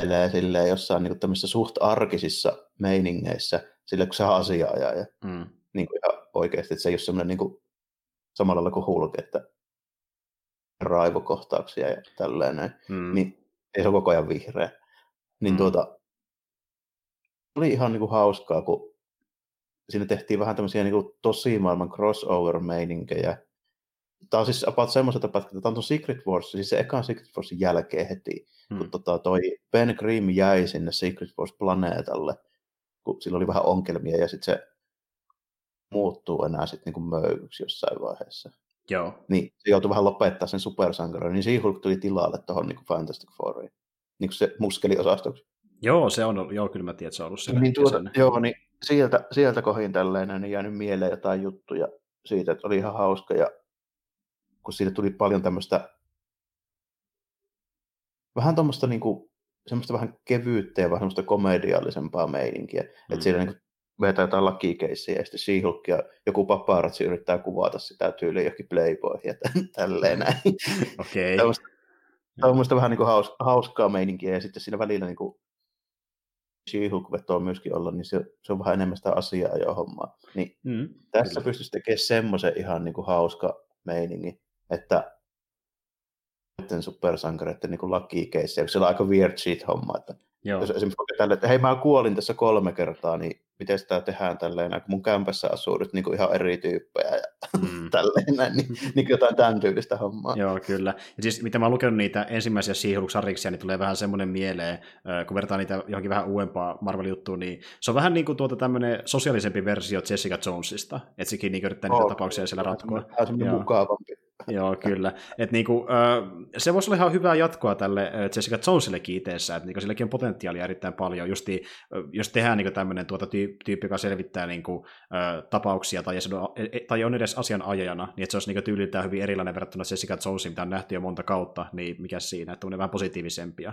elää silleen jossain niinku tämmöisissä suht arkisissa meiningeissä, sille kun se on asiaajaja, Mm. niin kuin ihan oikeasti, että se ei ole semmoinen niin kuin, samalla lailla kuin Hulk, että raivokohtauksia ja tälleen näin, Mm. niin ei se ole koko ajan vihreä. Niin mm. tuota, oli ihan niin kuin hauskaa, kun siinä tehtiin vähän tämmöisiä niin kuin tosi maailman crossover-meininkejä, Tämä on siis about semmoiselta pätkältä, tämä on tuon Secret Wars, siis se ekan Secret Warsin jälkeen heti, hmm. kun tota, toi Ben Grimm jäi sinne Secret Wars-planeetalle, kun sillä oli vähän ongelmia, ja sitten se muuttuu enää sitten niin möykyksi jossain vaiheessa. Joo. Niin se joutui vähän lopettaa sen supersankarin, niin She-Hulk tuli tilalle tuohon niin Fantastic Fouriin, niin kuin se muskeliosastoksi. Joo, se on, joo, kyllä mä tiedän, että se on ollut siellä. Niin tuota, joo, niin sieltä, sieltä kohin tälleen, niin jäänyt mieleen jotain juttuja siitä, että oli ihan hauska, ja kun siitä tuli paljon tämmöistä vähän tuommoista niin semmoista vähän kevyyttä ja vähän semmoista komediallisempaa meininkiä. Mm. Että siinä niin vetää jotain lakikeissiä ja sitten she ja joku paparazzi yrittää kuvata sitä tyyliä johonkin Playboyhin ja tälleen näin. Okei. Okay. Tämmöistä vähän niin kuin haus, hauskaa meininkiä ja sitten siinä välillä niin kuin She-Hulk vetoo myöskin olla, niin se, se on vähän enemmän sitä asiaa jo hommaa. Niin mm, tässä kyllä. pystyisi tekemään semmoisen ihan niin kuin hauska meiningi, että supersankareiden niin lakikeissejä, se on aika weird shit homma, että Joo. Jos esimerkiksi tälle, että hei mä kuolin tässä kolme kertaa, niin miten sitä tehdään tälleen, kun mun kämpässä asuu nyt niin kuin ihan eri tyyppejä ja mm. tälleen näin, niin, niin jotain tämän tyylistä hommaa. Joo, kyllä. Ja siis mitä mä oon lukenut niitä ensimmäisiä She-Hulk-sarjiksia, niin tulee vähän semmoinen mieleen, kun vertaa niitä johonkin vähän uudempaa Marvel-juttuun, niin se on vähän niin kuin tuota tämmöinen sosiaalisempi versio Jessica Jonesista, että sekin niin yrittää niitä oh, tapauksia siellä ratkoa. Tämä on mukavampi. Joo, kyllä. Et niinku, se voisi olla ihan hyvää jatkoa tälle Jessica Jonesillekin itseessä, että niinku, silläkin on potentiaalia erittäin paljon. Justi, jos tehdään niinku tämmöinen tuota tyyppi, joka selvittää niinku, tapauksia tai, e, tai on edes asianajajana, niin että se olisi niinku, tyyliltään hyvin erilainen verrattuna Jessica Jonesin, mitä on nähty jo monta kautta, niin mikä siinä, että vähän positiivisempia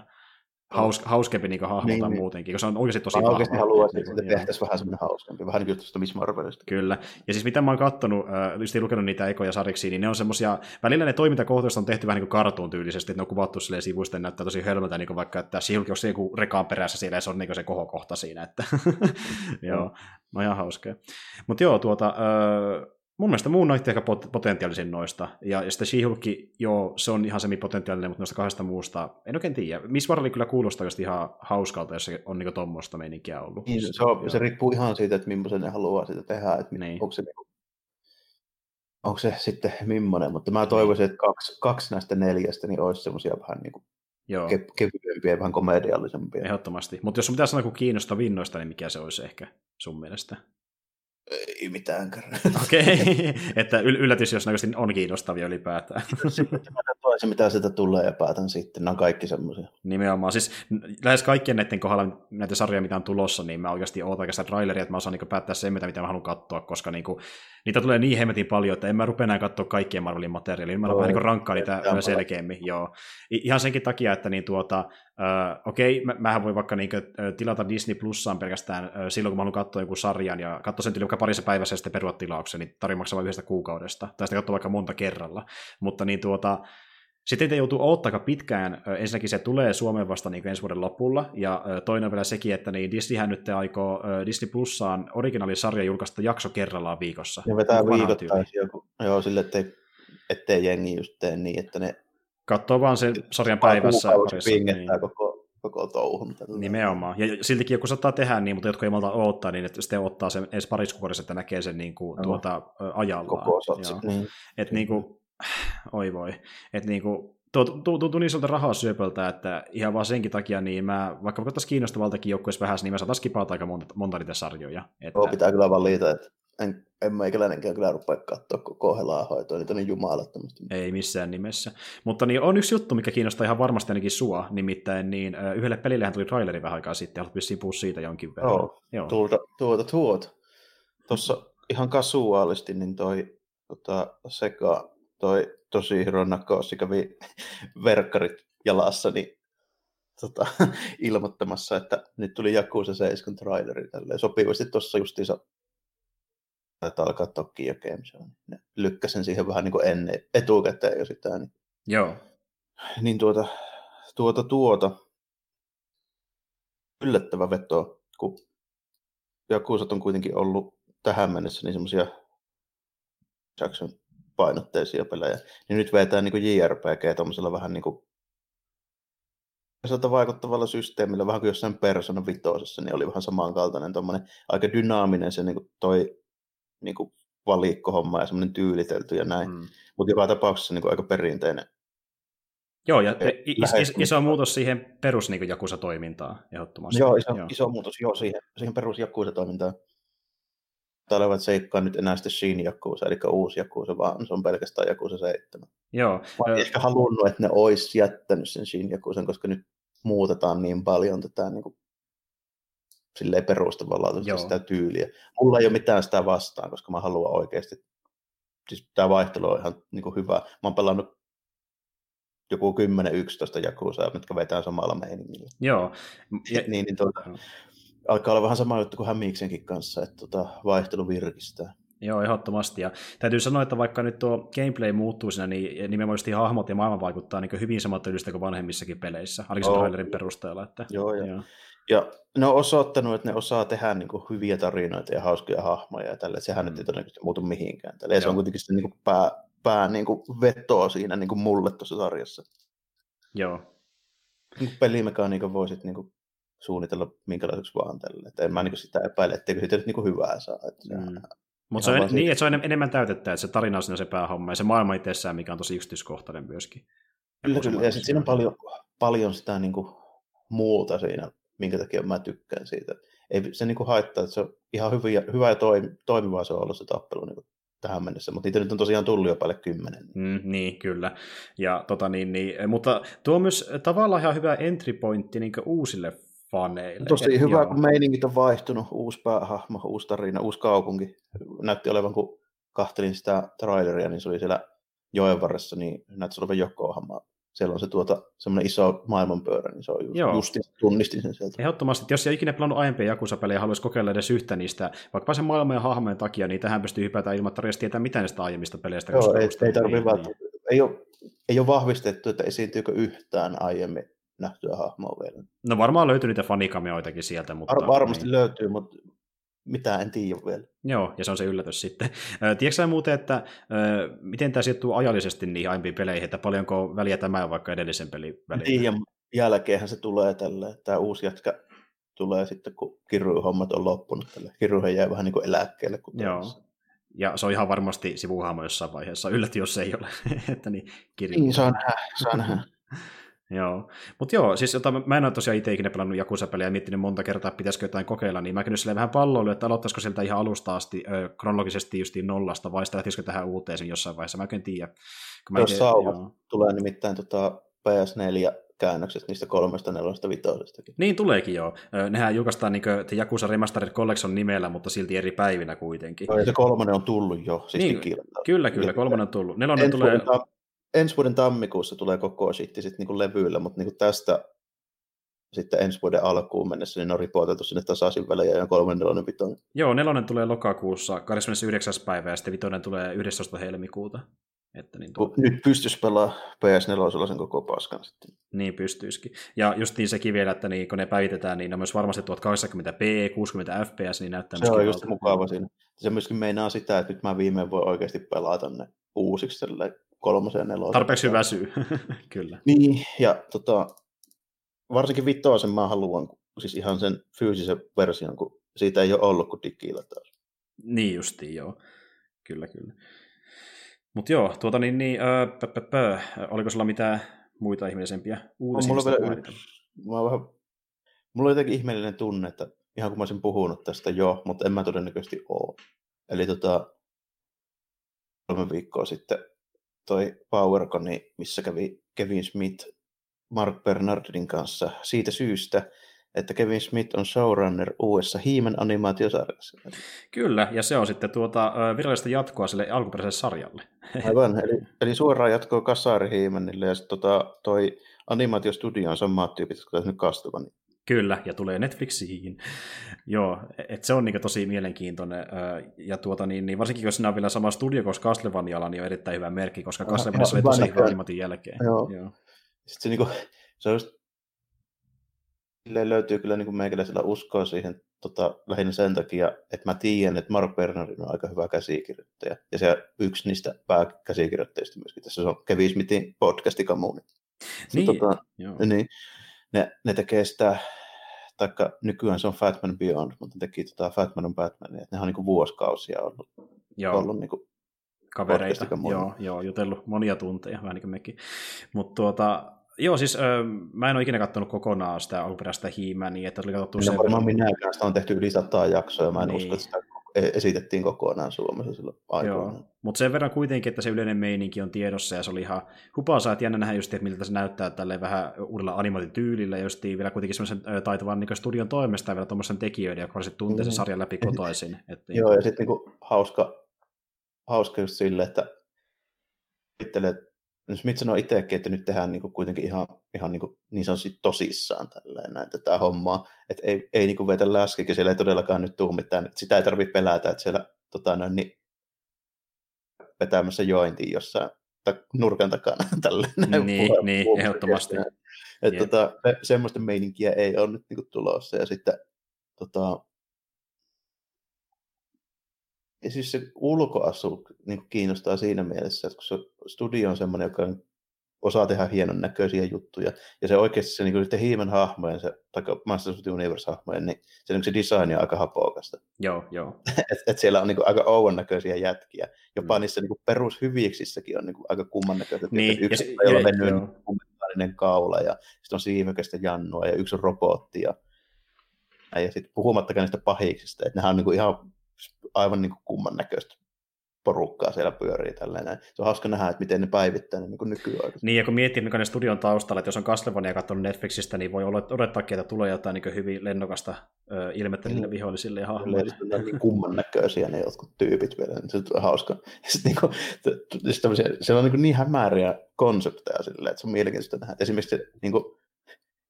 haus, hauskempi niin hahmota niin, niin, muutenkin, koska se on oikeasti tosi mä oikeasti haluaisin, että niin, tehtäisiin vähän semmoinen hauskempi, vähän niin kuin tuosta Miss Marvelista. Kyllä, ja siis mitä mä oon kattonut, äh, just lukenut niitä ekoja sariksi, niin ne on semmoisia, välillä ne toimintakohtaukset on tehty vähän niin kuin kartuun tyylisesti, että ne on kuvattu silleen sivuista, näyttää tosi hölmöltä, niin kuin vaikka, että Silki on joku rekaan perässä siellä, ja se on niin kuin se kohokohta siinä, että joo, no ihan hauskaa. Mutta joo, tuota, äh, mun mielestä muun on ehkä potentiaalisin noista. Ja, ja sitten she joo, se on ihan semipotentiaalinen, mutta noista kahdesta muusta, en oikein tiedä. Miss Marvel kyllä kuulostaa just ihan hauskalta, jos se on niin tuommoista meininkiä ollut. Niin, se, on, se riippuu ihan siitä, että millaisen ne haluaa sitä tehdä, että niin. onko, se, niinku- onko se sitten millainen, mutta mä toivoisin, että kaksi, kaksi näistä neljästä niin olisi semmoisia vähän niin kuin Joo. Ke- kevyempiä vähän komediallisempia. Ehdottomasti. Mutta jos on pitää sanoa kuin kiinnostavin noista, niin mikä se olisi ehkä sun mielestä? Ei mitään. Okei, okay. että yllätys, jos näköisesti on kiinnostavia ylipäätään. se, mitä sitä tulee ja päätän sitten. Nämä on kaikki semmoisia. Nimenomaan. Siis lähes kaikkien näiden kohdalla, näitä sarjoja, mitä on tulossa, niin mä oikeasti ootan oikeastaan traileria, että mä osaan niin päättää sen, mitä, mitä mä haluan katsoa, koska niin kuin, niitä tulee niin hemmetin paljon, että en mä rupea enää katsoa kaikkien Marvelin materiaalia. Mä no, vähän niin rankkaa niitä selkeämmin. Joo. Ihan senkin takia, että niin tuota, Uh, okei, okay, mä, mähän voin vaikka niinku, tilata Disney Plussaan pelkästään uh, silloin, kun mä haluan katsoa jonkun sarjan ja katsoa sen vaikka parissa päivässä ja sitten perua tilauksen, niin tarvitse maksaa vain yhdestä kuukaudesta, tai sitten katsoa vaikka monta kerralla. Mutta niin tuota, sitten te joutuu odottaa pitkään. Ensinnäkin se tulee Suomeen vasta niin ensi vuoden lopulla, ja toinen on vielä sekin, että niin Disneyhän nyt aikoo Disney Plussaan originaalisarja julkaista jakso kerrallaan viikossa. Ja vetää viikoittain joku, joo, sille, ettei, ettei jengi just tee niin, että ne Katsoo vaan sen sarjan päivässä. Niin. koko, koko touhun. Nimenomaan. Ja siltikin joku saattaa tehdä niin, mutta jotkut ei malta odottaa, niin että sitten ottaa sen edes parissa kuukaudessa, että näkee sen niin kuin, no. tuota, ajallaan. Koko satsi. Niin. Et niin kuin, oi voi. Et niin kuin, tuntuu niin sieltä rahaa syöpöltä, että ihan vaan senkin takia, niin mä, vaikka katsotaan kiinnostavaltakin joukkueessa vähän, niin mä saataisiin kipata aika monta, monta niitä sarjoja. Että... Joo, pitää kyllä valita, että en, en meikäläinenkään kyllä rupea katsoa koko helaa hoitoa, niitä on niin jumalattomasti. Ei missään nimessä. Mutta niin on yksi juttu, mikä kiinnostaa ihan varmasti ainakin sua, nimittäin niin yhdelle pelillehän tuli traileri vähän aikaa sitten, haluat vissiin puhua siitä jonkin verran. Joo, Joo. tuota, tuota, tuota. Tuossa ihan kasuaalisti, niin toi tota, Sega, toi tosi Hironakossi kävi verkkarit jalassa, niin tota, ilmoittamassa, että nyt tuli Jakusa 7 traileri tälleen sopivasti tuossa justiinsa että alkaa Tokyo Game Show. Ne lykkäsen siihen vähän niin kuin ennen, etukäteen jo sitä. Niin, Joo. Niin tuota, tuota, tuota, yllättävä veto, kun Jakusat on kuitenkin ollut tähän mennessä niin semmoisia Jackson painotteisia pelejä, niin nyt vetää niin JRPG tuommoisella vähän niin kuin vaikuttavalla systeemillä, vähän kuin jossain Persona vitosessa, niin oli vähän samankaltainen tuommoinen aika dynaaminen se niin kuin toi niin kuin valikkohomma ja semmoinen tyylitelty ja näin. Mm. Mutta joka tapauksessa niin kuin aika perinteinen. Joo, ja is, is, iso muutos siihen perus niin Jakusa-toimintaan ehdottomasti. Joo, iso, joo. iso muutos joo, siihen, siihen perus Jakusa-toimintaan. Täällä olevat seikkaa nyt enää sitten Shin Jakusa, eli uusi Jakusa, vaan se on pelkästään Jakusa 7. Joo. Mä olen ehkä halunnut, että ne olisi jättänyt sen Shin Jakusan, koska nyt muutetaan niin paljon tätä niin kuin, silleen perustavalla sitä tyyliä. Mulla ei ole mitään sitä vastaan, koska mä haluan oikeasti, siis tämä vaihtelu on ihan niin kuin hyvä. Mä oon pelannut joku 10-11 jakusaa, mitkä vetää samalla meiningillä. Joo. Ja... niin, niin tuota, alkaa olla vähän sama juttu kuin Hämiiksenkin kanssa, että tuota, vaihtelu virkistää. Joo, ehdottomasti. Ja täytyy sanoa, että vaikka nyt tuo gameplay muuttuu siinä, niin nimenomaan hahmot ja maailma vaikuttaa niin hyvin samantyylistä kuin vanhemmissakin peleissä, ainakin sen trailerin perusteella. Että, joo, joo. joo. Ja ne on osoittanut, että ne osaa tehdä niin kuin hyviä tarinoita ja hauskoja hahmoja ja tälle. Sehän mm. nyt ei todennäköisesti muutu mihinkään. Tälle. Ja se on kuitenkin se niin kuin pää, pää niin kuin vetoa siinä niin kuin mulle tuossa sarjassa. Joo. Niin pelimekaniikan voisit niin kuin suunnitella minkälaiseksi vaan tälle. Että en mä niin sitä epäile, etteikö siitä nyt niin hyvää saa. Että mm. Mutta se on niin, että se on enemmän täytettä, että se tarina on siinä se päähomma ja se maailma itsessään, mikä on tosi yksityiskohtainen myöskin. Kyllä, kyllä. Ja sitten siinä on paljon, paljon sitä niin kuin, muuta siinä, minkä takia mä tykkään siitä. Ei se niin kuin haittaa, että se on ihan hyvä, hyvä ja toimivaa se on ollut se tappelu niin kuin tähän mennessä, mutta niitä nyt on tosiaan tullut jo paljon kymmenen. Mm, niin, kyllä. Ja, tota, niin, niin, mutta tuo on myös tavallaan ihan hyvä entry pointti niin uusille faneille. Tosi hyvä, joo. kun meiningit on vaihtunut, uusi päähahmo, uusi tarina, uusi kaupunki. Näytti olevan, kun kahtelin sitä traileria, niin se oli siellä joen varressa, niin näytti olevan Yokohama. Siellä on se tuota, semmoinen iso maailmanpyörä, niin se on just, Joo. just tunnistin sen sieltä. Ehdottomasti, että jos ei ikinä pelannut aiempia Jakusa-pelejä ja haluaisi kokeilla edes yhtä niistä, vaikka sen maailman ja hahmojen takia, niin tähän pystyy hypätä ilman, että tietää mitään näistä aiemmista peleistä. Joo, ei, ei, tarvitse niin, niin. ei, ole, ei ole vahvistettu, että esiintyykö yhtään aiemmin nähtyä hahmoa vielä. No varmaan löytyy niitä fanikameoitakin sieltä. Mutta Var, varmasti niin. löytyy, mutta mitä en tiedä vielä. Joo, ja se on se yllätys sitten. Tiedätkö muuten, että miten tämä sijoittuu ajallisesti niihin aiempiin peleihin, että paljonko väliä tämä on vaikka edellisen pelin väliin? Tiedän, jälkeenhän se tulee tälle, tämä uusi jätkä tulee sitten, kun kirruhommat on loppunut. Tälle. Kirruhan jää vähän niin kuin eläkkeelle. Kun Joo. Ja se on ihan varmasti sivuhahmo jossain vaiheessa. Yllätti, jos se ei ole. että niin, kirju. niin, saa nähdä, saa nähdä. Joo, mutta joo, siis jota, mä en ole tosiaan itse ikinä pelannut Jakusa-pelejä ja miettinyt monta kertaa, että pitäisikö jotain kokeilla, niin mä kyllä silleen vähän palloilu, että aloittaisiko sieltä ihan alusta asti ö, kronologisesti justiin nollasta, vai sitä lähtisikö tähän uuteen sen jossain vaiheessa, mä en tiedä. Kun Jos saa, tulee nimittäin tota PS4 käännökset niistä kolmesta, nelosta, vitosestakin. Niin tuleekin joo. Nehän julkaistaan niin The Yakuza Remastered Collection nimellä, mutta silti eri päivinä kuitenkin. No, ja se kolmonen on tullut jo. Siis niin, kyllä, kyllä, kolmonen on tullut. Nelonen tulee ensi vuoden tammikuussa tulee koko shitti sitten niin levyillä, mutta niin tästä sitten ensi vuoden alkuun mennessä, niin on ripoteltu sinne tasaisin välejä ja kolmen nelonen vitonen. Joo, nelonen tulee lokakuussa 29. päivä ja sitten vitonen tulee 11. helmikuuta. Että niin tuo... Nyt pystyisi pelaa PS4 sen koko paskan sitten. Niin pystyisikin. Ja just niin sekin vielä, että niin, kun ne päivitetään, niin ne on myös varmasti 1080p, 60 fps, niin näyttää Se on just mukava siinä. Se myöskin meinaa sitä, että nyt mä viimein voi oikeasti pelata ne uusiksi kolmosen ja nelosen. Tarpeeksi hyvä syy, kyllä. Niin, ja tota, varsinkin vitoisen mä haluan, siis ihan sen fyysisen version, kun siitä ei ole ollut kuin digillä taas. Niin justiin, joo. Kyllä, kyllä. Mutta joo, tuota niin, niin öö, pö, pö, pö. oliko sulla mitään muita ihmeellisempiä uutisia? Mulla, vielä. Mulla, vähän, mulla on jotenkin ihmeellinen tunne, että ihan kun mä olisin puhunut tästä jo, mutta en mä todennäköisesti ole. Eli tota, kolme viikkoa sitten toi PowerConi, missä kävi Kevin Smith Mark Bernardin kanssa siitä syystä, että Kevin Smith on showrunner uudessa Hiimen animaatiosarjassa. Kyllä, ja se on sitten tuota virallista jatkoa sille alkuperäiselle sarjalle. Aivan, eli, eli suoraan jatkoa Kasari Hiimenille, ja sitten tota, toi animaatiostudio on samat tyypit, jotka nyt kastuva. Niin Kyllä, ja tulee Netflixiin. Joo, että se on niin tosi mielenkiintoinen. Ja tuota, niin, niin varsinkin jos siinä on vielä sama studio, koska Castlevanialla niin on erittäin hyvä merkki, koska Castlevaniassa oli tosi hyvä animatin jälkeen. Joo. Joo. Sitten se, niin kuin, se on just, löytyy kyllä niin meikäläisellä uskoa siihen tota, lähinnä sen takia, että mä tiedän, että Mark Bernardin on aika hyvä käsikirjoittaja. Ja se yksi niistä pääkäsikirjoittajista myöskin. Tässä on Kevin Smithin podcastikamuuni. Niin, tota, niin ne, ne tekee sitä, taikka nykyään se on Fatman Beyond, mutta ne teki tota Fatman on Batman, että ne on niin vuosikausia ollut Joo. ollut niin kuin, kavereita. Joo, joo, jutellut monia tunteja, vähän niin kuin mekin. Mutta tuota, joo, siis ö, mä en ole ikinä katsonut kokonaan sitä alkuperäistä hiimää, niin että tuli katsottu sen varmaan minäkään, sitä on tehty yli sataa jaksoa, ja mä en Niin. usko, että sitä e- esitettiin kokonaan Suomessa silloin aikoinaan. Mutta sen verran kuitenkin, että se yleinen meininki on tiedossa, ja se oli ihan hupaasaa, että jännä nähdä just, että miltä se näyttää tälleen vähän uudella animaatityylillä, ja just vielä kuitenkin semmoisen taitavan niin studion toimesta, ja vielä tuommoisen tekijöiden, joka varsin tuntee sen Mm. sarjan läpi kotoisin. Että, Joo, ja sitten niinku hauska, hauska just silleen, että ajattelee, no Smith sanoi itsekin, että nyt tehdään niinku kuitenkin ihan, ihan niinku, niin sanotusti tosissaan tälleen näin tätä hommaa, että ei, ei niinku vetä läskikin, siellä ei todellakaan nyt tule mitään, että sitä ei tarvitse pelätä, että siellä tota, noin, niin, vetämässä jointiin jossain tai nurkan takana näin Niin, puhe- niin, puhe- ehdottomasti. Että tota, se- semmoista meininkiä ei ole nyt niinku tulossa, ja sitten tota, ja siis se ulkoasu niin kiinnostaa siinä mielessä, että kun se studio on semmoinen, joka osaa tehdä hienon näköisiä juttuja, ja se oikeasti se niin sitten hiimen hahmojen, se, tai Masters of the Universe-hahmojen, niin se, niin se design on aika hapokasta. Joo, joo. Et, et siellä on niin kuin, aika ouon näköisiä jätkiä. Jopa Mm. niissä niin kuin perushyviksissäkin on niin kuin, aika kumman näköisiä. Niin, yksi se- ja- venyy joo. niin kaula, ja sitten on siivekästä jannua, ja yksi on robotti, ja, ja sitten puhumattakaan niistä pahiksista, että nehän on niin kuin ihan aivan niin kuin kumman näköistä porukkaa siellä pyörii tälleen näin. Se on hauska nähdä, että miten ne päivittää ne niin kuin nykyaikaisesti. Niin, ja kun miettii, mikä ne studion taustalla, että jos on Castlevania katsonut Netflixistä, niin voi olla- odottaa, että tulee jotain niin hyvin lennokasta ö, ilmettä niille Mm. vihollisille ja hahmoille. ne on niin kumman näköisiä ne jotkut tyypit vielä, niin se on hauska. Ja sit niinku, t- t- siis tämmöisiä, siellä on niin, niin hämäriä konsepteja silleen, että se on mielenkiintoista nähdä. Esimerkiksi niin kuin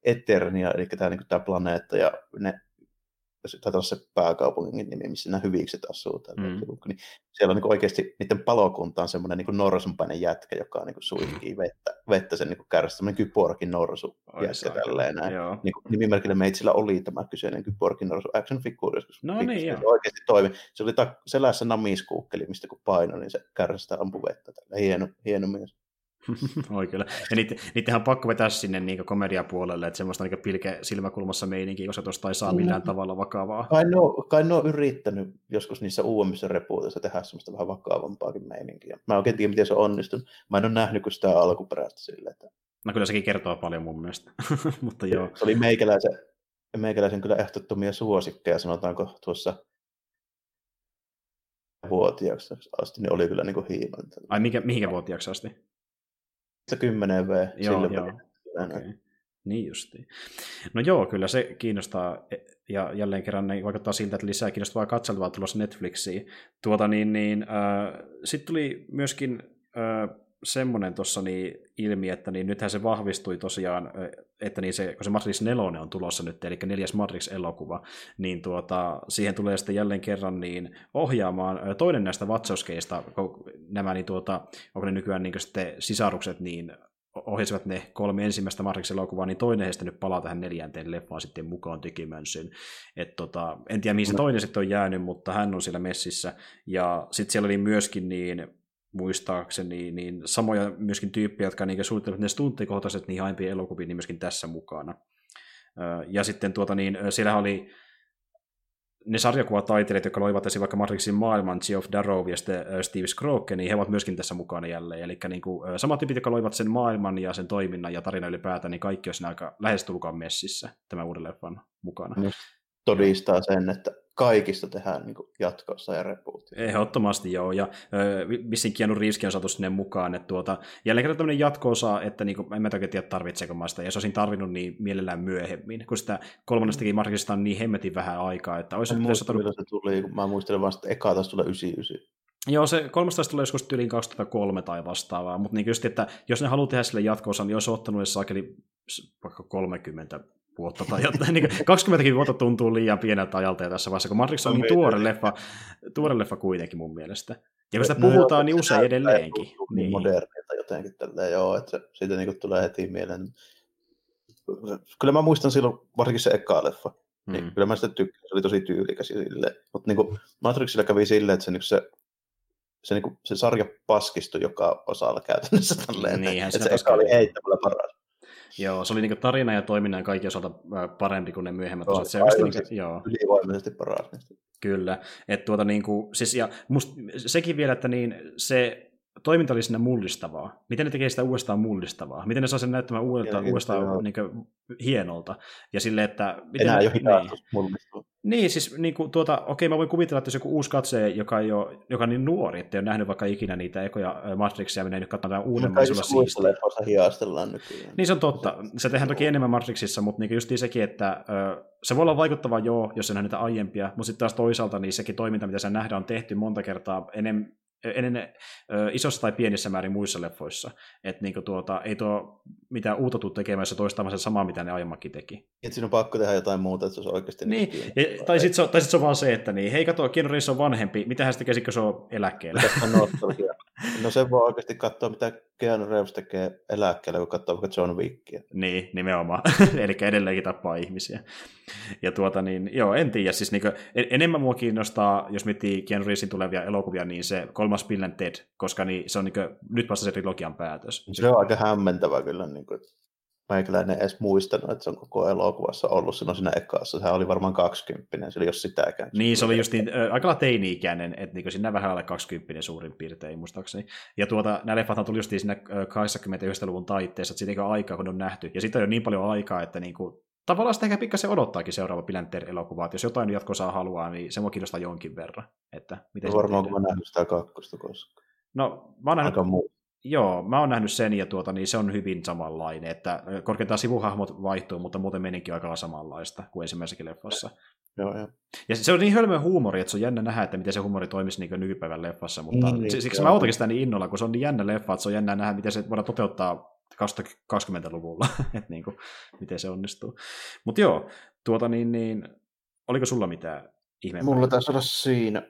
Eternia, eli tämä, niin tämä planeetta ja ne taitaa olla se pääkaupungin nimi, missä nämä hyvikset asuu. Mm. niin siellä on niin oikeasti, niiden palokunta on semmoinen niin norsunpäinen jätkä, joka niin suihkii vettä, vettä sen niin kärjestä, semmoinen kyporkin norsu jätkä tälleen näin Joo. niin kuin nimimerkillä meitsillä oli tämä kyseinen Kyborgin Norsu action figure joskus. No niin, joo. se oikeasti toimi. Se oli ta- selässä namiskuukkeli, mistä kun paino, niin se kärsästä ampui vettä. Tällä. Hieno, hieno mies. Oi kyllä. Ja niitä, niitähän on pakko vetää sinne niin komediapuolelle, että semmoista niin pilke silmäkulmassa meininkiä, koska tuosta ei saa millään Mm. tavalla vakavaa. Kai ne, on, kai ne on yrittänyt joskus niissä uudemmissa repuuteissa tehdä semmoista vähän vakavampaakin meininkiä. Mä en oikein tiedä, miten se on onnistunut. Mä en ole nähnyt kuin sitä alkuperäistä sille, että No kyllä sekin kertoo paljon mun mielestä. Mutta joo. se oli meikäläisen, meikäläisen kyllä ehdottomia suosikkeja, sanotaanko tuossa vuotiaaksi asti, niin oli kyllä niin kuin. Ai mikä, mihinkä vuotiaaksi asti? 10 V. Joo, joo. Okay. Niin justiin. No joo, kyllä se kiinnostaa, ja jälleen kerran ne vaikuttaa siltä, että lisää kiinnostavaa katseltavaa tulossa Netflixiin. Tuota niin, niin äh, sitten tuli myöskin äh, semmoinen tuossa niin ilmi, että niin nythän se vahvistui tosiaan, että niin se, kun se Matrix 4 on tulossa nyt, eli neljäs Matrix-elokuva, niin tuota, siihen tulee sitten jälleen kerran niin ohjaamaan toinen näistä Wachowskeista, kun nämä, niin tuota, onko ne nykyään niin sitten sisarukset, niin ohjasivat ne kolme ensimmäistä Matrix-elokuvaa, niin toinen heistä nyt palaa tähän neljänteen leffaan sitten mukaan tekemään sen. Et tota, en tiedä, mihin se toinen sitten on jäänyt, mutta hän on siellä messissä. Ja sitten siellä oli myöskin niin, muistaakseni, niin samoja myöskin tyyppejä, jotka niin suunnittelivat ne stunttikohtaiset niin aiempien elokuviin, niin myöskin tässä mukana. Ja sitten tuota niin, siellä oli ne sarjakuvataiteilijat, jotka loivat esim. vaikka Matrixin maailman, Geoff Darrow ja Steve Scrooge, niin he ovat myöskin tässä mukana jälleen. Eli niin kuin, samat tyypit, jotka loivat sen maailman ja sen toiminnan ja tarina ylipäätään, niin kaikki on aika lähestulkoon messissä tämän uuden leffan mukana. Todistaa sen, että kaikista tehdään niin jatkossa ja rebootia. Ehdottomasti joo, ja vissiin Keanu Reeveskin on saatu sinne mukaan, että tuota, jälleen kerran tämmöinen jatko-osa, että niinku, en mä oikein tiedä tarvitseeko mä sitä, ja jos olisin tarvinnut, niin mielellään myöhemmin, kun sitä kolmannestakin Matrixista on niin hemmetin vähän aikaa, että olisi satanut milloin se tuli, kun mä muistelen vaan, että eka taisi tulla 99. Joo, se 13 tulee joskus tyyliin 2003 tai vastaavaa, mutta niin just, että jos ne haluaa tehdä sille jatko niin olisi ottanut edes sakeli vaikka 30 vuotta tai jotain. niin 20 vuotta tuntuu liian pieneltä ajalta ja tässä vaiheessa, kun Matrix on niin niin. tuore leffa, tuore leffa kuitenkin mun mielestä. Ja kun sitä No joo, puhutaan, niin se usein edelleenkin. tuntuu Niin. modernilta jotenkin tälleen, joo, että siitä niin tulee heti mieleen. Kyllä mä muistan silloin, varsinkin se eka leffa, niin Mm. kyllä mä sitä tykkäsin, se oli tosi tyylikäs ja silleen. Mutta niin Matrixilla kävi silleen, että se, niin se, se, niin se sarja paskistui joka osalla käytännössä tälleen. Niinhän se se eka oli heittämällä paras. Joo, se oli niin tarina ja toiminnan kaikki osalta parempi kuin ne myöhemmät osat. Se oikeasti, aivan niin, joo. Ylivoimaisesti paras. Kyllä, että tuota niin kuin, siis ja must, sekin vielä, että niin se toiminta oli sinne mullistavaa. Miten ne tekee sitä uudestaan mullistavaa? Miten ne saa sen näyttämään uudelta, Ja, uudestaan joo. niin kuin, hienolta? Ja sille, että... Miten Enää ne, jo niin. hidastus mullistuu. Niin, siis niin kuin, tuota, okei, mä voin kuvitella, että jos joku uusi katsoja, joka, ei ole, joka on niin nuori, että ei ole nähnyt vaikka ikinä niitä ekoja Matrixia, menee nyt katsomaan uudemman, niin Kaikissa muissa leffoissa hiastellaan nykyään. Niin se on totta. Se tehdään toki enemmän Matrixissa, mutta niin justiin sekin, että se voi olla vaikuttava joo, jos se nähdään niitä aiempia, mutta sitten taas toisaalta niin sekin toiminta, mitä se nähdään, on tehty monta kertaa enem, ennen ö, isossa tai pienissä määrin muissa leffoissa. Että niin tuota, ei tuo mitään uutta tule tekemään, jos se samaa, mitä ne aiemmakin teki. Et siinä on pakko tehdä jotain muuta, että se olisi oikeasti Niin, ja, tai sitten se, on- tai sit se on vaan se, että niin, hei kato, Keanu Reeves on vanhempi, mitä hän tekisi, kun se on eläkkeellä? Tästä on nostalgia. No se voi oikeasti katsoa, mitä Keanu Reeves tekee eläkkeellä, kun katsoo vaikka John Wickia. Niin, nimenomaan. Eli edelleenkin tappaa ihmisiä. Ja tuota niin, joo, en tiedä. Siis niin enemmän mua kiinnostaa, jos miettii Keanu Reevesin tulevia elokuvia, niin se kolmas Bill and Ted, koska niin, se on niin kuin, nyt vasta se trilogian päätös. Se on aika hämmentävä kyllä. Niin kuin, meikäläinen ei edes muistanut, että se on koko elokuvassa ollut silloin siinä ekassa. Sehän oli varmaan 20, se oli jos sitäkään. Niin, se oli just niin, äh, aika teini-ikäinen, että niin siinä vähän alle 20 suurin piirtein, muistaakseni. Ja tuota, nämä leffathan tuli just siinä äh, 81-luvun taitteessa, että siitä aikaa, kun ne on nähty. Ja siitä on jo niin paljon aikaa, että niin kuin, tavallaan sitä ehkä pikkasen odottaakin seuraava Pilanter-elokuva, että jos jotain jatkosaa haluaa, niin se mua kiinnostaa jonkin verran. Että miten se varmaan, kun mä nähnyt sitä kakkosta koskaan. No, mä oon nähnyt, Aika muu. Joo, mä oon nähnyt sen, ja tuota, niin se on hyvin samanlainen, että korkeintaan sivuhahmot vaihtuu, mutta muuten meininki on aika samanlaista kuin ensimmäisessäkin leffassa. Joo, joo. Ja se on niin hölmö huumori, että se on jännä nähdä, että miten se huumori toimisi niin nykypäivän leffassa, mutta niin, siksi joo. mä ootankin sitä niin innolla, kun se on niin jännä leffa, että se on jännä nähdä, miten se voidaan toteuttaa 20-luvulla, että niin kuin, miten se onnistuu. Mutta joo, tuota niin, niin, oliko sulla mitään ihmeempää? Mulla taisi olla siinä.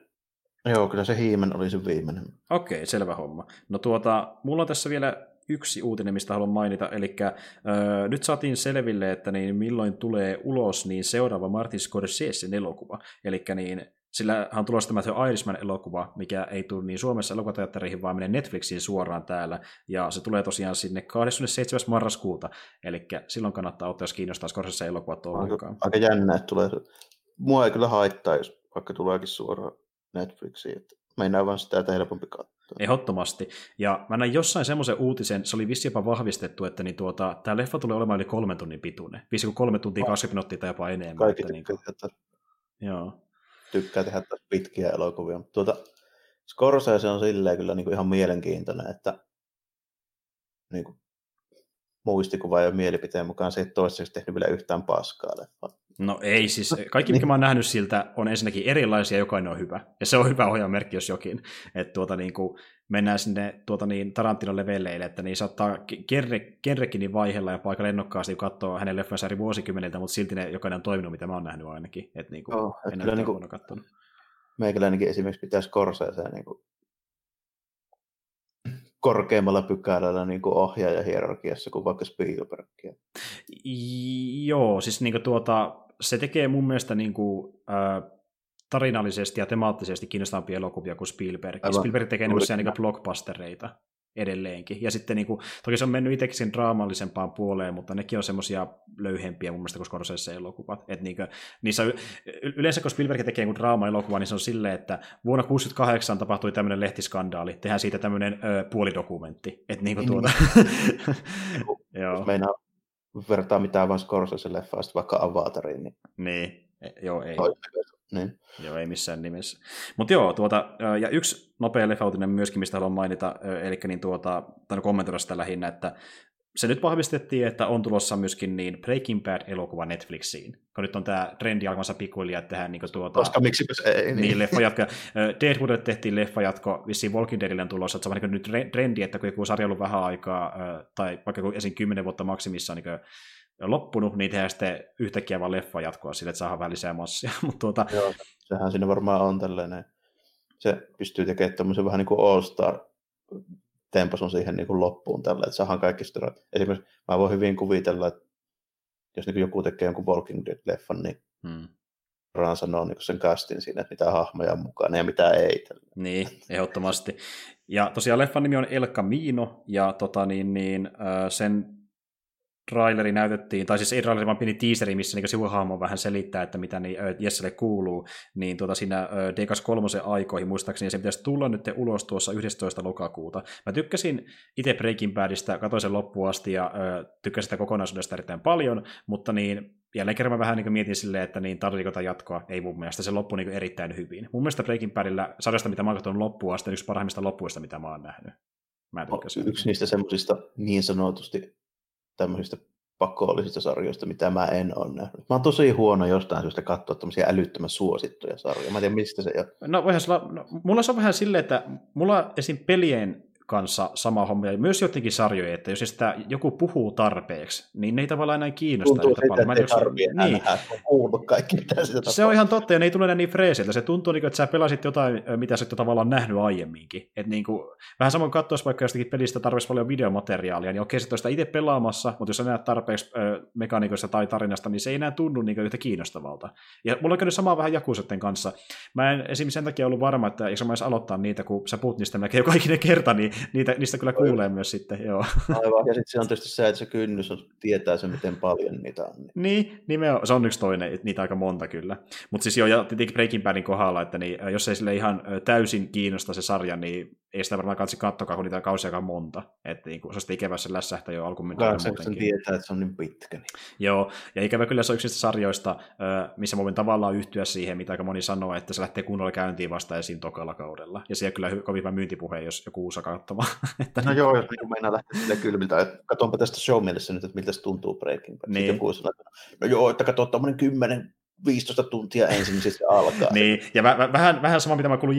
Joo, kyllä se hiimen oli se viimeinen. Okei, selvä homma. No tuota, mulla on tässä vielä yksi uutinen, mistä haluan mainita, eli öö, nyt saatiin selville, että niin milloin tulee ulos niin seuraava Martin Scorsesein elokuva. Eli niin, sillä on tulossa tämä The Irishman-elokuva, mikä ei tule niin Suomessa elokuvateattereihin, vaan menee Netflixiin suoraan täällä, ja se tulee tosiaan sinne 27. marraskuuta, eli silloin kannattaa ottaa, jos kiinnostaa Scorseseen elokuvat Aika, ollenkaan. aika jännä, että tulee. Mua ei kyllä haittaa, jos vaikka tuleekin suoraan Netflixiin. Että meinaa vaan sitä, että helpompi katsoa. Ehdottomasti. Ja mä näin jossain semmoisen uutisen, se oli vissi jopa vahvistettu, että niin tuota, tämä leffa tulee olemaan yli kolmen tunnin pituinen. Vissi kuin kolme tuntia 20 minuuttia tai jopa enemmän. Kaikki että niin tykkää, kuin, että joo. tykkää tehdä pitkiä elokuvia. Mutta Tuota, Scorsese on silleen kyllä niin kuin ihan mielenkiintoinen, että niin kuin muistikuva ja mielipiteen mukaan se ei toistaiseksi tehnyt vielä yhtään paskaa leffaa. No ei siis, kaikki mikä mä oon nähnyt siltä on ensinnäkin erilaisia, jokainen on hyvä. Ja se on hyvä ohjaamerkki, jos jokin. Että tuota niin kuin, mennään sinne tuota niin, Tarantinon leveleille, että niin saattaa Kenre- Kenrekinin vaiheella ja aika lennokkaasti katsoa hänen leffansa eri vuosikymmeniltä, mutta silti ne jokainen on toiminut, mitä mä oon nähnyt ainakin. Että niin kuin, et en kyllä niin kuin, meikäläinenkin esimerkiksi pitää Scorsesea niin kuin korkeammalla pykälällä niin kuin ohjaajahierarkiassa kuin vaikka Spielbergia. I- Joo, siis niinku tuota, se tekee mun mielestä niinku, äh, tarinallisesti ja temaattisesti kiinnostavampia elokuvia kuin Spielberg. Aivan. Spielberg tekee Juuri niinku, niinku blockbustereita edelleenkin. Ja sitten niinku, toki se on mennyt itsekin draamallisempaan puoleen, mutta nekin on semmoisia löyhempiä mun mielestä kuin Scorsese elokuvat. Et niinku, niissä y- yleensä kun Spielberg tekee jonkun draama-elokuva, niin se on silleen, että vuonna 1968 tapahtui tämmöinen lehtiskandaali, tehdään siitä tämmöinen ö, puolidokumentti. Et niinku Niin, tuota... Joo. Jos meinaa vertaa mitään vaan Scorsese-leffaa vaikka Avatariin, niin, Niin, E- joo, ei. Niin. Joo, ei missään nimessä. Mutta joo, tuota, ja yksi nopea leffautinen myöskin, mistä haluan mainita, eli niin tuota, tai no kommentoida sitä lähinnä, että se nyt vahvistettiin, että on tulossa myöskin niin Breaking Bad-elokuva Netflixiin, kun nyt on tämä trendi alkamassa pikkuhiljaa, tehdään niin tuota, Koska miksipäs ei. niin, niin leffajatko. Ö, Deadwoodille tehtiin leffajatko, vissiin Walking Deadille on tulossa, että se on niin nyt trendi, että kun joku sarja on ollut vähän aikaa, tai vaikka kun esim. 10 vuotta maksimissaan niin loppunut, niin tehdään sitten yhtäkkiä vaan leffajatkoa sille, että saadaan vähän lisää massia. Mutta tuota, Joo, sehän siinä varmaan on tällainen. Se pystyy tekemään tämmöisen vähän niin kuin all-star tempasun siihen niin kuin loppuun tällä, että saadaan kaikki sitä. Esimerkiksi mä voin hyvin kuvitella, että jos niin kuin joku tekee jonkun Walking Dead-leffan, niin hmm. Raan sanoo niin sen castin siinä, että mitä hahmoja on mukana ja mitä ei. Tällä. Niin, ehdottomasti. Ja tosiaan leffan nimi on El Camino, ja tota, niin, niin, sen traileri näytettiin, tai siis ei traileri, vaan pieni teaseri, missä niin sivuhahmo vähän selittää, että mitä niin, Jesselle kuuluu, niin tuota, siinä Dekas 3 aikoihin muistaakseni se pitäisi tulla nyt ulos tuossa 11. lokakuuta. Mä tykkäsin itse Breaking Badista, katsoin sen loppuun asti ja ö, tykkäsin sitä kokonaisuudesta erittäin paljon, mutta niin jälleen kerran mä vähän niin mietin silleen, että niin tarvitseeko jatkoa, ei mun mielestä, se loppui niin erittäin hyvin. Mun mielestä Breaking Badilla sarjasta, mitä mä oon katsonut loppuun asti, yksi parhaimmista loppuista, mitä mä oon nähnyt. Mä tykkäsin. Yksi niistä semmoisista niin sanotusti tämmöisistä pakollisista sarjoista, mitä mä en ole nähnyt. Mä oon tosi huono jostain syystä katsoa tämmöisiä älyttömän suosittuja sarjoja. Mä en tiedä, mistä se on. No, voihan no, mulla se on vähän silleen, että mulla esim. pelien kanssa sama homma, ja myös jotenkin sarjoja, että jos sitä joku puhuu tarpeeksi, niin ne ei tavallaan enää kiinnosta. Tuntuu siitä, että ei tarvitse niin. nähdä, kun kaikki, mitä sitä Se on ihan totta, ja ne ei tule enää niin freesiltä. Se tuntuu, niin että sä pelasit jotain, mitä sä et tavallaan nähnyt aiemminkin. Et niin kuin, vähän samoin katsoisi vaikka jostakin pelistä tarvitsisi paljon videomateriaalia, niin okei, sä sitä itse pelaamassa, mutta jos sä näet tarpeeksi mekaniikoista tai tarinasta, niin se ei enää tunnu niin yhtä kiinnostavalta. Ja mulla on käynyt samaa vähän Jakusetten kanssa. Mä en esimerkiksi sen takia ollut varma, että jos mä edes aloittaa niitä, kun sä puhut niistä melkein joka ikinen kerta, niin niitä, niistä kyllä kuulee myös sitten, joo. Aivan, ja sitten se on tietysti se, että se kynnys on, tietää se, miten paljon niitä on. Niin, niin se on yksi toinen, niitä aika monta kyllä. Mutta siis joo, ja tietenkin Breaking Badin kohdalla, että niin, jos ei sille ihan täysin kiinnosta se sarja, niin ei sitä varmaan kansi katsokaa, kun niitä on kausiakaan monta. Että niin se on sitten ikävä se lässähtä jo alkuun. sen tietää, että se on niin pitkä. Niin. Joo, ja ikävä kyllä se on yksi sarjoista, missä voin tavallaan yhtyä siihen, mitä aika moni sanoo, että se lähtee kunnolla käyntiin vasta esiin tokalla kaudella. Ja siellä kyllä kovin hyvä myyntipuhe, jos joku uusi katsomaan. että no joo, jos niin meinaa lähteä sille kylmiltä, että katsonpa tästä show mielessä nyt, että miltä se tuntuu Breaking Bad. Niin. Joku sanoo, no joo, että katso tuommoinen 10 15 tuntia ensin, niin sitten se alkaa. niin, ja väh- vähän, vähän sama, mitä mä kuulun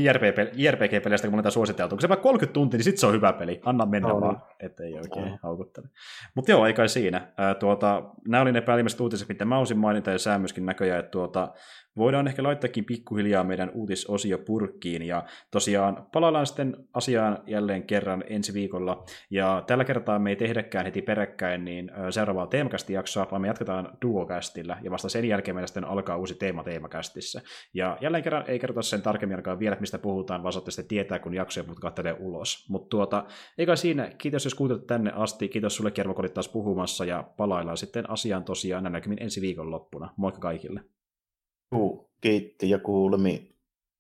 JRPG-peleistä, kun mä suositeltu. Kun se vaikka 30 tuntia, niin sitten se on hyvä peli. Anna mennä no, vaan, ettei oikein no. haukuttele. Mutta joo, ei kai siinä. Ää, tuota, nämä oli ne päällimmäiset uutiset, mitä mä olisin mainita, ja sä myöskin näköjään, että tuota, voidaan ehkä laittaakin pikkuhiljaa meidän uutisosio purkkiin, ja tosiaan palaillaan sitten asiaan jälleen kerran ensi viikolla, ja tällä kertaa me ei tehdäkään heti peräkkäin niin seuraavaa teemakästi-jaksoa, vaan me jatketaan duokästillä, ja vasta sen jälkeen meillä sitten alkaa uusi teema teemakästissä. Ja jälleen kerran ei kerrota sen tarkemmin alkaa vielä, mistä puhutaan, vaan saatte sitten tietää, kun jaksoja mut kattelee ulos. Mutta tuota, eikä siinä, kiitos jos kuuntelit tänne asti, kiitos sulle Kermo, taas puhumassa, ja palaillaan sitten asiaan tosiaan näkymin ensi viikon loppuna. Moikka kaikille! Juu, kiitti ja kuulemiin.